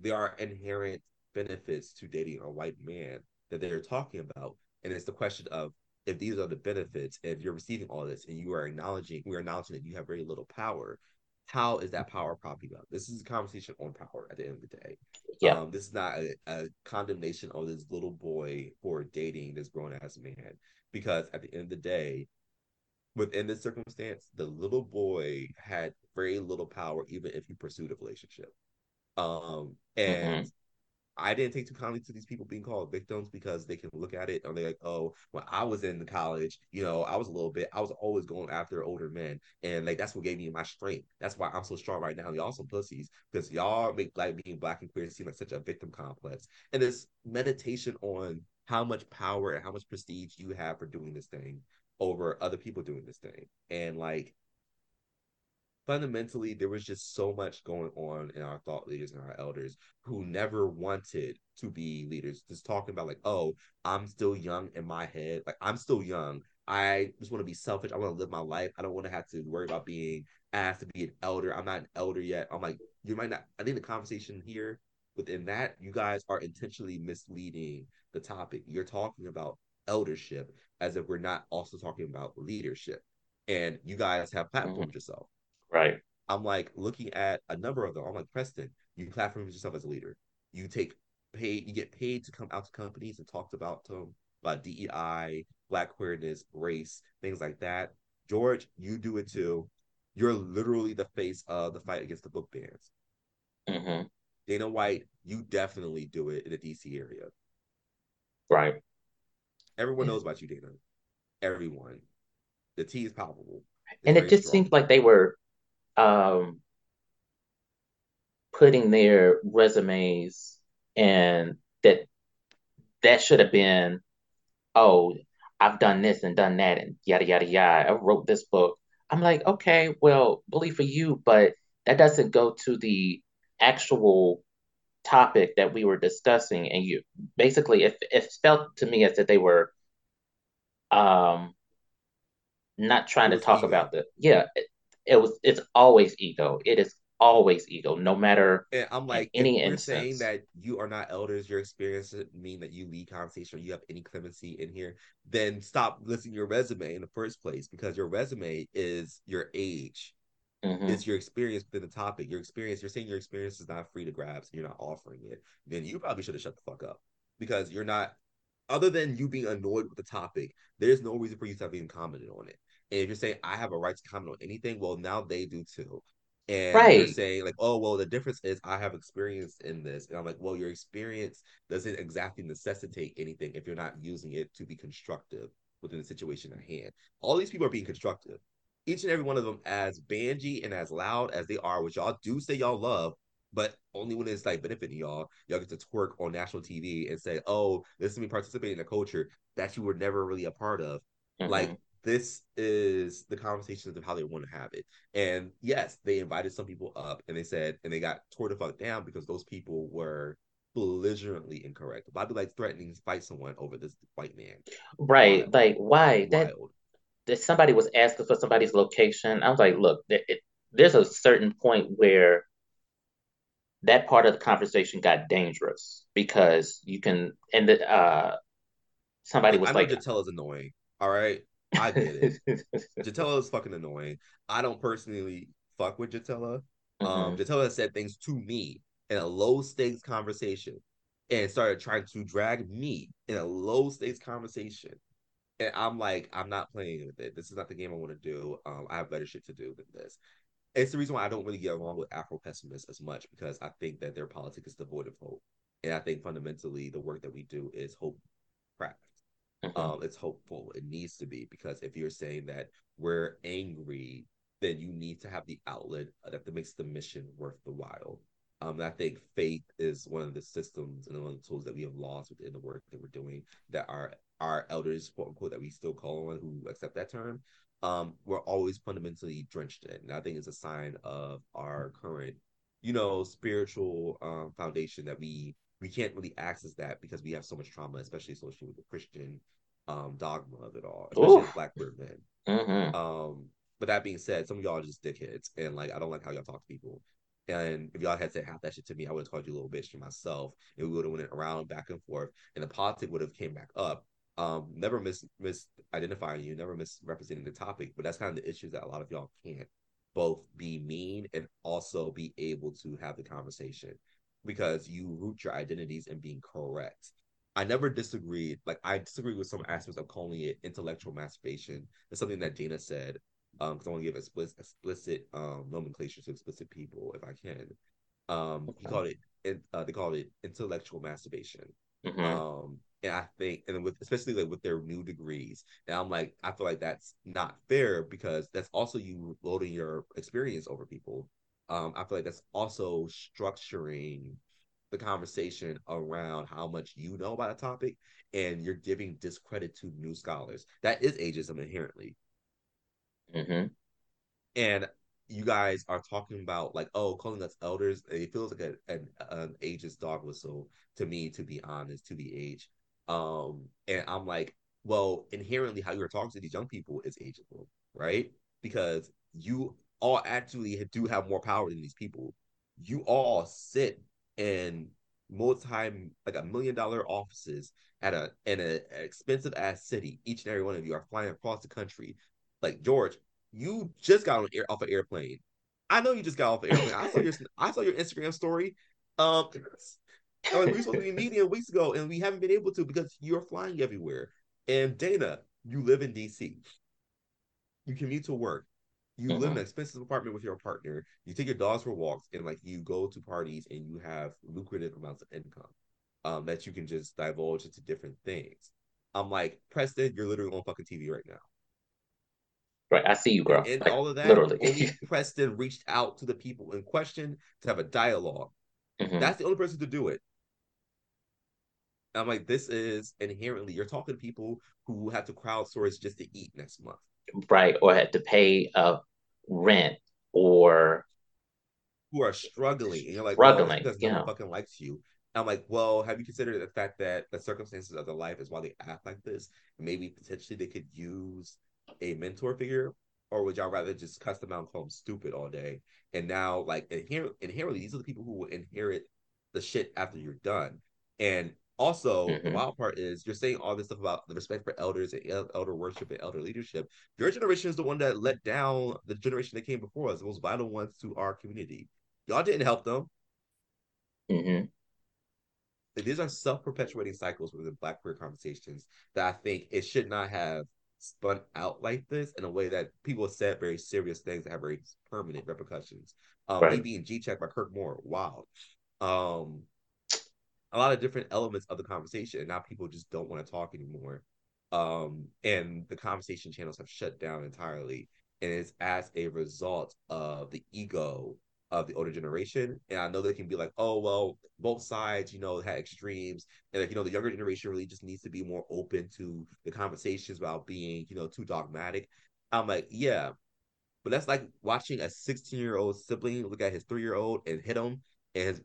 There are inherent benefits to dating a white man that they're talking about and it's the question of if these are the benefits, if you're receiving all this and you are acknowledging, we're acknowledging that you have very little power, how is that power propping up? This is a conversation on power at the end of the day. Yeah. Um, this is not a, a, condemnation of this little boy for dating this grown ass man. Because at the end of the day, within this circumstance, the little boy had very little power, even if he pursued a relationship. Um, and mm-hmm. I didn't take too kindly to these people being called victims because they can look at it and they're like, oh, when I was in the college, you know, I was a little bit, I was always going after older men. And like, that's what gave me my strength. That's why I'm so strong right now. Y'all some pussies because y'all make like being black and queer seem like such a victim complex. And this meditation on how much power and how much prestige you have for doing this thing over other people doing this thing. And like, fundamentally there was just so much going on in our thought leaders and our elders who never wanted to be leaders. Just talking about like oh i'm still young in my head. Like i'm still young. I just want to be selfish. I want to live my life. I don't want to have to worry about being asked to be an elder. I'm not an elder yet. I'm like you might not i think the conversation here within that you guys are intentionally misleading the topic. You're talking about eldership as if we're not also talking about leadership. And you guys have platformed mm-hmm. yourself Right. I'm like looking at a number of them. I'm like, Preston, you platform yourself as a leader. You take paid, you get paid to come out to companies and talk about them about DEI, black queerness, race, things like that. George, you do it too. You're literally the face of the fight against the book bans. Mm-hmm. Dana White, you definitely do it in the DC area. Right. Everyone knows about you, Dana. Everyone. The tea is palpable. It's and it just strong. seems like they were um, putting their resumes and that that should have been, oh, I've done this and done that and yada yada yada. I wrote this book. I'm like, okay, well, believe for you, but that doesn't go to the actual topic that we were discussing. And you basically, it, it felt to me as if they were um not trying to talk about the yeah it was it's always ego. It is always ego, no matter. And I'm like, any if you're instance. saying that you are not elders, your experience mean that you lead conversation or you have any clemency in here, then stop listing your resume in the first place because your resume is your age. Mm-hmm. It's your experience within the topic. Your experience, you're saying your experience is not free to grab, so you're not offering it. Then you probably should have shut the fuck up because you're not. Other than you being annoyed with the topic, there's no reason for you to have even commented on it. And if you're saying I have a right to comment on anything, well, now they do too. And right. you're saying like, oh well, the difference is I have experience in this, and I'm like, well, your experience doesn't exactly necessitate anything if you're not using it to be constructive within the situation at hand. All these people are being constructive. Each and every one of them, as banjee and as loud as they are, which y'all do say y'all love, but only when it's like benefiting y'all, y'all get to twerk on national TV and say, "Oh, this is me participating in a culture that you were never really a part of." Mm-hmm. Like this is the conversations of how they want to have it. And yes, they invited some people up and they said, and they got tore the fuck down because those people were belligerently incorrect. Bobby like threatening to fight someone over this white man. Right. Wild. Like, why? That, that somebody was asking for somebody's location. I was like, look, it, it, there's a certain point where that part of the conversation got dangerous because you can, and the, uh, somebody was I like, tell is annoying. All right. I get it. Jatella is fucking annoying. I don't personally fuck with Jatella. Um, mm-hmm. Um, Jatella said things to me in a low stakes conversation and started trying to drag me in a low stakes conversation. And I'm like, I'm not playing with it. This is not the game I want to do. Um, I have better shit to do than this. It's the reason why I don't really get along with Afro pessimists as much because I think that their politics is devoid of hope. And I think fundamentally the work that we do is hope. Mm-hmm. Um, it's hopeful. It needs to be because if you're saying that we're angry, then you need to have the outlet that makes the mission worth the while. Um, I think faith is one of the systems and one of the tools that we have lost within the work that we're doing. That our our elders, quote unquote, that we still call on, who accept that term, um, we're always fundamentally drenched in. And I think it's a sign of our current, you know, spiritual um, foundation that we we can't really access that because we have so much trauma, especially associated with the Christian um, dogma of it all, especially as black queer men. Mm-hmm. Um, but that being said, some of y'all are just dickheads, and like I don't like how y'all talk to people. And if y'all had said half that shit to me, I would have called you a little bitch to myself, and we would have went around back and forth, and the politic would have came back up. Um, never mis misidentifying you, never misrepresenting the topic, but that's kind of the issues that a lot of y'all can't both be mean and also be able to have the conversation because you root your identities in being correct. I never disagreed. Like I disagree with some aspects of calling it intellectual masturbation. It's something that Dana said. Um, because I want to give explicit, explicit um nomenclature to explicit people if I can. Um, he called it. Uh, they called it intellectual masturbation. Mm-hmm. Um, and I think, and with especially like with their new degrees, and I'm like, I feel like that's not fair because that's also you loading your experience over people um, I feel like that's also structuring the conversation around how much you know about a topic and you're giving discredit to new scholars. That is ageism inherently. Mm-hmm. And you guys are talking about like, oh, calling us elders. It feels like a, an, an ageist dog whistle to me, to be honest, to the age. Um, and I'm like, well, inherently, how you're talking to these young people is ageable, right? Because you all actually do have more power than these people. You all sit in multi like a million dollar offices at a in an expensive ass city. Each and every one of you are flying across the country. Like George, you just got on air, off an airplane. I know you just got off an airplane. I saw your I saw your Instagram story. Um, like we were supposed to be meeting weeks ago, and we haven't been able to because you're flying everywhere. And Dana, you live in DC. You commute to work. You mm-hmm. live in an expensive apartment with your partner. You take your dogs for walks, and like you go to parties, and you have lucrative amounts of income um, that you can just divulge into different things. I'm like, Preston, you're literally on fucking TV right now. Right, I see you, bro. And like, all of that, literally. only Preston reached out to the people in question to have a dialog mm-hmm. That's the only person to do it. I'm like, this is inherently you're talking to people who have to crowdsource just to eat next month, right? Or had to pay a uh, rent or who are struggling, and you're like, struggling, well, because no one fucking likes you. I'm like, well, have you considered the fact that the circumstances of their life is why they act like this? Maybe potentially they could use a mentor figure, or would y'all rather just cuss them out and call them stupid all day? And now, like inher- inherently, these are the people who will inherit the shit after you're done. And also, mm-hmm. the wild part is you're saying all this stuff about the respect for elders and elder worship and elder leadership. Your generation is the one that let down the generation that came before us, the most vital ones to our community. Y'all didn't help them. Mm-hmm. These are self-perpetuating cycles within Black queer conversations that I think it should not have spun out like this in a way that people said very serious things that have very permanent repercussions. Um, right. being G checked by Kirk Moore, wow. Um, a lot of different elements of the conversation, and now people just don't want to talk anymore. Um, and the conversation channels have shut down entirely, and it's as a result of the ego of the older generation. And I know they can be like, oh well, both sides, you know, had extremes, and like you know, the younger generation really just needs to be more open to the conversations about being, you know, too dogmatic. I'm like, yeah, but that's like watching a 16 year old sibling look at his three year old and hit him. And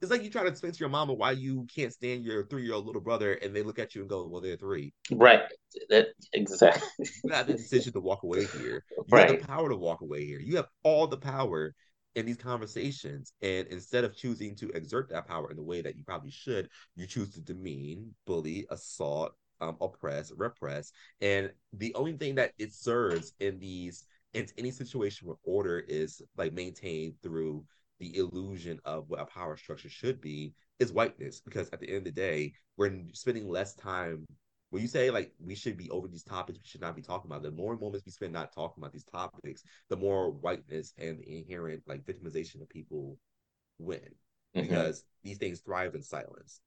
it's like you try to explain to your mama why you can't stand your three year old little brother, and they look at you and go, "Well, they're three. Right. That exactly. you have the decision to walk away here. You right. have the power to walk away here. You have all the power in these conversations. And instead of choosing to exert that power in the way that you probably should, you choose to demean, bully, assault, um, oppress, repress. And the only thing that it serves in these in any situation where order is like maintained through the illusion of what a power structure should be is whiteness. Because at the end of the day, we're spending less time when you say like we should be over these topics, we should not be talking about. The more moments we spend not talking about these topics, the more whiteness and the inherent like victimization of people win. Mm-hmm. Because these things thrive in silence.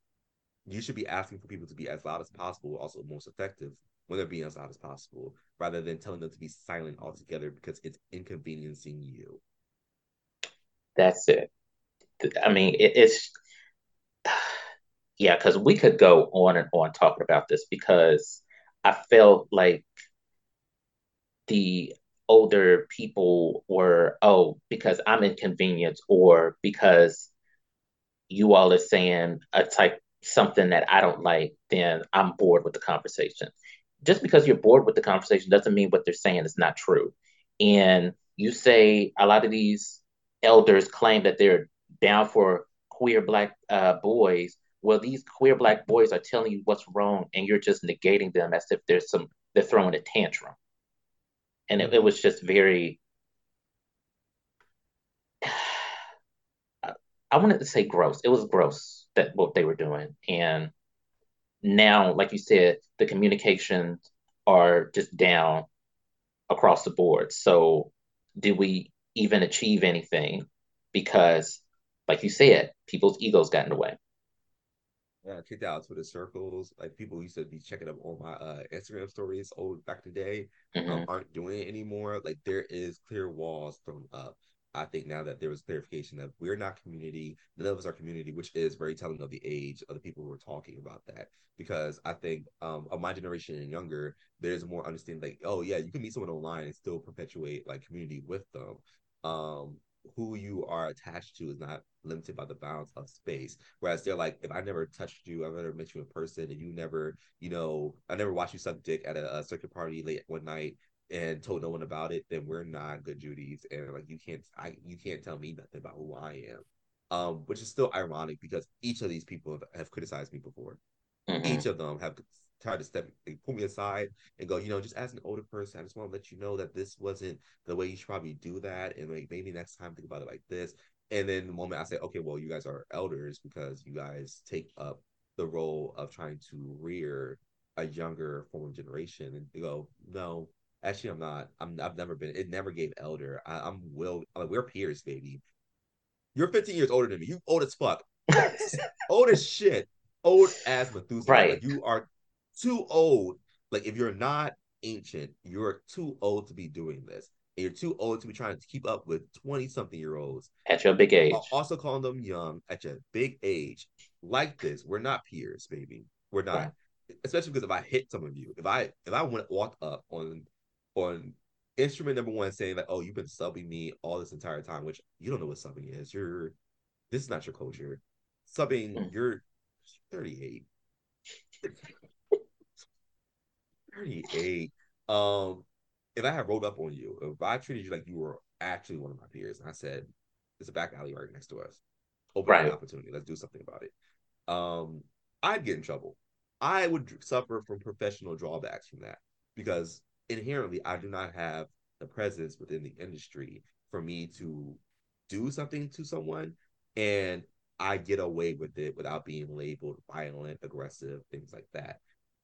You should be asking for people to be as loud as possible, also most effective when they're being as loud as possible, rather than telling them to be silent altogether because it's inconveniencing you. That's it. I mean, it, it's yeah, because we could go on and on talking about this because I felt like the older people were, oh, because I'm inconvenienced or because you all are saying a type something that I don't like, then I'm bored with the conversation. Just because you're bored with the conversation doesn't mean what they're saying is not true. And you say a lot of these elders claim that they're down for queer black uh, boys well, these queer black boys are telling you what's wrong, and you're just negating them as if there's some they're throwing a tantrum. And it, it was just very. I wanted to say gross. It was gross that what they were doing, and now, like you said, the communications are just down across the board. So, do we even achieve anything? Because, like you said, people's egos got in the way uh, kicked out Twitter circles. Like people used to be checking up on my uh, Instagram stories old back in the day um, mm-hmm. um, aren't doing it anymore. Like there is clear walls thrown up. I think now that there was clarification that we're not community, none of us are community, which is very telling of the age of the people who are talking about that. Because I think um, of my generation and younger, there's more understanding like, oh yeah, you can meet someone online and still perpetuate like community with them. Um who you are attached to is not limited by the bounds of space. Whereas they're like, if I never touched you, I've never met you in person, and you never, you know, I never watched you suck dick at a, a circuit party late one night and told no one about it, then we're not good Judies, and like you can't, I you can't tell me nothing about who I am. Um, which is still ironic because each of these people have, have criticized me before. Mm-hmm. Each of them have tried to step and pull me aside and go, you know, just as an older person, I just want to let you know that this wasn't the way you should probably do that. And like maybe next time think about it like this. And then the moment I say, okay, well, you guys are elders because you guys take up the role of trying to rear a younger form of generation, and they go, no, actually, I'm not. I'm. I've never been. It never gave elder. I, am will. Like, we're peers, baby. You're 15 years older than me. You old as fuck. old as shit. Old as Methuselah. Right. Like, you are too old. Like if you're not ancient, you're too old to be doing this. And you're too old to be trying to keep up with 20 something year olds at your big age. Also calling them young at your big age. Like this, we're not peers, baby. We're not. Right. Especially because if I hit some of you, if I if I went walk up on on instrument number one saying like, oh, you've been subbing me all this entire time, which you don't know what subbing is. You're this is not your culture. Subbing, mm. you're 38. 38. Um, if I had rolled up on you, if I treated you like you were actually one of my peers, and I said, "There's a back alley right next to us. Open right. an opportunity. Let's do something about it." Um, I'd get in trouble. I would suffer from professional drawbacks from that because inherently I do not have the presence within the industry for me to do something to someone and I get away with it without being labeled violent, aggressive, things like that.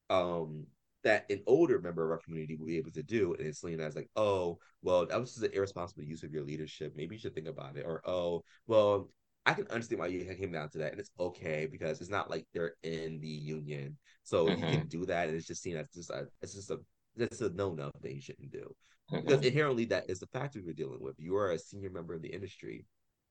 Um, that an older member of our community will be able to do. And it's seen as like, oh, well, that was just an irresponsible use of your leadership. Maybe you should think about it. Or, oh, well, I can understand why you came down to that. And it's okay because it's not like they're in the union. So mm-hmm. you can do that. And it's just seen as just a, it's just a, it's a no-no that you shouldn't do. Mm-hmm. Because inherently that is the factor we're dealing with. You are a senior member of the industry,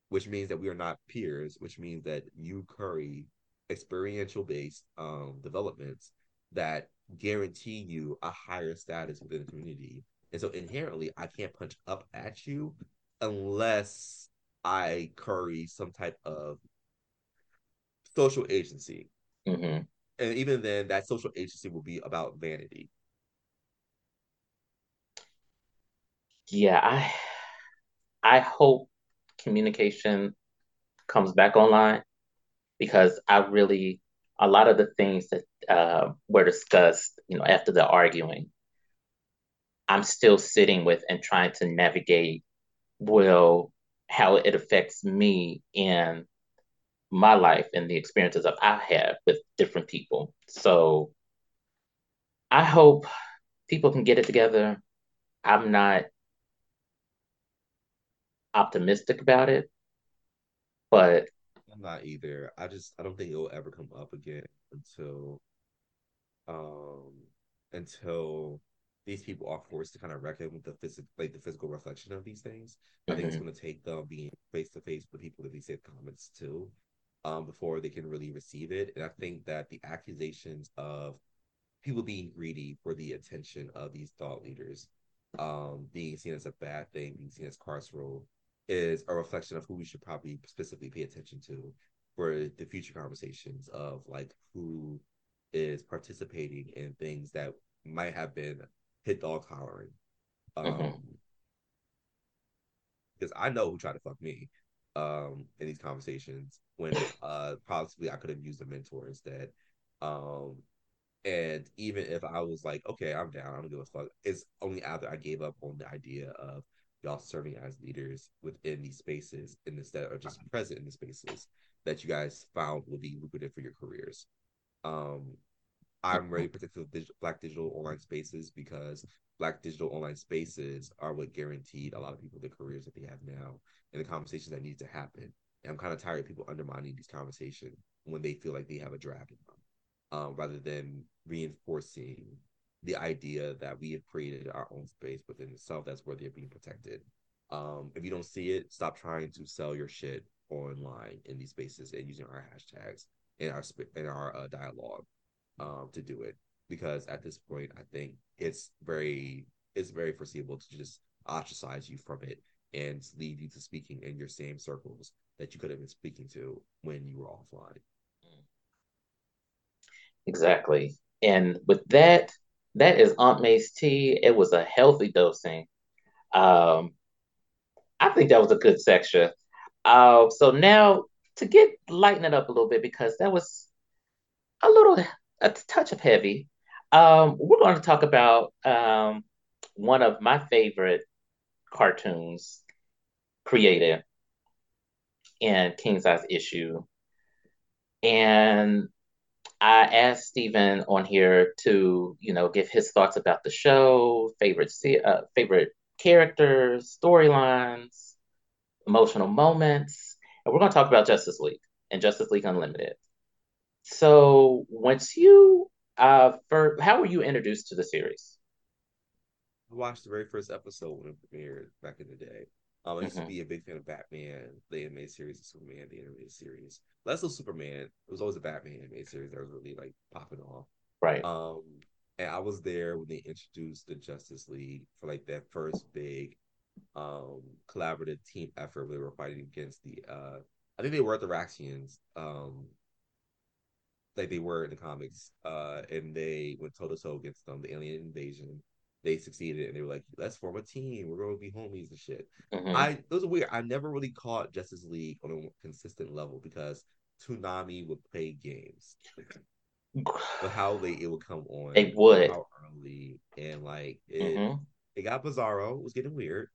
which means that we are not peers, which means that you curry experiential based um, developments that guarantee you a higher status within the community. And so inherently, I can't punch up at you unless I curry some type of social agency. Mm-hmm. And even then, that social agency will be about vanity. Yeah, I I hope communication comes back online because I really a lot of the things that uh, were discussed, you know, after the arguing, I'm still sitting with and trying to navigate, well, how it affects me in my life and the experiences that I have with different people. So I hope people can get it together. I'm not optimistic about it, but I'm not either. I just I don't think it will ever come up again until um until these people are forced to kind of reckon with the physical like the physical reflection of these things. Mm-hmm. I think it's mm-hmm. gonna take them being face to face with people that they say comments to um before they can really receive it. And I think that the accusations of people being greedy for the attention of these thought leaders um being seen as a bad thing, being seen as carceral, is a reflection of who we should probably specifically pay attention to for the future conversations of like who is participating in things that might have been hit dog hollering. Um, mm-hmm. Because I know who tried to fuck me um, in these conversations when uh, possibly I could have used a mentor instead. Um, and even if I was like, okay, I'm down, I don't give a fuck, it's only after I gave up on the idea of y'all serving as leaders within these spaces and instead of just present in the spaces that you guys found will be lucrative for your careers. Um, I'm very particular with Black digital online spaces because Black digital online spaces are what guaranteed a lot of people the careers that they have now and the conversations that need to happen. And I'm kind of tired of people undermining these conversations when they feel like they have a draft in them, um, rather than reinforcing the idea that we have created our own space within itself that's worthy of being protected. Um, if you don't see it, stop trying to sell your shit online in these spaces and using our hashtags in our in our uh, dialogue um, to do it. Because at this point, I think it's very it's very foreseeable to just ostracize you from it and lead you to speaking in your same circles that you could have been speaking to when you were offline. Exactly. And with that, that is Aunt May's tea. It was a healthy dosing. Um, I think that was a good section. Uh, so now to get lighten it up a little bit because that was a little a touch of heavy. Um, we're going to talk about um, one of my favorite cartoons created in King Size Issue. And I asked Steven on here to, you know, give his thoughts about the show, favorite uh, favorite characters, storylines, emotional moments, and we're going to talk about Justice League and Justice League Unlimited. So, once you, uh, for how were you introduced to the series? I watched the very first episode when it premiered back in the day. Um, I used mm-hmm. to be a big fan of Batman, the animated series, and Superman, the animated series. Less of Superman. It was always a Batman animated series that was really like popping off. Right. Um, and I was there when they introduced the Justice League for like that first big um collaborative team effort where they were fighting against the uh I think they were the Raxians, um like they were in the comics. Uh and they went toe to toe against them, the alien invasion they succeeded and they were like, let's form a team. We're gonna be homies and shit. Mm-hmm. I it was weird. I never really caught Justice League on a consistent level because Toonami would play games. but how late it would come on. It would how early and like it mm-hmm. it got bizarro. It was getting weird.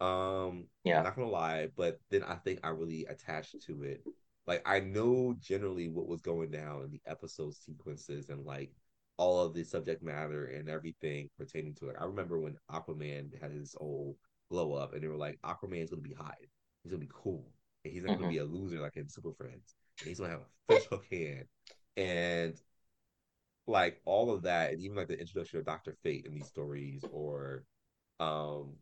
Um yeah, not gonna lie, but then I think I really attached to it. Like I know generally what was going down in the episode sequences and like all of the subject matter and everything pertaining to it. I remember when Aquaman had his whole blow up, and they were like, Aquaman's gonna be hot. He's gonna be cool. And he's not mm-hmm. gonna be a loser like in Super Friends. And he's gonna have a fish hook hand. And like all of that, and even like the introduction of Doctor Fate in these stories, or um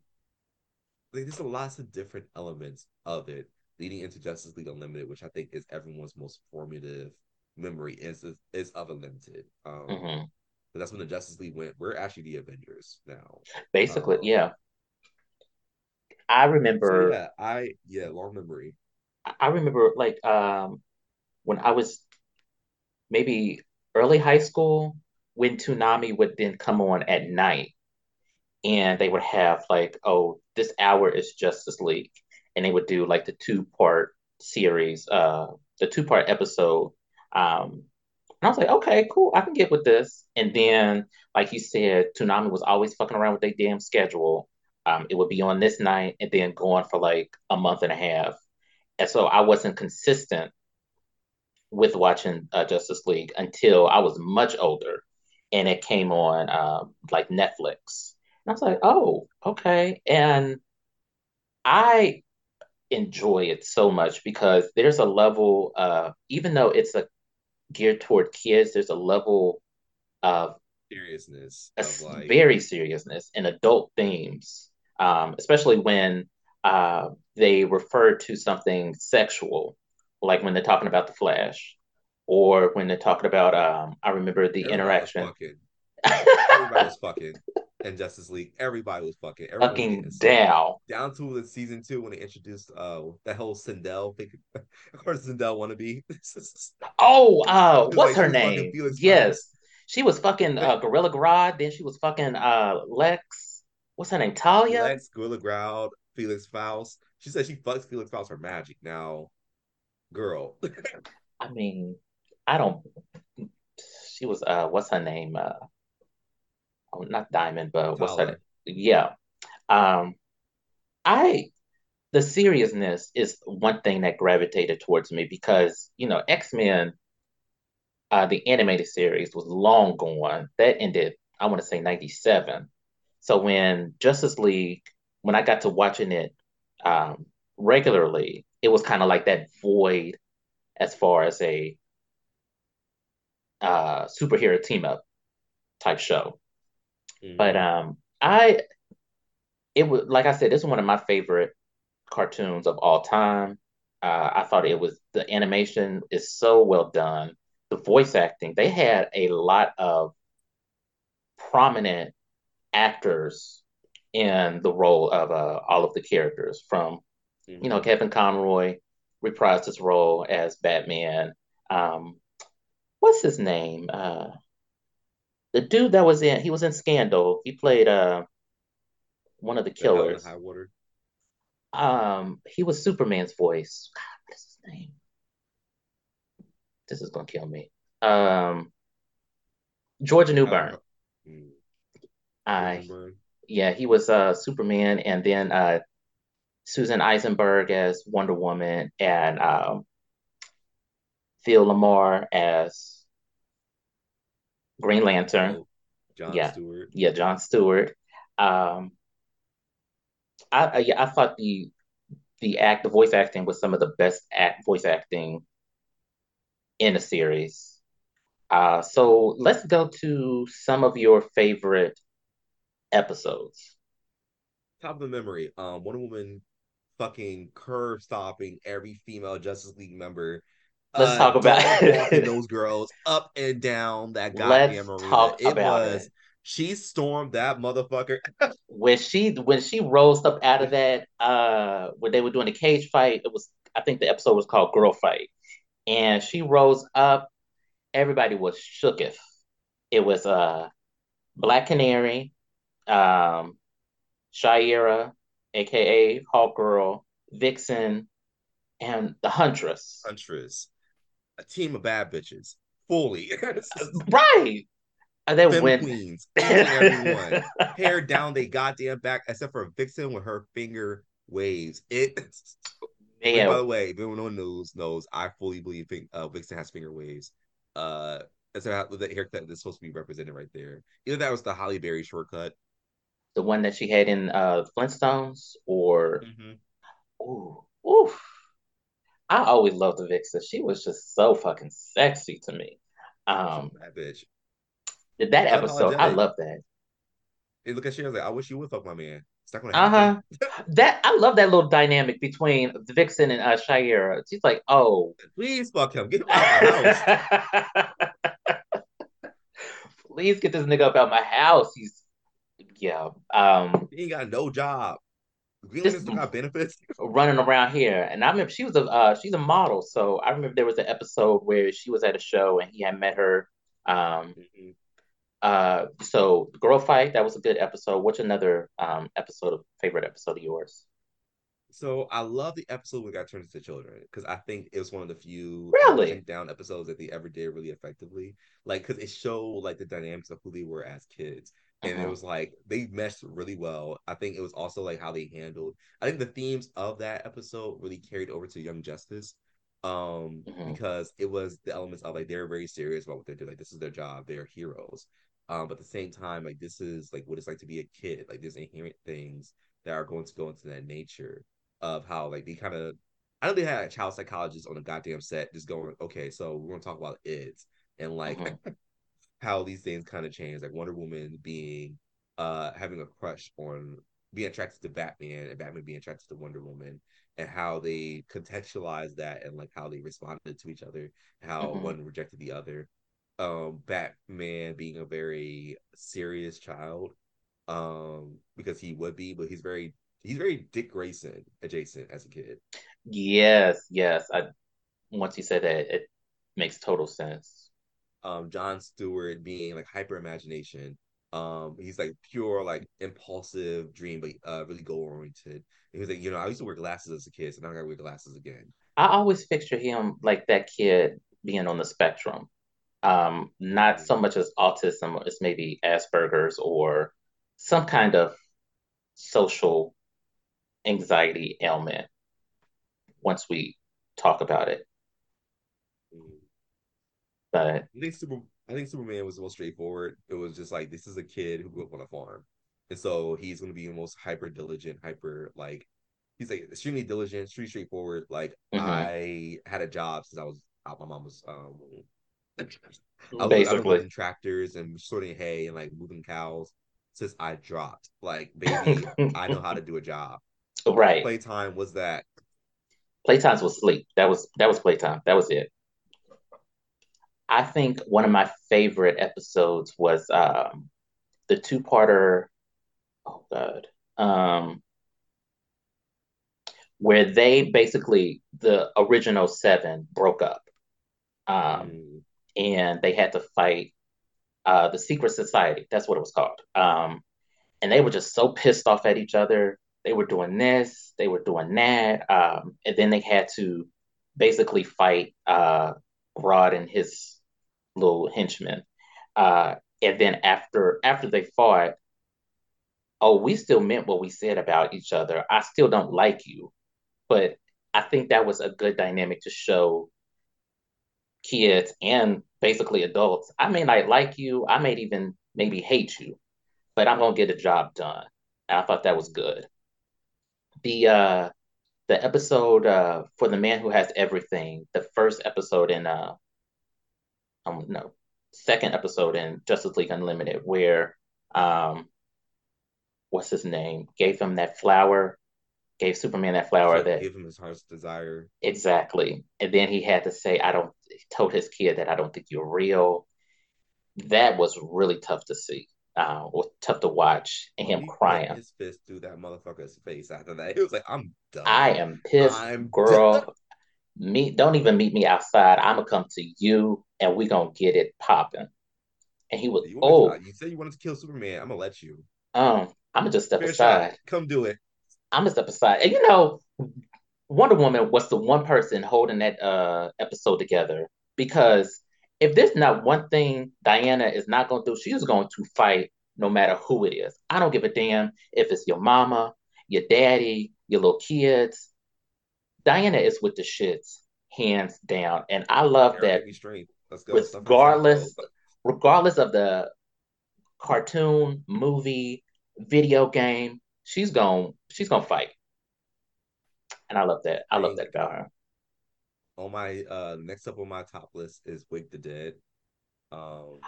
like there's a lots of different elements of it leading into Justice League Unlimited, which I think is everyone's most formative memory is is of Unlimited. Um, mm-hmm. that's when the Justice League went. We're actually the Avengers now. Basically, um, yeah. I remember. So yeah, I yeah, long memory. I remember like um when I was maybe early high school when Toonami would then come on at night and they would have like, oh, this hour is Justice League. And they would do like the two part series, uh, the two part episode um, and I was like, okay, cool, I can get with this. And then, like you said, Toonami was always fucking around with their damn schedule. Um, it would be on this night and then going for like a month and a half. And so I wasn't consistent with watching uh, Justice League until I was much older and it came on um, like Netflix. And I was like, oh, okay. And I enjoy it so much because there's a level, uh, even though it's a geared toward kids, there's a level of seriousness, a of like... very seriousness and adult themes, um, especially when uh, they refer to something sexual, like when they're talking about the Flash, or when they're talking about. Um, I remember the Everybody interaction. Everybody was fucking and Justice League. Everybody was fucking fucking down. Down to the season two when they introduced uh that whole Sindel thing. of course, Sindel wannabe. oh, uh, what's like, her name? Yes, she was fucking uh, Gorilla Grodd. Then she was fucking uh Lex. What's her name? Talia. Lex Gorilla Grodd. Felix Faust. She said she fucks Felix Faust for magic. Now, girl. I mean, I don't. She was uh, what's her name? Uh, oh, not Diamond, but what's that? Yeah. Um, I the seriousness is one thing that gravitated towards me because you know X Men, uh, the animated series was long gone. That ended, I want to say ninety seven. So when Justice League, when I got to watching it um, regularly, it was kind of like that void as far as a uh, superhero team up type show. Mm-hmm. But um, I it was like I said, this is one of my favorite cartoons of all time. Uh, I thought it was the animation is so well done. The voice acting, they had a lot of prominent actors in the role of uh, all of the characters. From mm-hmm. you know Kevin Conroy reprised his role as Batman. Um, what's his name? Uh, the dude that was in he was in Scandal. He played uh one of the killers. High water. Um, he was Superman's voice. God, what is his name? This is gonna kill me. Um, George Newbern. Mm. I, yeah, he was uh Superman, and then uh Susan Eisenberg as Wonder Woman, and um, Phil LaMarr as Green Lantern. Oh, John yeah. Stewart. Yeah, John Stewart. Um, I, I yeah, I thought the the act, the voice acting was some of the best act voice acting in a series. Uh, so let's go to some of your favorite episodes. Top of the memory, um, Wonder Woman fucking curve stopping every female Justice League member. Let's uh, talk about those girls up and down that goddamn Let's arena. Talk it about was it. she stormed that motherfucker. when she when she rose up out of that uh when they were doing the cage fight, it was I think the episode was called Girl Fight. And she rose up everybody was shooketh. It was uh Black Canary, um, Shayera, aka Hawk Girl, Vixen, and the Huntress. Huntress. A team of bad bitches. Fully. right. And they win. queens. Everyone. Hair down they goddamn back, except for Vixen with her finger waves. It Man. By the way, if anyone knows knows, I fully believe uh, Vixen has finger waves. Uh, so the haircut that's supposed to be represented right there. Either that was the Halle Berry shortcut, the one that she had in uh Flintstones, or mm-hmm. ooh, oof. I always loved the Vixen. She was just so fucking sexy to me. Um, that bitch. That episode, I love that. Hey, look at she. I was like, I wish you would fuck my man. Uh huh. that I love that little dynamic between the Vixen and uh, Shayera. She's like, "Oh, please fuck him. Get him out of my house. please get this nigga up out of my house. He's yeah. Um, he ain't got no job. Still got benefits. running around here, and I remember she was a uh, she's a model. So I remember there was an episode where she was at a show and he had met her. Um, mm-hmm. Uh, so Girl Fight, that was a good episode. What's another um episode of favorite episode of yours? So I love the episode we got turned into children because I think it was one of the few really down episodes that they ever did really effectively. Like because it showed like the dynamics of who they were as kids, and uh-huh. it was like they meshed really well. I think it was also like how they handled. I think the themes of that episode really carried over to Young Justice, um, uh-huh. because it was the elements of like they're very serious about what they do. Like this is their job. They are heroes, um, but at the same time, like this is like what it's like to be a kid. Like there's inherent things that are going to go into that nature of how like they kind of. I know they had a child psychologist on the goddamn set just going, okay, so we're gonna talk about it and like mm-hmm. how these things kind of change. Like Wonder Woman being uh having a crush on being attracted to Batman and Batman being attracted to Wonder Woman and how they contextualize that and like how they responded to each other, how mm-hmm. one rejected the other um Batman being a very serious child um because he would be but he's very he's very Dick Grayson adjacent as a kid. Yes, yes. I once you said that it makes total sense. Um John Stewart being like hyper imagination. Um he's like pure like impulsive dream but uh really goal oriented. He was like, you know, I used to wear glasses as a kid, so now I gotta wear glasses again. I always picture him like that kid being on the spectrum um, not so much as autism, as maybe Asperger's or some kind of social anxiety ailment once we talk about it. But I think Super I think Superman was the most straightforward. It was just like this is a kid who grew up on a farm. And so he's gonna be the most hyper diligent, hyper like he's like extremely diligent, extremely straightforward. Like mm-hmm. I had a job since I was out my mom was um I was, Basically, I tractors and sorting hay and like moving cows since I dropped. Like, baby, I know how to do a job. Right. Playtime was that. Playtimes was sleep. That was that was playtime. That was it. I think one of my favorite episodes was um the two parter. Oh God, um, where they basically the original seven broke up, um, and they had to fight uh, the secret society. That's what it was called. Um, and they were just so pissed off at each other. They were doing this, they were doing that, um, and then they had to basically fight uh, Grodd and his little henchmen. Uh, and then after after they fought, oh, we still meant what we said about each other. I still don't like you, but I think that was a good dynamic to show kids and basically adults. I may not like you. I may even maybe hate you, but I'm gonna get the job done. And I thought that was good. The uh the episode uh for the man who has everything, the first episode in uh um no second episode in Justice League Unlimited where um what's his name gave him that flower gave Superman that flower that gave him his heart's desire. Exactly. And then he had to say, I don't told his kid that I don't think you're real. That was really tough to see. Uh, was tough to watch and him he crying. His fist through that motherfucker's face after that. He was like, I'm done. I am pissed, I'm girl. Done. Me don't even meet me outside. I'm gonna come to you and we gonna get it popping. And he was you oh you said you wanted to kill Superman. I'm gonna let you. Um, I'm gonna just step Fair aside. Shot. Come do it. I'm gonna step aside. And you know, Wonder Woman was the one person holding that uh episode together because if there's not one thing Diana is not gonna do, she's going to fight no matter who it is. I don't give a damn if it's your mama, your daddy, your little kids. Diana is with the shits, hands down. And I love that Let's go. regardless, regardless of the cartoon, movie, video game, she's going she's gonna fight. And I love that. I love that about her. On my uh next up on my top list is Wake the Dead. Um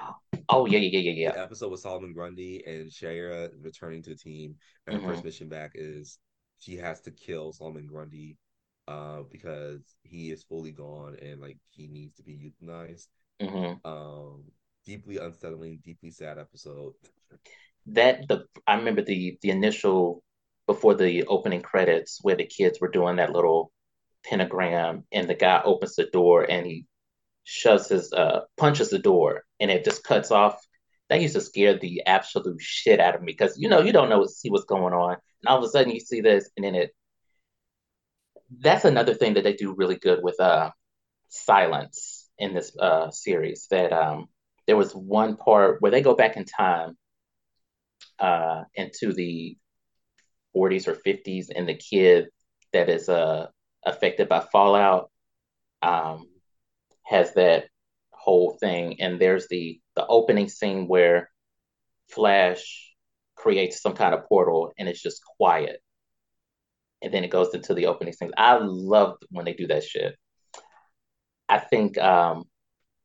Oh yeah, yeah, yeah, yeah. The episode with Solomon Grundy and Shayera returning to the team. And mm-hmm. her first mission back is she has to kill Solomon Grundy uh, because he is fully gone and like he needs to be euthanized. Mm-hmm. Um, deeply unsettling, deeply sad episode that the I remember the the initial before the opening credits where the kids were doing that little pentagram and the guy opens the door and he shoves his uh punches the door and it just cuts off that used to scare the absolute shit out of me because you know you don't know see what's going on and all of a sudden you see this and then it that's another thing that they do really good with uh silence in this uh series that um there was one part where they go back in time uh, into the 40s or 50s, and the kid that is uh, affected by fallout um, has that whole thing. And there's the the opening scene where Flash creates some kind of portal, and it's just quiet, and then it goes into the opening scene. I love when they do that shit. I think um,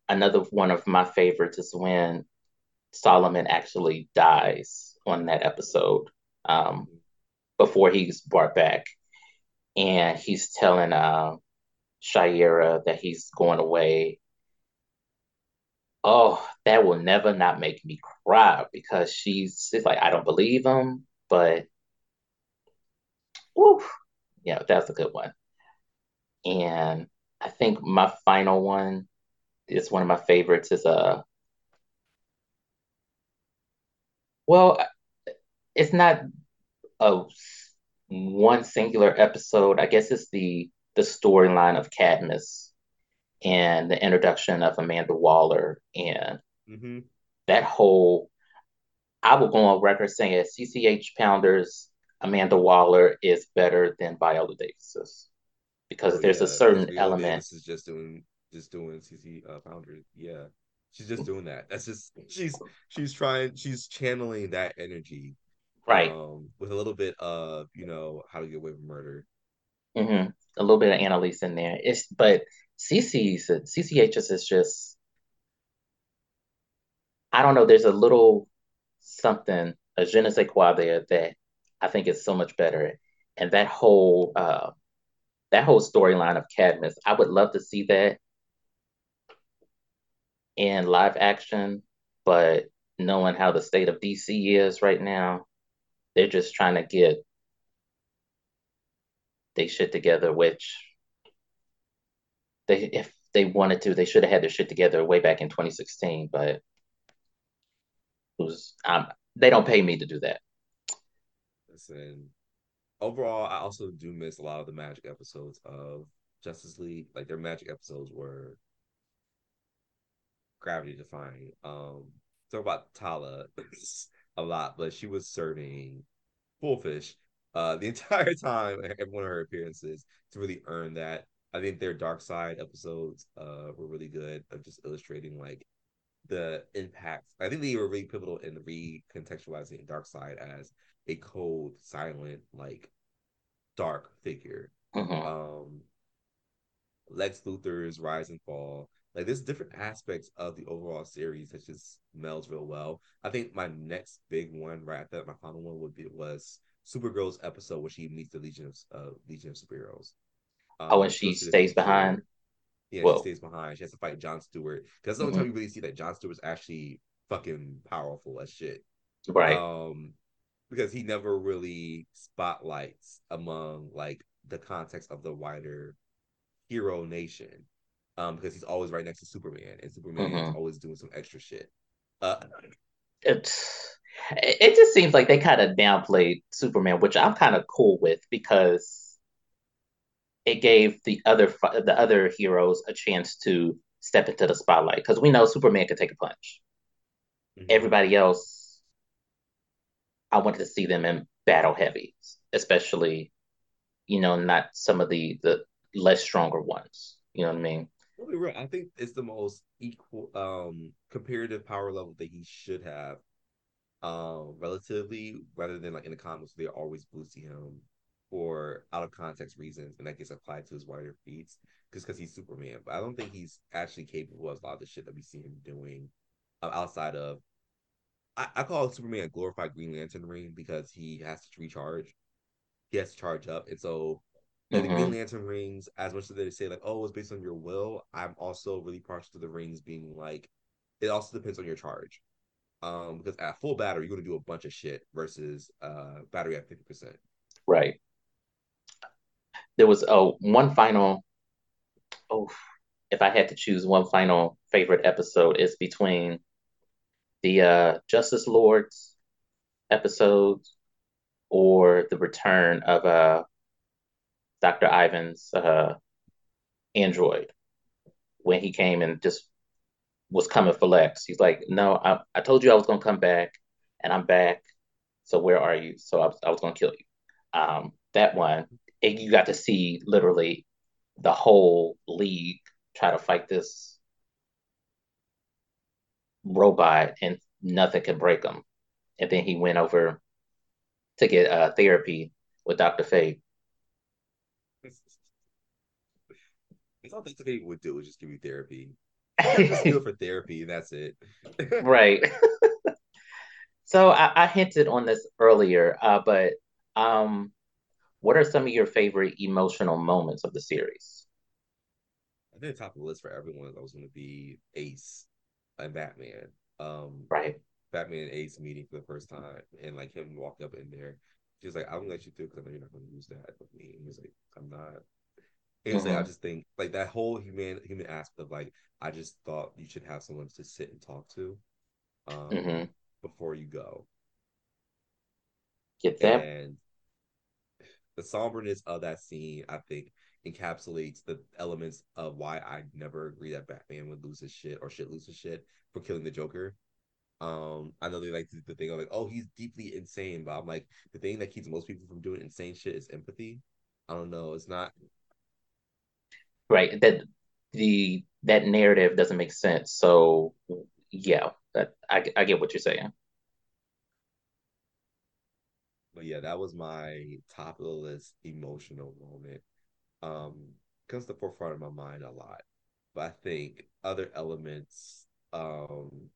another one of my favorites is when Solomon actually dies on that episode um, before he's brought back, and he's telling uh, Shayera that he's going away. Oh, that will never not make me cry because she's, she's like, I don't believe him, but whew, yeah, that's a good one. And I think my final one is one of my favorites is uh well it's not a one singular episode. I guess it's the the storyline of Cadmus and the introduction of Amanda Waller and mm-hmm. that whole. I will go on record saying CCH Pounders Amanda Waller is better than Viola Davis's because oh, there's yeah. a certain Viola element. Davis is just doing just doing CC uh, Pounders, yeah. She's just doing that. That's just she's she's trying she's channeling that energy right? Um, with a little bit of you know how to get away with murder. Mm-hmm. A little bit of Annalise in there. It's but CC's CCH's is just I don't know. There's a little something a je ne sais quoi there that I think is so much better, and that whole uh, that whole storyline of Cadmus. I would love to see that in live action, but knowing how the state of DC is right now, they're just trying to get they shit together, which they if they wanted to, they should have had their shit together way back in 2016, but was um they don't pay me to do that. Listen, overall, I also do miss a lot of the magic episodes of Justice League. Like their magic episodes were gravity defying. Um, talk about Tala a lot, but she was serving full fish uh, the entire time, every one of her appearances to really earn that. I think their Darkseid episodes uh, were really good of just illustrating like the impact. I think they were really pivotal in recontextualizing Darkseid as a cold, silent, like dark figure. Mm-hmm. Um, Lex Luthor's rise and fall. Like there's different aspects of the overall series that just melds real well. I think my next big one, right after my final one, would be was Supergirl's episode where she meets the Legion of uh, Legion of Superheroes. Um, oh, and she stays behind. Yeah, Whoa. she stays behind. She has to fight John Stewart because that's the only mm-hmm. time you really see that John Stewart's actually fucking powerful as shit. Right. Um, because he never really spotlights among like the context of the wider hero nation. Um, because he's always right next to Superman, and Superman mm-hmm. is always doing some extra shit. Uh, it's it just seems like they kind of downplayed Superman, which I'm kind of cool with because it gave the other the other heroes a chance to step into the spotlight because we know Superman can take a punch. Mm-hmm. Everybody else, I wanted to see them in battle heavy, especially, you know, not some of the the less stronger ones. You know what I mean? I think it's the most equal um comparative power level that he should have um, relatively, rather than like in the comics, they're always boosting him for out of context reasons, and that gets applied to his wider feats just because he's Superman. But I don't think he's actually capable of a lot of the shit that we see him doing uh, outside of. I, I call Superman a glorified Green Lantern ring because he has to recharge. He has to charge up, and so mm-hmm. the Green Lantern rings, as much as they say like, oh, it's based on your will, I'm also really partial to the rings being like, it also depends on your charge. Um, because at full battery, you're going to do a bunch of shit versus uh battery at 50%. Right. There was oh one final oh if I had to choose one final favorite episode it's between the uh Justice Lords episodes or the return of uh Dr. Ivo's uh android when he came and just was coming for Lex. He's like, no, I, I told you I was gonna come back, and I'm back. So where are you? So I was, I was gonna kill you. Um, that one, and you got to see literally the whole league try to fight this robot, and nothing could break him. And then he went over to get uh, therapy with Doctor Fate. That's all Doctor Fate would do is just give you therapy just do it for therapy. and That's it. right. so I, I, hinted on this earlier, uh, but um, what are some of your favorite emotional moments of the series? I think the top of the list for everyone that was going to be Ace and Batman. Um, right. Batman and Ace meeting for the first time, and like him walk up in there. She's like, "I'm gonna let you through because I know you're not to use that with me." And he's like, "I'm not." And mm-hmm. I just think like that whole human human aspect of like I just thought you should have someone to sit and talk to um, mm-hmm. before you go. Get that. And the somberness of that scene, I think, encapsulates the elements of why I never agree that Batman would lose his shit or shit lose his shit for killing the Joker. Um, I know they like the thing of like, oh, he's deeply insane, but I'm like, the thing that keeps most people from doing insane shit is empathy. I don't know. It's not right that the that narrative doesn't make sense so yeah that i, I get what you're saying but yeah that was my top of the list emotional moment um comes to the forefront of my mind a lot but i think other elements um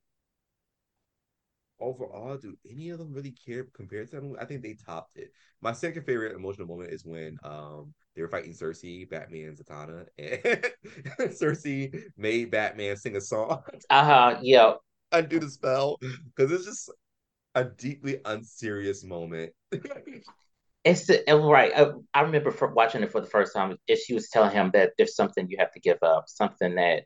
overall, do any of them really care compared to them? I think they topped it. My second favorite emotional moment is when um they were fighting Circe, Batman, and Zatanna, and Circe made Batman sing a song. Uh huh. Yeah. Undo the spell because it's just a deeply unserious moment. it's right. I, I remember watching it for the first time. If She was telling him that there's something you have to give up, something that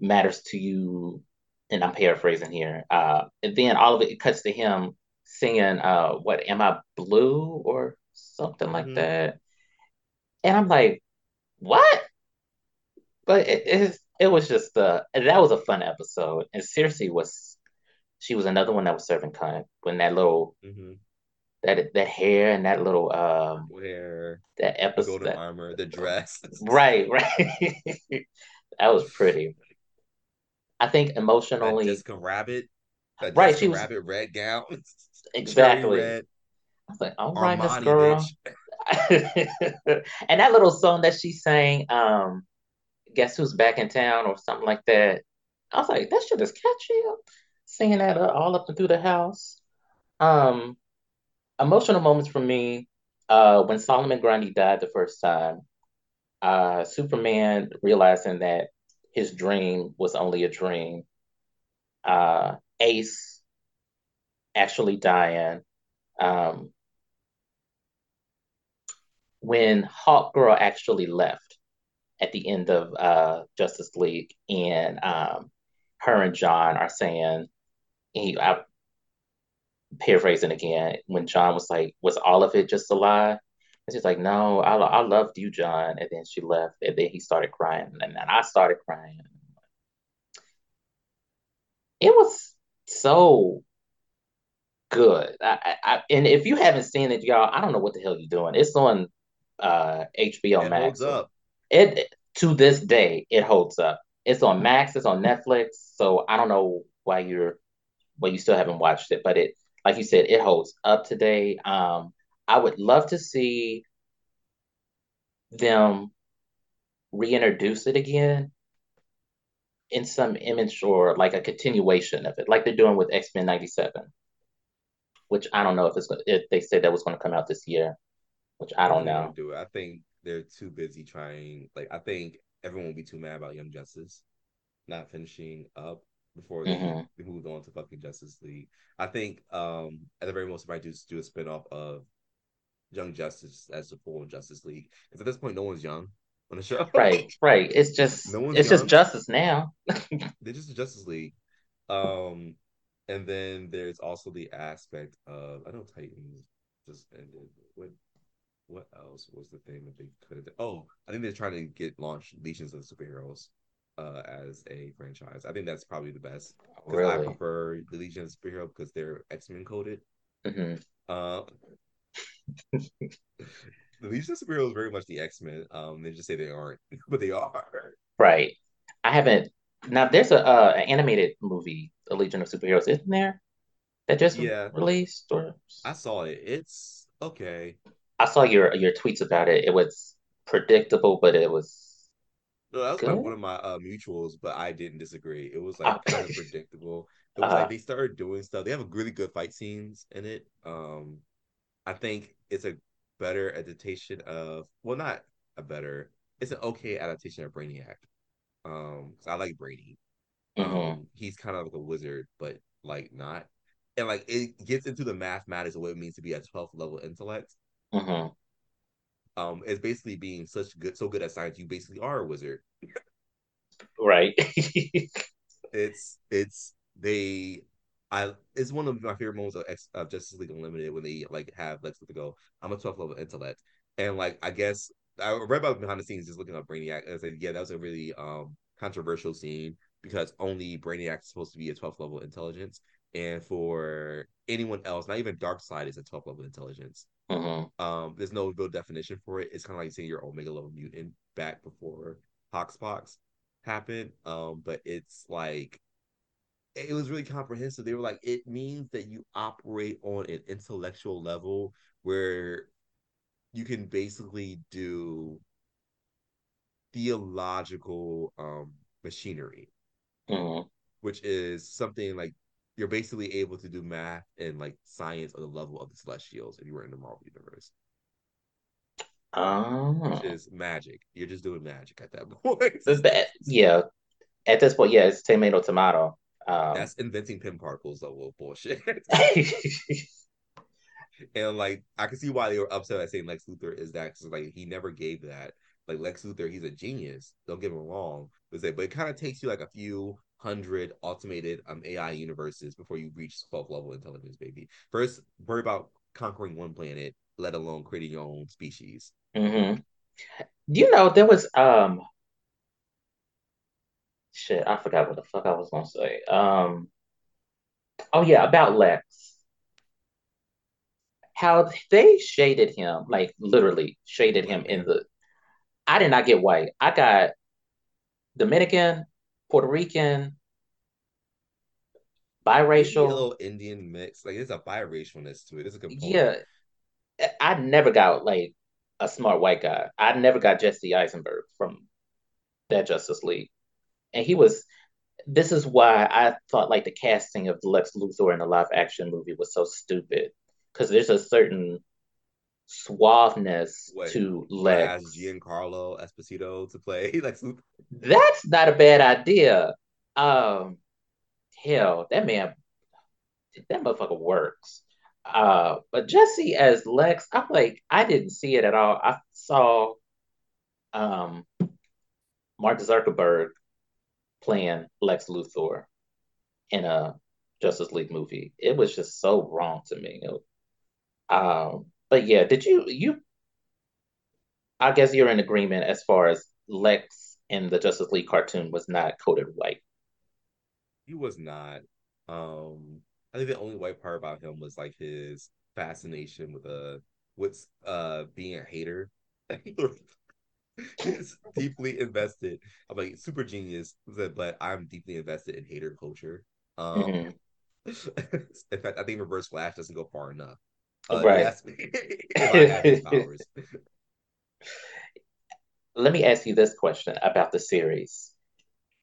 matters to you. And I'm paraphrasing here. Uh, and then all of it, it cuts to him singing, uh, "What am I blue?" or something like mm-hmm. that. And I'm like, "What?" But it, it, it was just uh, that was a fun episode. And seriously, was she was another one that was serving cunt when that little mm-hmm. That that hair and that little um hair that episode that, armor the dress right right that was pretty. I think emotionally, that Jessica Rabbit, that right? Jessica she was Rabbit red gown, exactly. Red. I was like, all right, Miss Girl. and that little song that she sang, um, guess who's back in town or something like that. I was like, that shit is catchy. Singing that uh, all up and through the house. Um, emotional moments for me. Uh, when Solomon Grundy died the first time, uh, Superman realizing that his dream was only a dream. Uh, Ace actually dying. Um, when Hawk Girl actually left at the end of uh, Justice League, and um, her and John are saying, paraphrasing again, when John was like, "Was all of it just a lie?" And she's like, "No, I, I loved you, John." And then she left, and then he started crying, and then I started crying. It was so good. I, I, and if you haven't seen it, y'all, I don't know what the hell you're doing. It's on uh, HBO it Max. Holds up. It to this day it holds up. It's on Max. It's on Netflix. So I don't know why you're why you still haven't watched it, but it like you said, it holds up today. Um, I would love to see them reintroduce it again in some image or like a continuation of it, like they're doing with X Men '97, which I don't know if it's if they said that was going to come out this year, which I don't know. Do. I think they're too busy trying. Like I think everyone will be too mad about Young Justice not finishing up before mm-hmm. they moved on to fucking Justice League. I think um at the very most they might do do a spinoff of Young Justice as the full Justice League because at this point no one's young on the show. Right, right. It's just no one's it's young. just Justice now. They're just the Justice League. Um, and then there's also the aspect of I know Titans just ended. What what else was the thing that they could have? Oh, I think they're trying to get launched Legions of Superheroes uh, as a franchise. I think that's probably the best. Really? I prefer the Legion of Superhero because they're X Men coded. Mm-hmm. Uh, the Legion of Superheroes is very much the X Men. Um, they just say they aren't, but they are. Right. I haven't. Now there's a uh, an animated movie, The Legion of Superheroes, isn't there? That just yeah. released, or I saw it. It's okay. I saw your your tweets about it. It was predictable, but it was no, that was like one of my uh, mutuals, but I didn't disagree. It was like kind of predictable. It was uh, like they started doing stuff. They have a really good fight scenes in it. Um, I think it's a better adaptation of well, not a better. It's an okay adaptation of Brainiac. Um, I like Brainy. Mm-hmm. Um, he's kind of like a wizard, but like not, and like it gets into the mathematics of what it means to be a 12th level intellect. Mm-hmm um is basically being such good so good at science you basically are a wizard right it's it's they I it's one of my favorite moments of, X, of Justice League Unlimited when they like have Lex Luthor go, I'm a 12th level intellect. And like I guess I read about behind the scenes just looking up Brainiac and I said, yeah, that was a really um controversial scene because only Brainiac is supposed to be a 12th level intelligence. And for anyone else, not even Darkseid is a 12th level intelligence. Mm-hmm. Um, there's no real definition for it. It's kind of like saying your Omega level mutant back before Hoxpox happened. Um, but it's like it was really comprehensive. They were like, it means that you operate on an intellectual level where you can basically do theological um machinery, mm-hmm. which is something like you're basically able to do math and like science on the level of the Celestials if you were in the Marvel universe. Oh. Which is magic. You're just doing magic at that point. that, yeah. At this point, yeah, it's tomato tomato. Um, That's inventing Pym particles, though. Well, bullshit. and like, I can see why they were upset at saying Lex Luthor is that because like he never gave that. Like Lex Luthor, he's a genius. Don't get me wrong, but but it kind of takes you like a few hundred automated um AI universes before you reach 12th level intelligence, baby. First, worry about conquering one planet, let alone creating your own species. Mm-hmm. You know, there was um shit, I forgot what the fuck I was gonna say. Um oh yeah, about Lex. How they shaded him, like literally shaded him in the I did not get white. I got Dominican, Puerto Rican, biracial, little Indian mix. Like there's a biracialness to it. It's a component. Yeah, I never got like a smart white guy. I never got Jesse Eisenberg from that Justice League, and he was. This is why I thought like the casting of Lex Luthor in a live action movie was so stupid because there's a certain suaveness to Lex. Giancarlo Esposito to play Lex Luthor. That's not a bad idea. Um, hell, that man, that motherfucker works. Uh, but Jesse as Lex, I'm like, I didn't see it at all. I saw um Mark Zuckerberg playing Lex Luthor in a Justice League movie. It was just so wrong to me. Um, but yeah, did you you? I guess you're in agreement as far as Lex in the Justice League cartoon was not coated white. He was not. Um, I think the only white part about him was like his fascination with uh with uh being a hater. He's deeply invested. I'm like super genius, but I'm deeply invested in hater culture. Um, mm-hmm. in fact, I think Reverse Flash doesn't go far enough. Uh, right. Let me ask you this question about the series.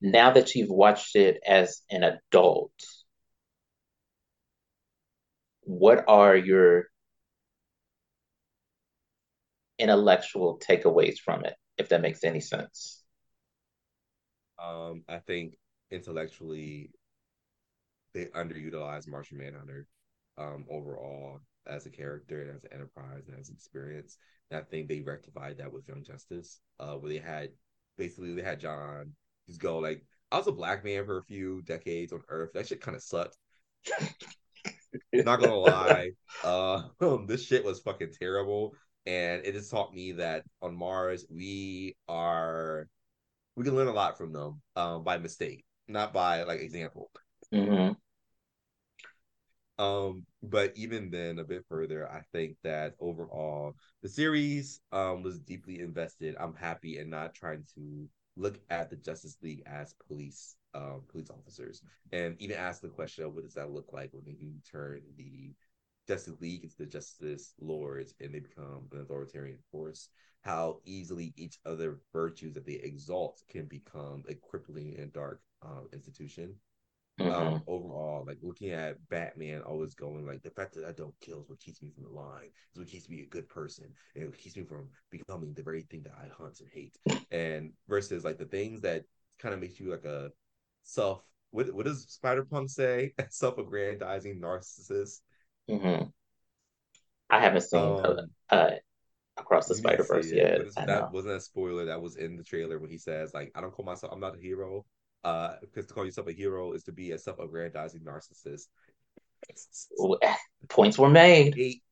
Now that you've watched it as an adult, what are your intellectual takeaways from it, if that makes any sense? Um, I think intellectually, they underutilized Martian Manhunter um, overall as a character and as an enterprise and as an experience. And I think they rectified that with Young Justice, uh, where they had basically they had John just go like, I was a black man for a few decades on Earth. That shit kind of sucked. Not gonna lie, uh, this shit was fucking terrible, and it just taught me that on Mars we are we can learn a lot from them um, by mistake, not by like example. Mm-hmm. Um, but even then, a bit further, I think that overall the series um was deeply invested. I'm happy and not trying to look at the Justice League as police um, police officers, and even ask the question of what does that look like when you turn the Justice League into the Justice Lords and they become an authoritarian force. How easily each other virtues that they exalt can become a crippling and dark um, institution. Mm-hmm. Um, overall, like looking at Batman always going like the fact that I don't kill is what keeps me from the line, is what keeps me a good person, and it keeps me from becoming the very thing that I hunt and hate. And versus like the things that kind of makes you like a self what what does Spider Punk say? Self-aggrandizing narcissist. Mm-hmm. I haven't seen um, uh, across the Spider Verse yet. That wasn't a spoiler. That was in the trailer when he says like, "I don't call myself. I'm not a hero. Uh, because to call yourself a hero is to be a self-aggrandizing narcissist." Points were made. Eight,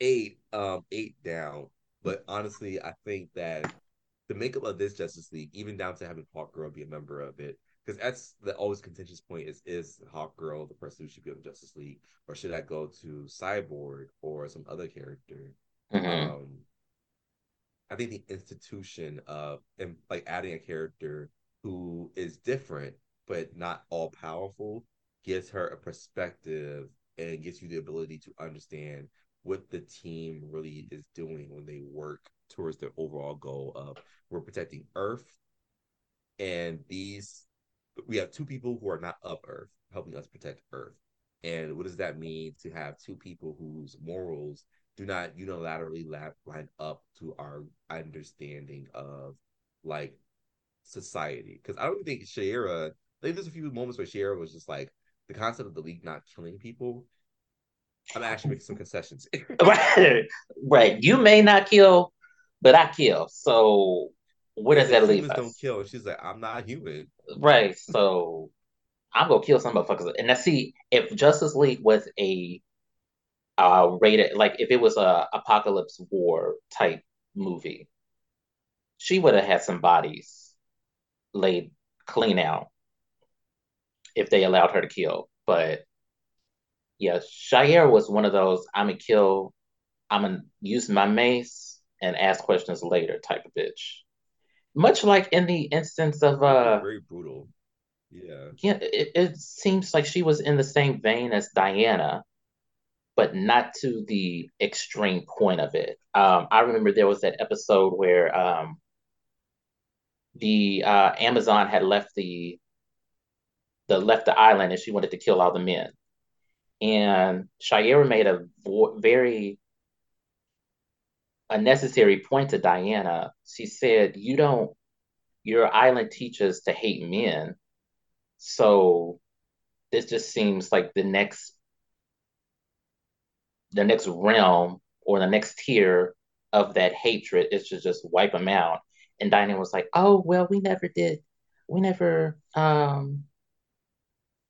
eight, um, eight down. But honestly, I think that the makeup of this Justice League, even down to having Hawkgirl be a member of it, because that's the always contentious point is is Hawkgirl the person who should be on the Justice League, or should I go to Cyborg or some other character? Mm-hmm. Um, I think the institution of and like adding a character who is different but not all powerful gives her a perspective and gives you the ability to understand what the team really is doing when they work towards the overall goal of we're protecting Earth and these we have two people who are not of Earth helping us protect Earth. And what does that mean to have two people whose morals do not unilaterally line up to our understanding of like society? Because I don't think Shayera think there's a few moments where Shayera was just like the concept of the league not killing people. I'm actually making some concessions. right, right. You may not kill, but I kill. So where does that leave us? Don't kill. She's like, I'm not human. Right. So I'm gonna kill some motherfuckers. And I see if Justice League was a uh rated like if it was a apocalypse war type movie, she would have had some bodies laid clean out if they allowed her to kill. But yeah, Shayera was one of those I'm gonna kill, I'm gonna use my mace and ask questions later type of bitch. Much like in the instance of uh very brutal. Yeah. Yeah, it, it seems like she was in the same vein as Diana, but not to the extreme point of it. Um, I remember there was that episode where um, the uh, Amazon had left the the left the island and she wanted to kill all the men. And Shayera made a vo- very unnecessary point to Diana. She said, "You don't. Your island teaches to hate men, so this just seems like the next, the next realm or the next tier of that hatred is to just wipe them out." And Diana was like, "Oh well, we never did. We never um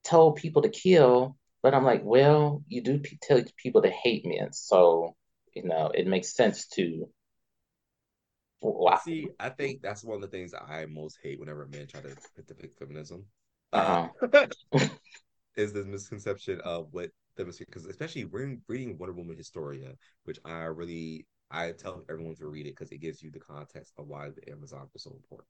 told people to kill." But I'm like, well, you do p- tell people to hate men, so you know it makes sense to. Wow. See, I think that's one of the things I most hate whenever men try to depict feminism. Uh-huh. Uh, is this misconception of what feminism? Because especially reading, reading Wonder Woman Historia, which I really I tell everyone to read it because it gives you the context of why the Amazon was so important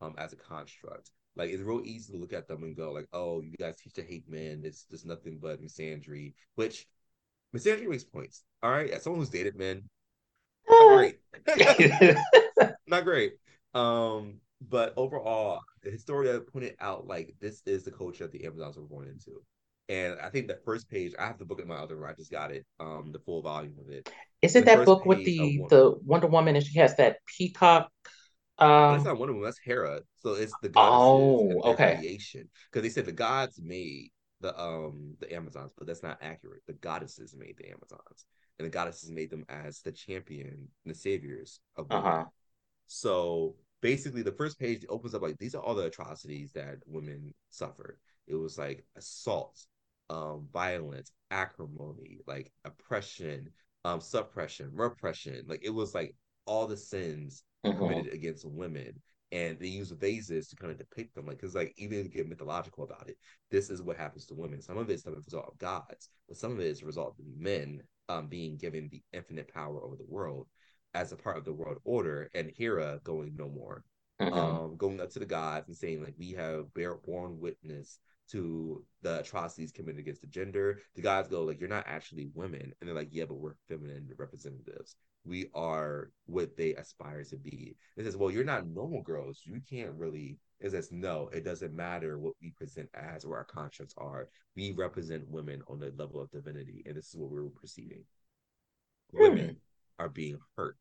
um as a construct. Like it's real easy to look at them and go like, oh, you guys teach to hate men. It's just nothing but misandry. Which misandry makes points. All right, as someone who's dated men, not great. not great. Um, but overall, the Historia pointed out like this is the culture that the Amazons were born into. And I think the first page, I have the book in my other room. I just got it, um, the full volume of it. Is it the that book with the the Wonder Woman and she has that peacock um, that's not Wonder Woman. That's Hera. So it's the goddesses oh, okay. creation. Because they said the gods made the um the Amazons, but that's not accurate. The goddesses made the Amazons, and the goddesses made them as the champion and the saviors of women. Uh-huh. So basically, the first page opens up like these are all the atrocities that women suffered. It was like assault, um, violence, acrimony, like oppression, um, suppression, repression. Like it was like all the sins mm-hmm. committed against women and they use vases to kind of depict them like because like even get mythological about it this is what happens to women some of it is the result of gods but some of it is a result of men um, being given the infinite power over the world as a part of the world order and hera going no more mm-hmm. um, going up to the gods and saying like we have bear borne witness to the atrocities committed against the gender the guys go like you're not actually women and they're like yeah but we're feminine representatives we are what they aspire to be. It says, well, you're not normal girls. You can't really. It says, no, it doesn't matter what we present as or our constructs are. We represent women on the level of divinity, and this is what we're perceiving. Hmm. Women are being hurt,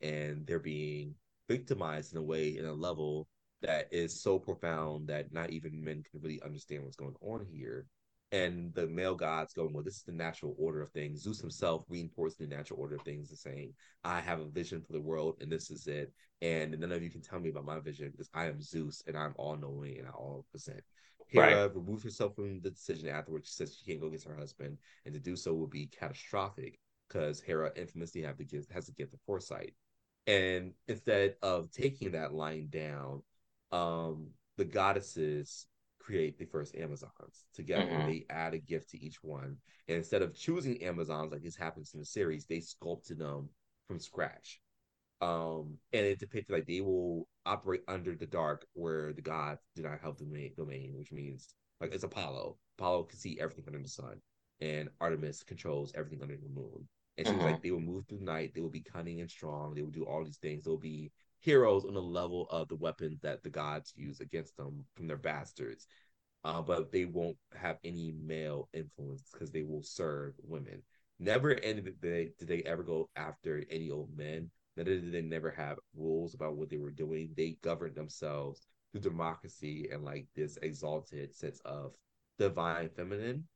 and they're being victimized in a way, in a level that is so profound that not even men can really understand what's going on here and the male gods going, well, this is the natural order of things. Zeus himself reinforcing the natural order of things and saying, I have a vision for the world and this is it. And none of you can tell me about my vision because I am Zeus and I'm all knowing and I all present. Hera right. removed herself from the decision afterwards. She says she can't go against her husband, and to do so would be catastrophic because Hera infamously have the gift has the gift of foresight. And instead of taking that line down, um, the goddesses create the first Amazons together. Mm-hmm. They add a gift to each one. And instead of choosing Amazons like this happens in the series, they sculpted them from scratch. Um, and it depicted like they will operate under the dark where the gods do not have the domain, which means like it's Apollo. Apollo can see everything under the sun, and Artemis controls everything under the moon. And so mm-hmm. like they will move through night, they will be cunning and strong, they will do all these things, they'll be heroes on the level of the weapons that the gods use against them from their bastards. Uh, but they won't have any male influence because they will serve women. Never ended the day did they ever go after any old men. Neither did they never have rules about what they were doing. They governed themselves through democracy and like this exalted sense of divine feminine.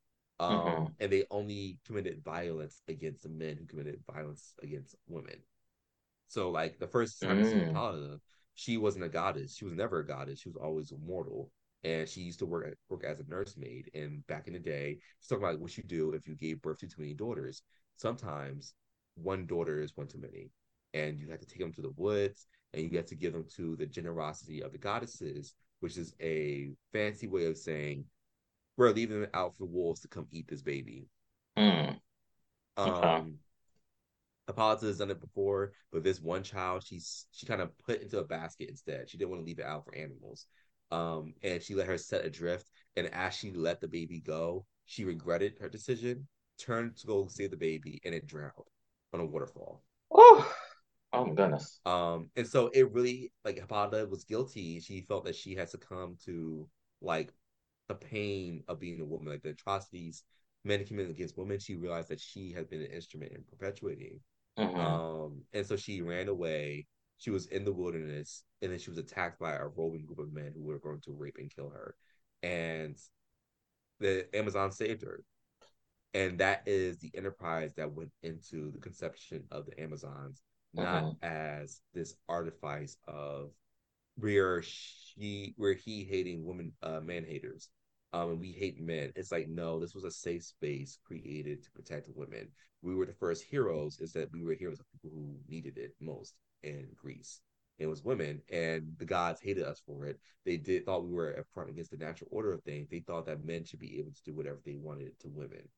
Um, mm-hmm. and they only committed violence against the men who committed violence against women. So like the first time mm. I saw Hippolyta, she wasn't a goddess. She was never a goddess. She was always a mortal. And she used to work work as a nursemaid. And back in the day, she's talking about what you do if you gave birth to too many daughters. Sometimes one daughter is one too many, and you have to take them to the woods, and you get to give them to the generosity of the goddesses, which is a fancy way of saying we're leaving them out for the wolves to come eat this baby. Mm. Okay. Hippolyta has done it before, but this one child, she's she kind of put into a basket instead. She didn't want to leave it out for animals. Um, and she let her set adrift. And as she let the baby go, she regretted her decision, turned to go save the baby, and it drowned on a waterfall. Oh, oh my goodness. Um, and so it really like Hippolyta was guilty. She felt that she had succumbed to like the pain of being a woman, like the atrocities men committed against women. She realized that she had been an instrument in perpetuating Mm-hmm. Um, and so she ran away. She was in the wilderness, and then she was attacked by a roving group of men who were going to rape and kill her. And the Amazon saved her. And that is the enterprise that went into the conception of the Amazons, not mm-hmm. as this artifice of where she where he hating women uh man haters um, and we hate men. It's like, no, this was a safe space created to protect women. We were the first heroes, is that we were heroes of people who needed it most in Greece. It was women, and the gods hated us for it. They did thought we were a front against the natural order of things. They thought that men should be able to do whatever they wanted to women.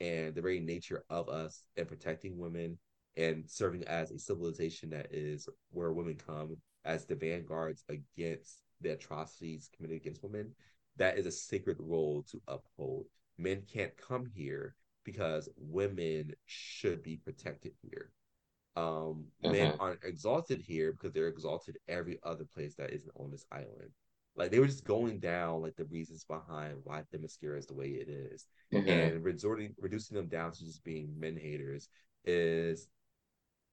And the very nature of us and protecting women and serving as a civilization that is where women come as the vanguards against the atrocities committed against women that is a sacred role to uphold. Men can't come here because women should be protected here. Um, uh-huh. Men aren't exalted here because they're exalted every other place that isn't on this island. Like they were just going down like the reasons behind why Themyscira is the way it is. Uh-huh. and resorting reducing them down to just being men haters is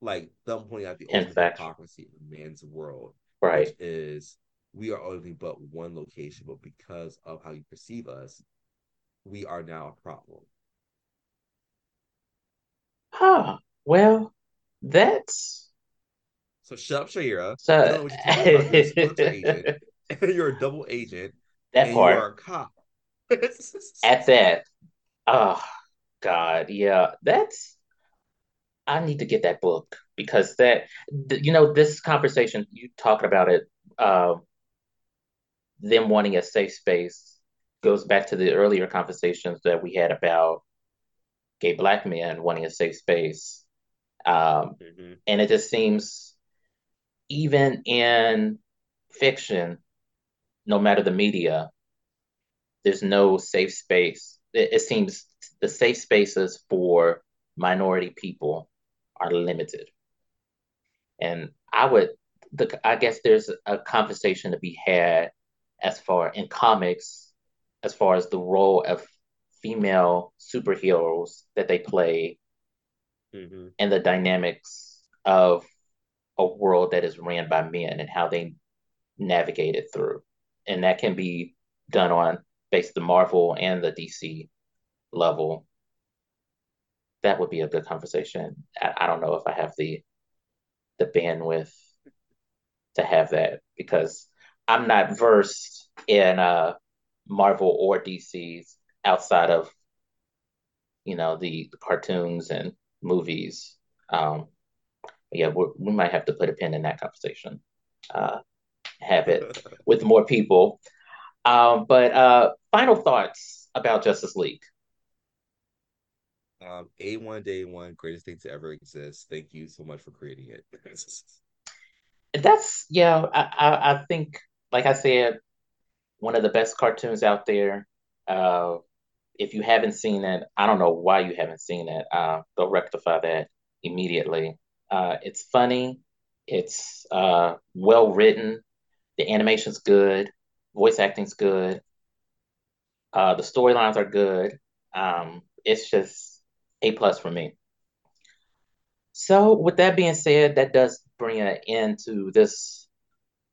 like them pointing out the ultimate hypocrisy of man's world, right? Which is we are only but one location, but because of how you perceive us, we are now a problem. Huh. Well, that's so shut up, Shayera. So... You're, you're a double agent. That part. You are a cop. At that. Oh God, yeah. That's I need to get that book because that you know, this conversation you talking about it uh, them wanting a safe space goes back to the earlier conversations that we had about gay black men wanting a safe space. Um, mm-hmm. And it just seems, even in fiction, no matter the media, there's no safe space. It, it seems the safe spaces for minority people are limited. And I would, the, I guess there's a conversation to be had as far in comics as far as the role of female superheroes that they play mm-hmm. and the dynamics of a world that is ran by men and how they navigate it through. And that can be done on based the Marvel and the DC level. That would be a good conversation. I, I don't know if I have the the bandwidth to have that because I'm not versed in uh, Marvel or DC's outside of you know the, the cartoons and movies. Um, yeah, we might have to put a pin in that conversation. Uh, have it with more people. Um, but uh, final thoughts about Justice League. Um, A1 Day One, greatest thing to ever exist. Thank you so much for creating it. That's yeah, I, I, I think like I said, one of the best cartoons out there. Uh, if you haven't seen it, I don't know why you haven't seen it. Uh, go rectify that immediately. Uh, it's funny. It's uh, well written. The animation's good. Voice acting's good. Uh, the storylines are good. Um, it's just a plus for me. So, with that being said, that does bring an end to this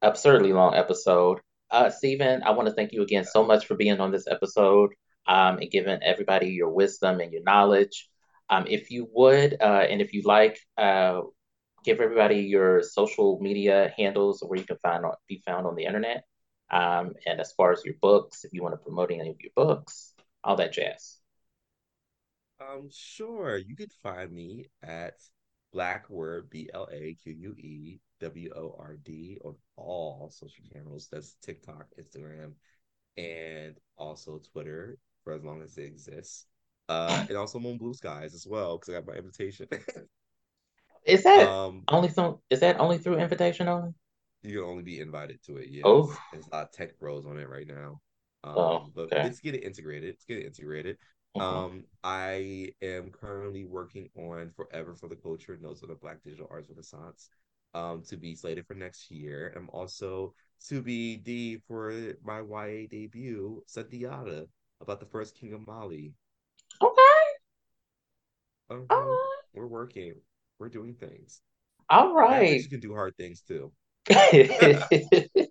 absurdly long episode. Uh, Steven, I want to thank you again so much for being on this episode um, and giving everybody your wisdom and your knowledge. Um, if you would, uh, and if you like, uh, give everybody your social media handles where you can find on, be found on the internet. Um, and as far as your books, if you want to promote any of your books, all that jazz. Um, sure. You can find me at Black Word B L A Q U E W O R D on all social channels. That's TikTok, Instagram, and also Twitter for as long as it exists. Uh, and also I'm on Blue Skies as well because I got my invitation. is that um, only through? Is that only through invitation only? You can only be invited to it. Yeah. Oh, there's a lot of tech bros on it right now. Um, oh, but okay. let's get it integrated. Let's get it integrated. Mm-hmm. Um, I am currently working on Forever for the Culture, Notes of the Black Digital Arts Renaissance, um, to be slated for next year. I'm also to be D for my YA debut, Sundiata, about the first king of Mali. Okay. All right. We're working. We're doing things. All right. You can do hard things too.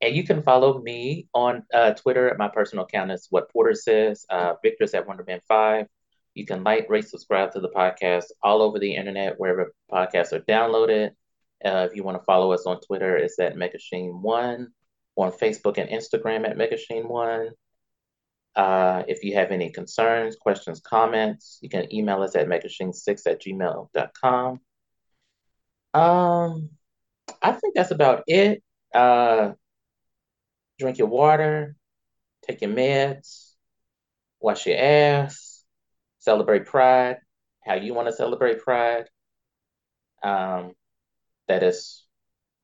And you can follow me on uh, Twitter. At my personal account is what Porter says. Uh, Viktor's at Wonderman5. You can like, rate, subscribe to the podcast all over the internet, wherever podcasts are downloaded. Uh, if you want to follow us on Twitter, it's at Megashine1. On Facebook and Instagram at Megashine1. Uh, if you have any concerns, questions, comments, you can email us at megashine6 at gmail.com. Um, I think that's about it. Uh, drink your water, take your meds, wash your ass, celebrate Pride, how you want to celebrate Pride. Um, that is,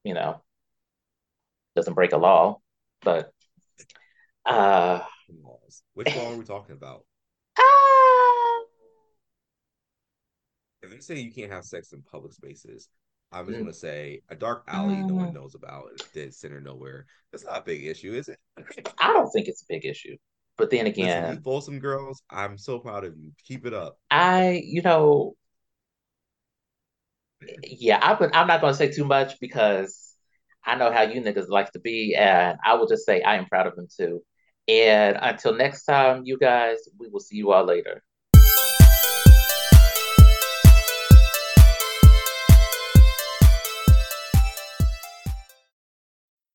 you know, doesn't break a law, but uh, which law are we talking about? Uh, if they say you can't have sex in public spaces, I was mm. gonna say a dark alley mm. no one mm-hmm. knows about, dead center nowhere. It's not a big issue, is it? I don't think it's a big issue. But then again, Listen, Folsom girls, I'm so proud of you. Keep it up. I, you know, yeah, I would. I'm not gonna say too much because I know how you niggas like to be, and I will just say I am proud of them too. And until next time, you guys, we will see you all later.